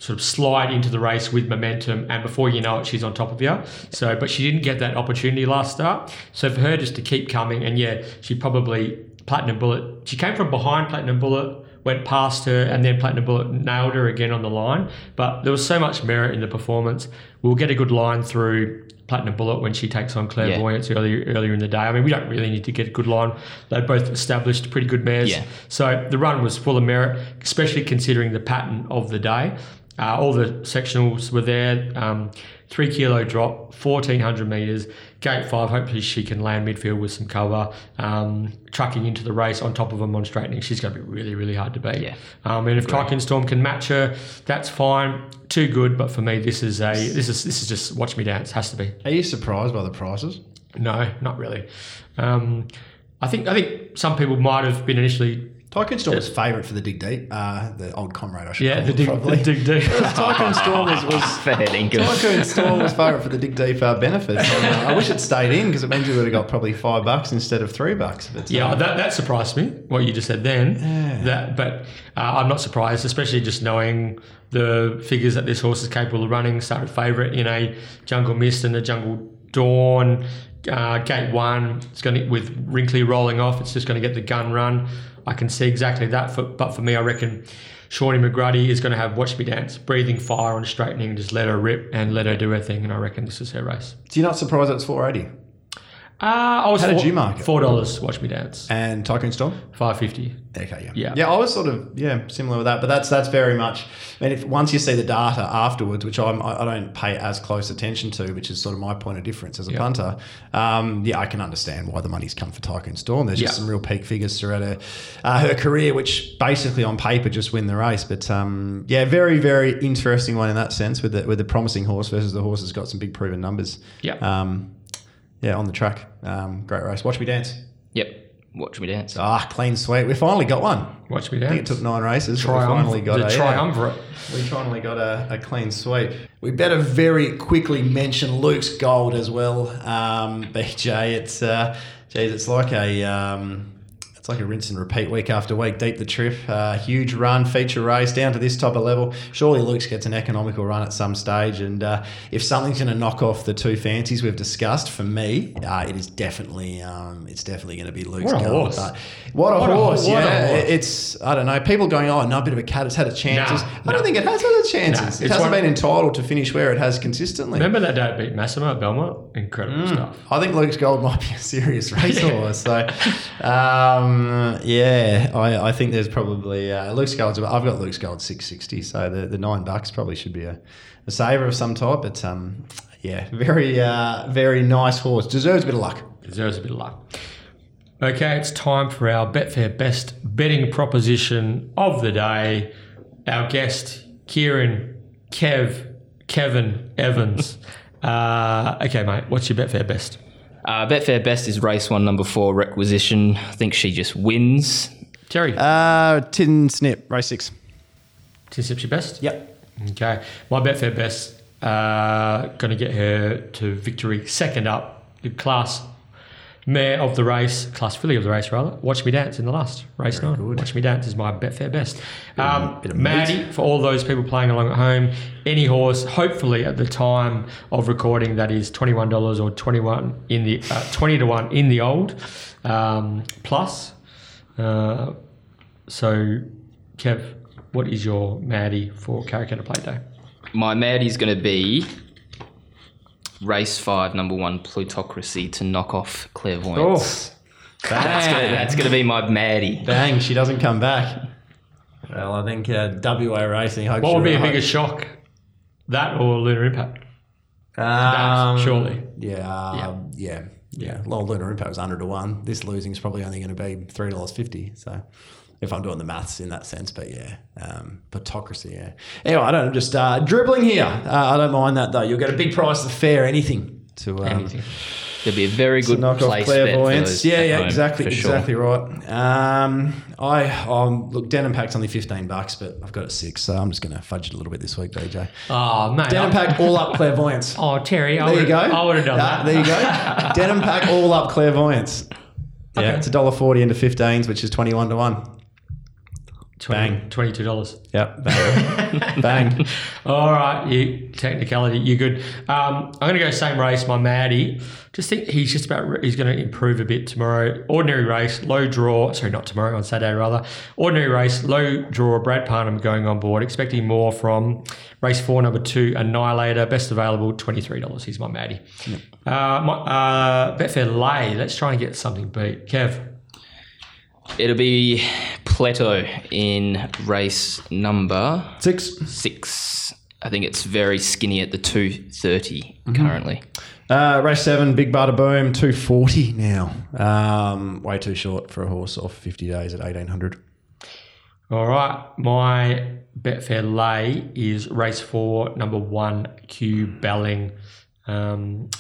S1: sort of slide into the race with momentum, and before you know it, she's on top of you. So, but she didn't get that opportunity last start. So for her just to keep coming, and yeah, she probably Platinum Bullet. She came from behind Platinum Bullet, went past her, and then Platinum Bullet nailed her again on the line. But there was so much merit in the performance. We'll get a good line through. Platinum Bullet when she takes on Clairvoyance earlier earlier in the day. I mean, we don't really need to get a good line. They both established pretty good mares.
S4: Yeah.
S1: So the run was full of merit, especially considering the pattern of the day. Uh, all the sectionals were there. Um, three kilo drop, 1400 meters, gate five. Hopefully, she can land midfield with some cover. Um, trucking into the race on top of them on straightening, she's going to be really, really hard to beat.
S4: Yeah.
S1: Um, and if Tycoon Storm can match her, that's fine. Too good, but for me, this is a this is this is just watch me dance. Has to be.
S2: Are you surprised by the prices?
S1: No, not really. Um, I think I think some people might have been initially
S2: Tycoon Storm was favourite for the dig deep. Uh, the old comrade, I should
S1: yeah the dig,
S2: probably.
S1: the dig deep. [LAUGHS]
S2: Tycoon Storm was, was [LAUGHS]
S4: fair dinkum.
S2: Tycoon Storm was favourite for the dig deep uh, benefits. And, uh, I wish it stayed in because it means we would have got probably five bucks instead of three bucks. But
S1: Yeah,
S2: uh,
S1: that, that surprised me. What you just said then. Yeah. That, but uh, I'm not surprised, especially just knowing the figures that this horse is capable of running. Started favourite in a Jungle Mist and a Jungle Dawn. Uh, gate one, it's going to with Wrinkly rolling off. It's just going to get the gun run. I can see exactly that. For, but for me, I reckon Shawnee McGruddy is going to have watch me dance, breathing fire on straightening, just let her rip and let her do her thing. And I reckon this is her race.
S2: do you not surprised it's four eighty?
S1: Uh, I was
S2: How did
S1: four-
S2: you mark it?
S1: Four dollars. Watch me dance.
S2: And Tycoon Storm?
S1: Five fifty.
S2: Okay, yeah.
S1: Yeah.
S2: Yeah, I was sort of yeah similar with that, but that's that's very much. I mean, if once you see the data afterwards, which I'm, I don't pay as close attention to, which is sort of my point of difference as a
S1: Yeah.
S2: punter. Um, yeah, I can understand why the money's come for Tycoon Storm. There's just some real peak figures throughout her uh, her career, which basically on paper just win the race. But um, yeah, very very interesting one in that sense with the with the promising horse versus the horse that's got some big proven numbers.
S1: Yeah.
S2: Um, yeah, on the track. Um, great race. Watch me dance.
S4: Yep, watch me dance.
S2: Ah, clean sweep. We finally got one.
S1: Watch me dance.
S2: I think it took nine races. but we finally got
S1: the
S2: a, yeah.
S1: triumvirate.
S2: We finally got a, a clean sweep. We better very quickly mention Luke's gold as well. Um, [LAUGHS] BJ, it's uh, geez, it's like a um, it's like a rinse and repeat week after week. Deep the trip, uh, huge run, feature race down to this type of level. Surely Luke's gets an economical run at some stage, and uh, if something's going to knock off the two fancies we've discussed, for me, uh, it is definitely um, it's definitely going to be Luke's
S1: What a
S2: gold.
S1: horse.
S2: But what a
S1: What a-
S2: horse!
S1: what a
S2: yeah,
S1: horse.
S2: it's I don't know. People going, oh, no, a bit of a cat. It's had its chances.
S1: Nah,
S2: I don't
S1: nah.
S2: think it has had its chances.
S1: Nah,
S2: it hasn't been entitled to finish where it has consistently.
S1: Remember that day it beat Massimo at Belmont? Incredible stuff.
S2: I think Luke's Gold might be a serious [LAUGHS] racehorse. So, um, yeah, I, I think there's probably uh, Luke's Gold's. I've got Luke's Gold six sixty. So the, the nine bucks probably should be a, a saver of some type. But um, yeah, very uh, very nice horse. Deserves a bit of luck.
S1: Deserves a bit of luck. Okay, it's time for our Betfair Best betting proposition of the day. Our guest, Keiran, Kev, Kevin Evans. [LAUGHS] uh, okay, mate, what's your Betfair Best?
S4: Uh, Betfair Best is race one, number four, Requisition. I think she just wins.
S1: Terry.
S2: Uh, tin snip race six.
S1: Tin Snip's your best?
S2: Yep.
S1: Okay, my Betfair Best, uh, going to get her to victory second up. The class mare of the race, class filly of the race rather. Watch me dance in the last race nine. Watch me dance is my Betfair best. Um,
S2: bit of meat.
S1: Maddie, for all those people playing along at home, any horse, hopefully at the time of recording, that is twenty one dollars or twenty one in the uh, twenty to one in the old um, plus. Uh, so, Kev, what is your Maddie for Karrakatta Plate Day?
S4: My Maddie's going to be race five, number one, plutocracy to knock off clairvoyance. That's gonna, that's gonna be my Maddie.
S2: Bang, she doesn't come back. Well, I think uh, WA Racing hopes
S1: What would be a bigger shock? That or Lunar Impact?
S2: Um,
S1: surely.
S2: Yeah, yeah, yeah, yeah. Well, Lunar Impact was hundred to one. This losing is probably only going to be three dollars fifty. So, if I'm doing the maths in that sense, but yeah, um, plutocracy. Yeah. Anyway, I don't know, just uh, dribbling here. Uh, I don't mind that though. You'll get a big price of fair anything to um,
S4: Anything. There'll be a very good
S2: knock off
S4: place for
S2: clairvoyance. Yeah, yeah,
S4: home,
S2: exactly,
S4: sure.
S2: exactly right. Um, I um, look, Denim Pack's only fifteen bucks, but I've got it six, so I'm just going to fudge it a little bit this week, DJ.
S1: Oh, mate.
S2: Denim
S1: I-
S2: Pack all up clairvoyance. [LAUGHS]
S1: Oh, Terry, I
S2: There you go.
S1: I would have done
S2: Ah,
S1: that.
S2: There you go. Denim pack all up clairvoyance. [LAUGHS] Yeah, it's a dollar forty into fifteens, which is twenty one to one. Bang.
S1: Twenty-two dollars.
S2: Yep. Bang. [LAUGHS] Bang.
S1: All right, you technicality, you're good. Um, I'm going to go same race. My Maddie, just think he's just about he's going to improve a bit tomorrow. Ordinary race, low draw. Sorry, not tomorrow on Saturday rather. Ordinary race, low draw. Brad Parnham going on board. Expecting more from race four, number two, Annihilator. Best available, twenty three dollars. He's my Maddie. Uh, my, uh, Betfair lay. Let's try and get something beat. Kev.
S4: It'll be Plateau in race number
S2: Six.
S4: six. I think it's very skinny at the 230
S2: Mm-hmm.
S4: currently.
S2: Uh, race seven, Big Butter Boom, two forty now. Um, way too short for a horse off fifty days at eighteen hundred.
S1: All right, my Betfair lay is race four, number one, Q Belling. Um,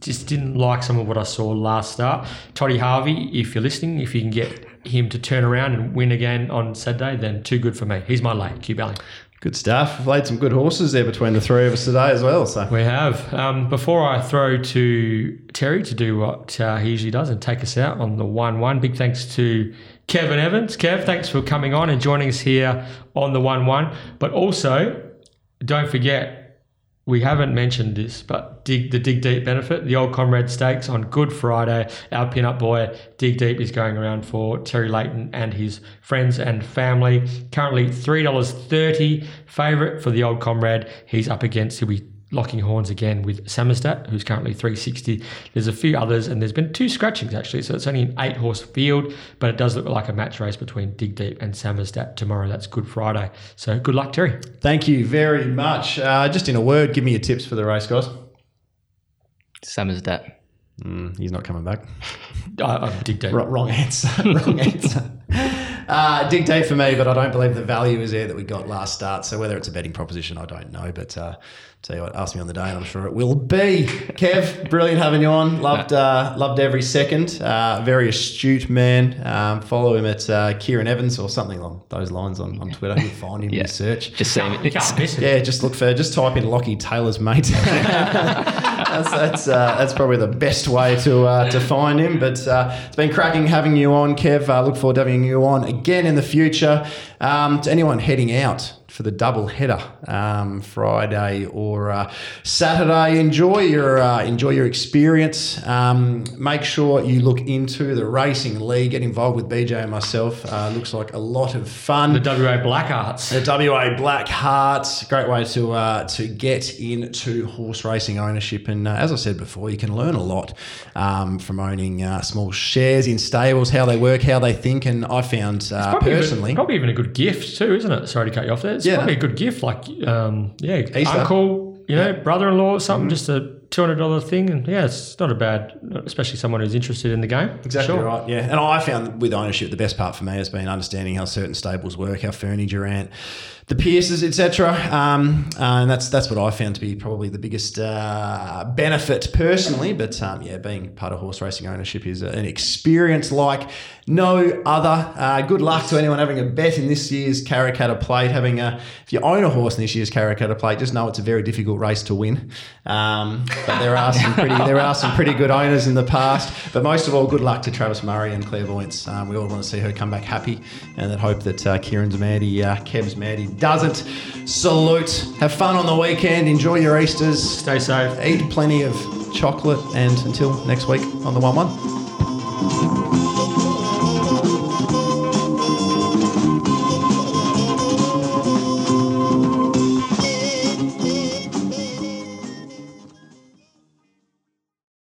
S1: just didn't like some of what I saw last start. Toddy Harvey, if you're listening, if you can get him to turn around and win again on Saturday, then too good for me. He's my lay, Q Belling.
S2: Good stuff. We've laid some good horses there between the three of us today as well. So
S1: We have. Um, before I throw to Terry to do what uh, he usually does and take us out on the 1 1, big thanks to Kevin Evans. Kev, thanks for coming on and joining us here on the 1 1. But also, don't forget, we haven't mentioned this, but dig the Dig Deep benefit, the old Comrade Stakes on Good Friday. Our pin-up boy Dig Deep is going around for Terry Leighton and his friends and family. Currently three dollars thirty favourite for the old Comrade. He's up against he'll be locking horns again with Samerstat, who's currently 360. There's a few others, and there's been two scratchings actually, so it's only an eight horse field, but it does look like a match race between Dig Deep and Samerstat tomorrow. That's Good Friday. So good luck, Terry.
S2: thank you very much. Uh, just in a word, give me your tips for the race, guys.
S4: Same as that.
S2: Mm, he's not coming back.
S1: I, I Dig Deep.
S2: Wrong, wrong answer. [LAUGHS] wrong answer. Uh, dig deep for me, but I don't believe the value is there that we got last start. So whether it's a betting proposition, I don't know. But uh, tell you what, ask me on the day, and I'm sure it will be. Kev, brilliant having you on. Loved uh, loved every second. Uh, very astute man. Um, follow him at uh, Keiran Evans or something along those lines on, on Twitter. You'll find him in
S4: Yeah.
S2: your search.
S4: Just saying.
S1: You can't miss it.
S2: Yeah, just look for just type in Lockie Taylor's mate. [LAUGHS] [LAUGHS] that's that's, uh, that's probably the best way to uh, to find him. But uh, it's been cracking having you on, Kev. Uh, look forward to having you on again in the future. Um, to anyone heading out for the double header um, Friday or uh, Saturday, enjoy your uh, enjoy your experience. Um, make sure you look into the racing league. Get involved with BJ and myself. Uh, looks like a lot of fun.
S1: The WA Black Arts.
S2: The WA Black Hearts, great way to uh, to get into horse racing ownership, and uh, as I said before, you can learn a lot um, from owning uh, small shares in stables, how they work, how they think, and I found uh,
S1: Probably
S2: personally,
S1: even, probably even a good gift too, isn't it? Sorry to cut you off there. It's
S2: Yeah.
S1: probably a good gift, like um, yeah,
S2: Easter.
S1: uncle, you know, brother-in-law, something,
S2: Mm-hmm.
S1: just a two hundred dollar thing, and yeah, it's not a bad, especially someone who's interested in the game.
S2: Exactly
S1: Sure.
S2: right. Yeah, and I found with ownership, the best part for me has been understanding how certain stables work, how Fernie Durant, the Pierces, etc. Um, uh, and that's that's what I found to be probably the biggest uh, benefit personally. But um, yeah, being part of horse racing ownership is an experience like no other. Uh, good luck to anyone having a bet in this year's Karrakatta Plate. Having a if you own a horse in this year's Karrakatta Plate, just know it's a very difficult race to win. Um, but there are some pretty there are some pretty good owners in the past. But most of all, good luck to Travis Murray and Clairvoyance. Um, we all want to see her come back happy, and that hope that uh, Keiran's Maddie, uh, Kev's Maddie doesn't. Salute. Have fun on the weekend. Enjoy your Easters.
S1: Stay safe.
S2: Eat plenty of chocolate, and until next week on the One One.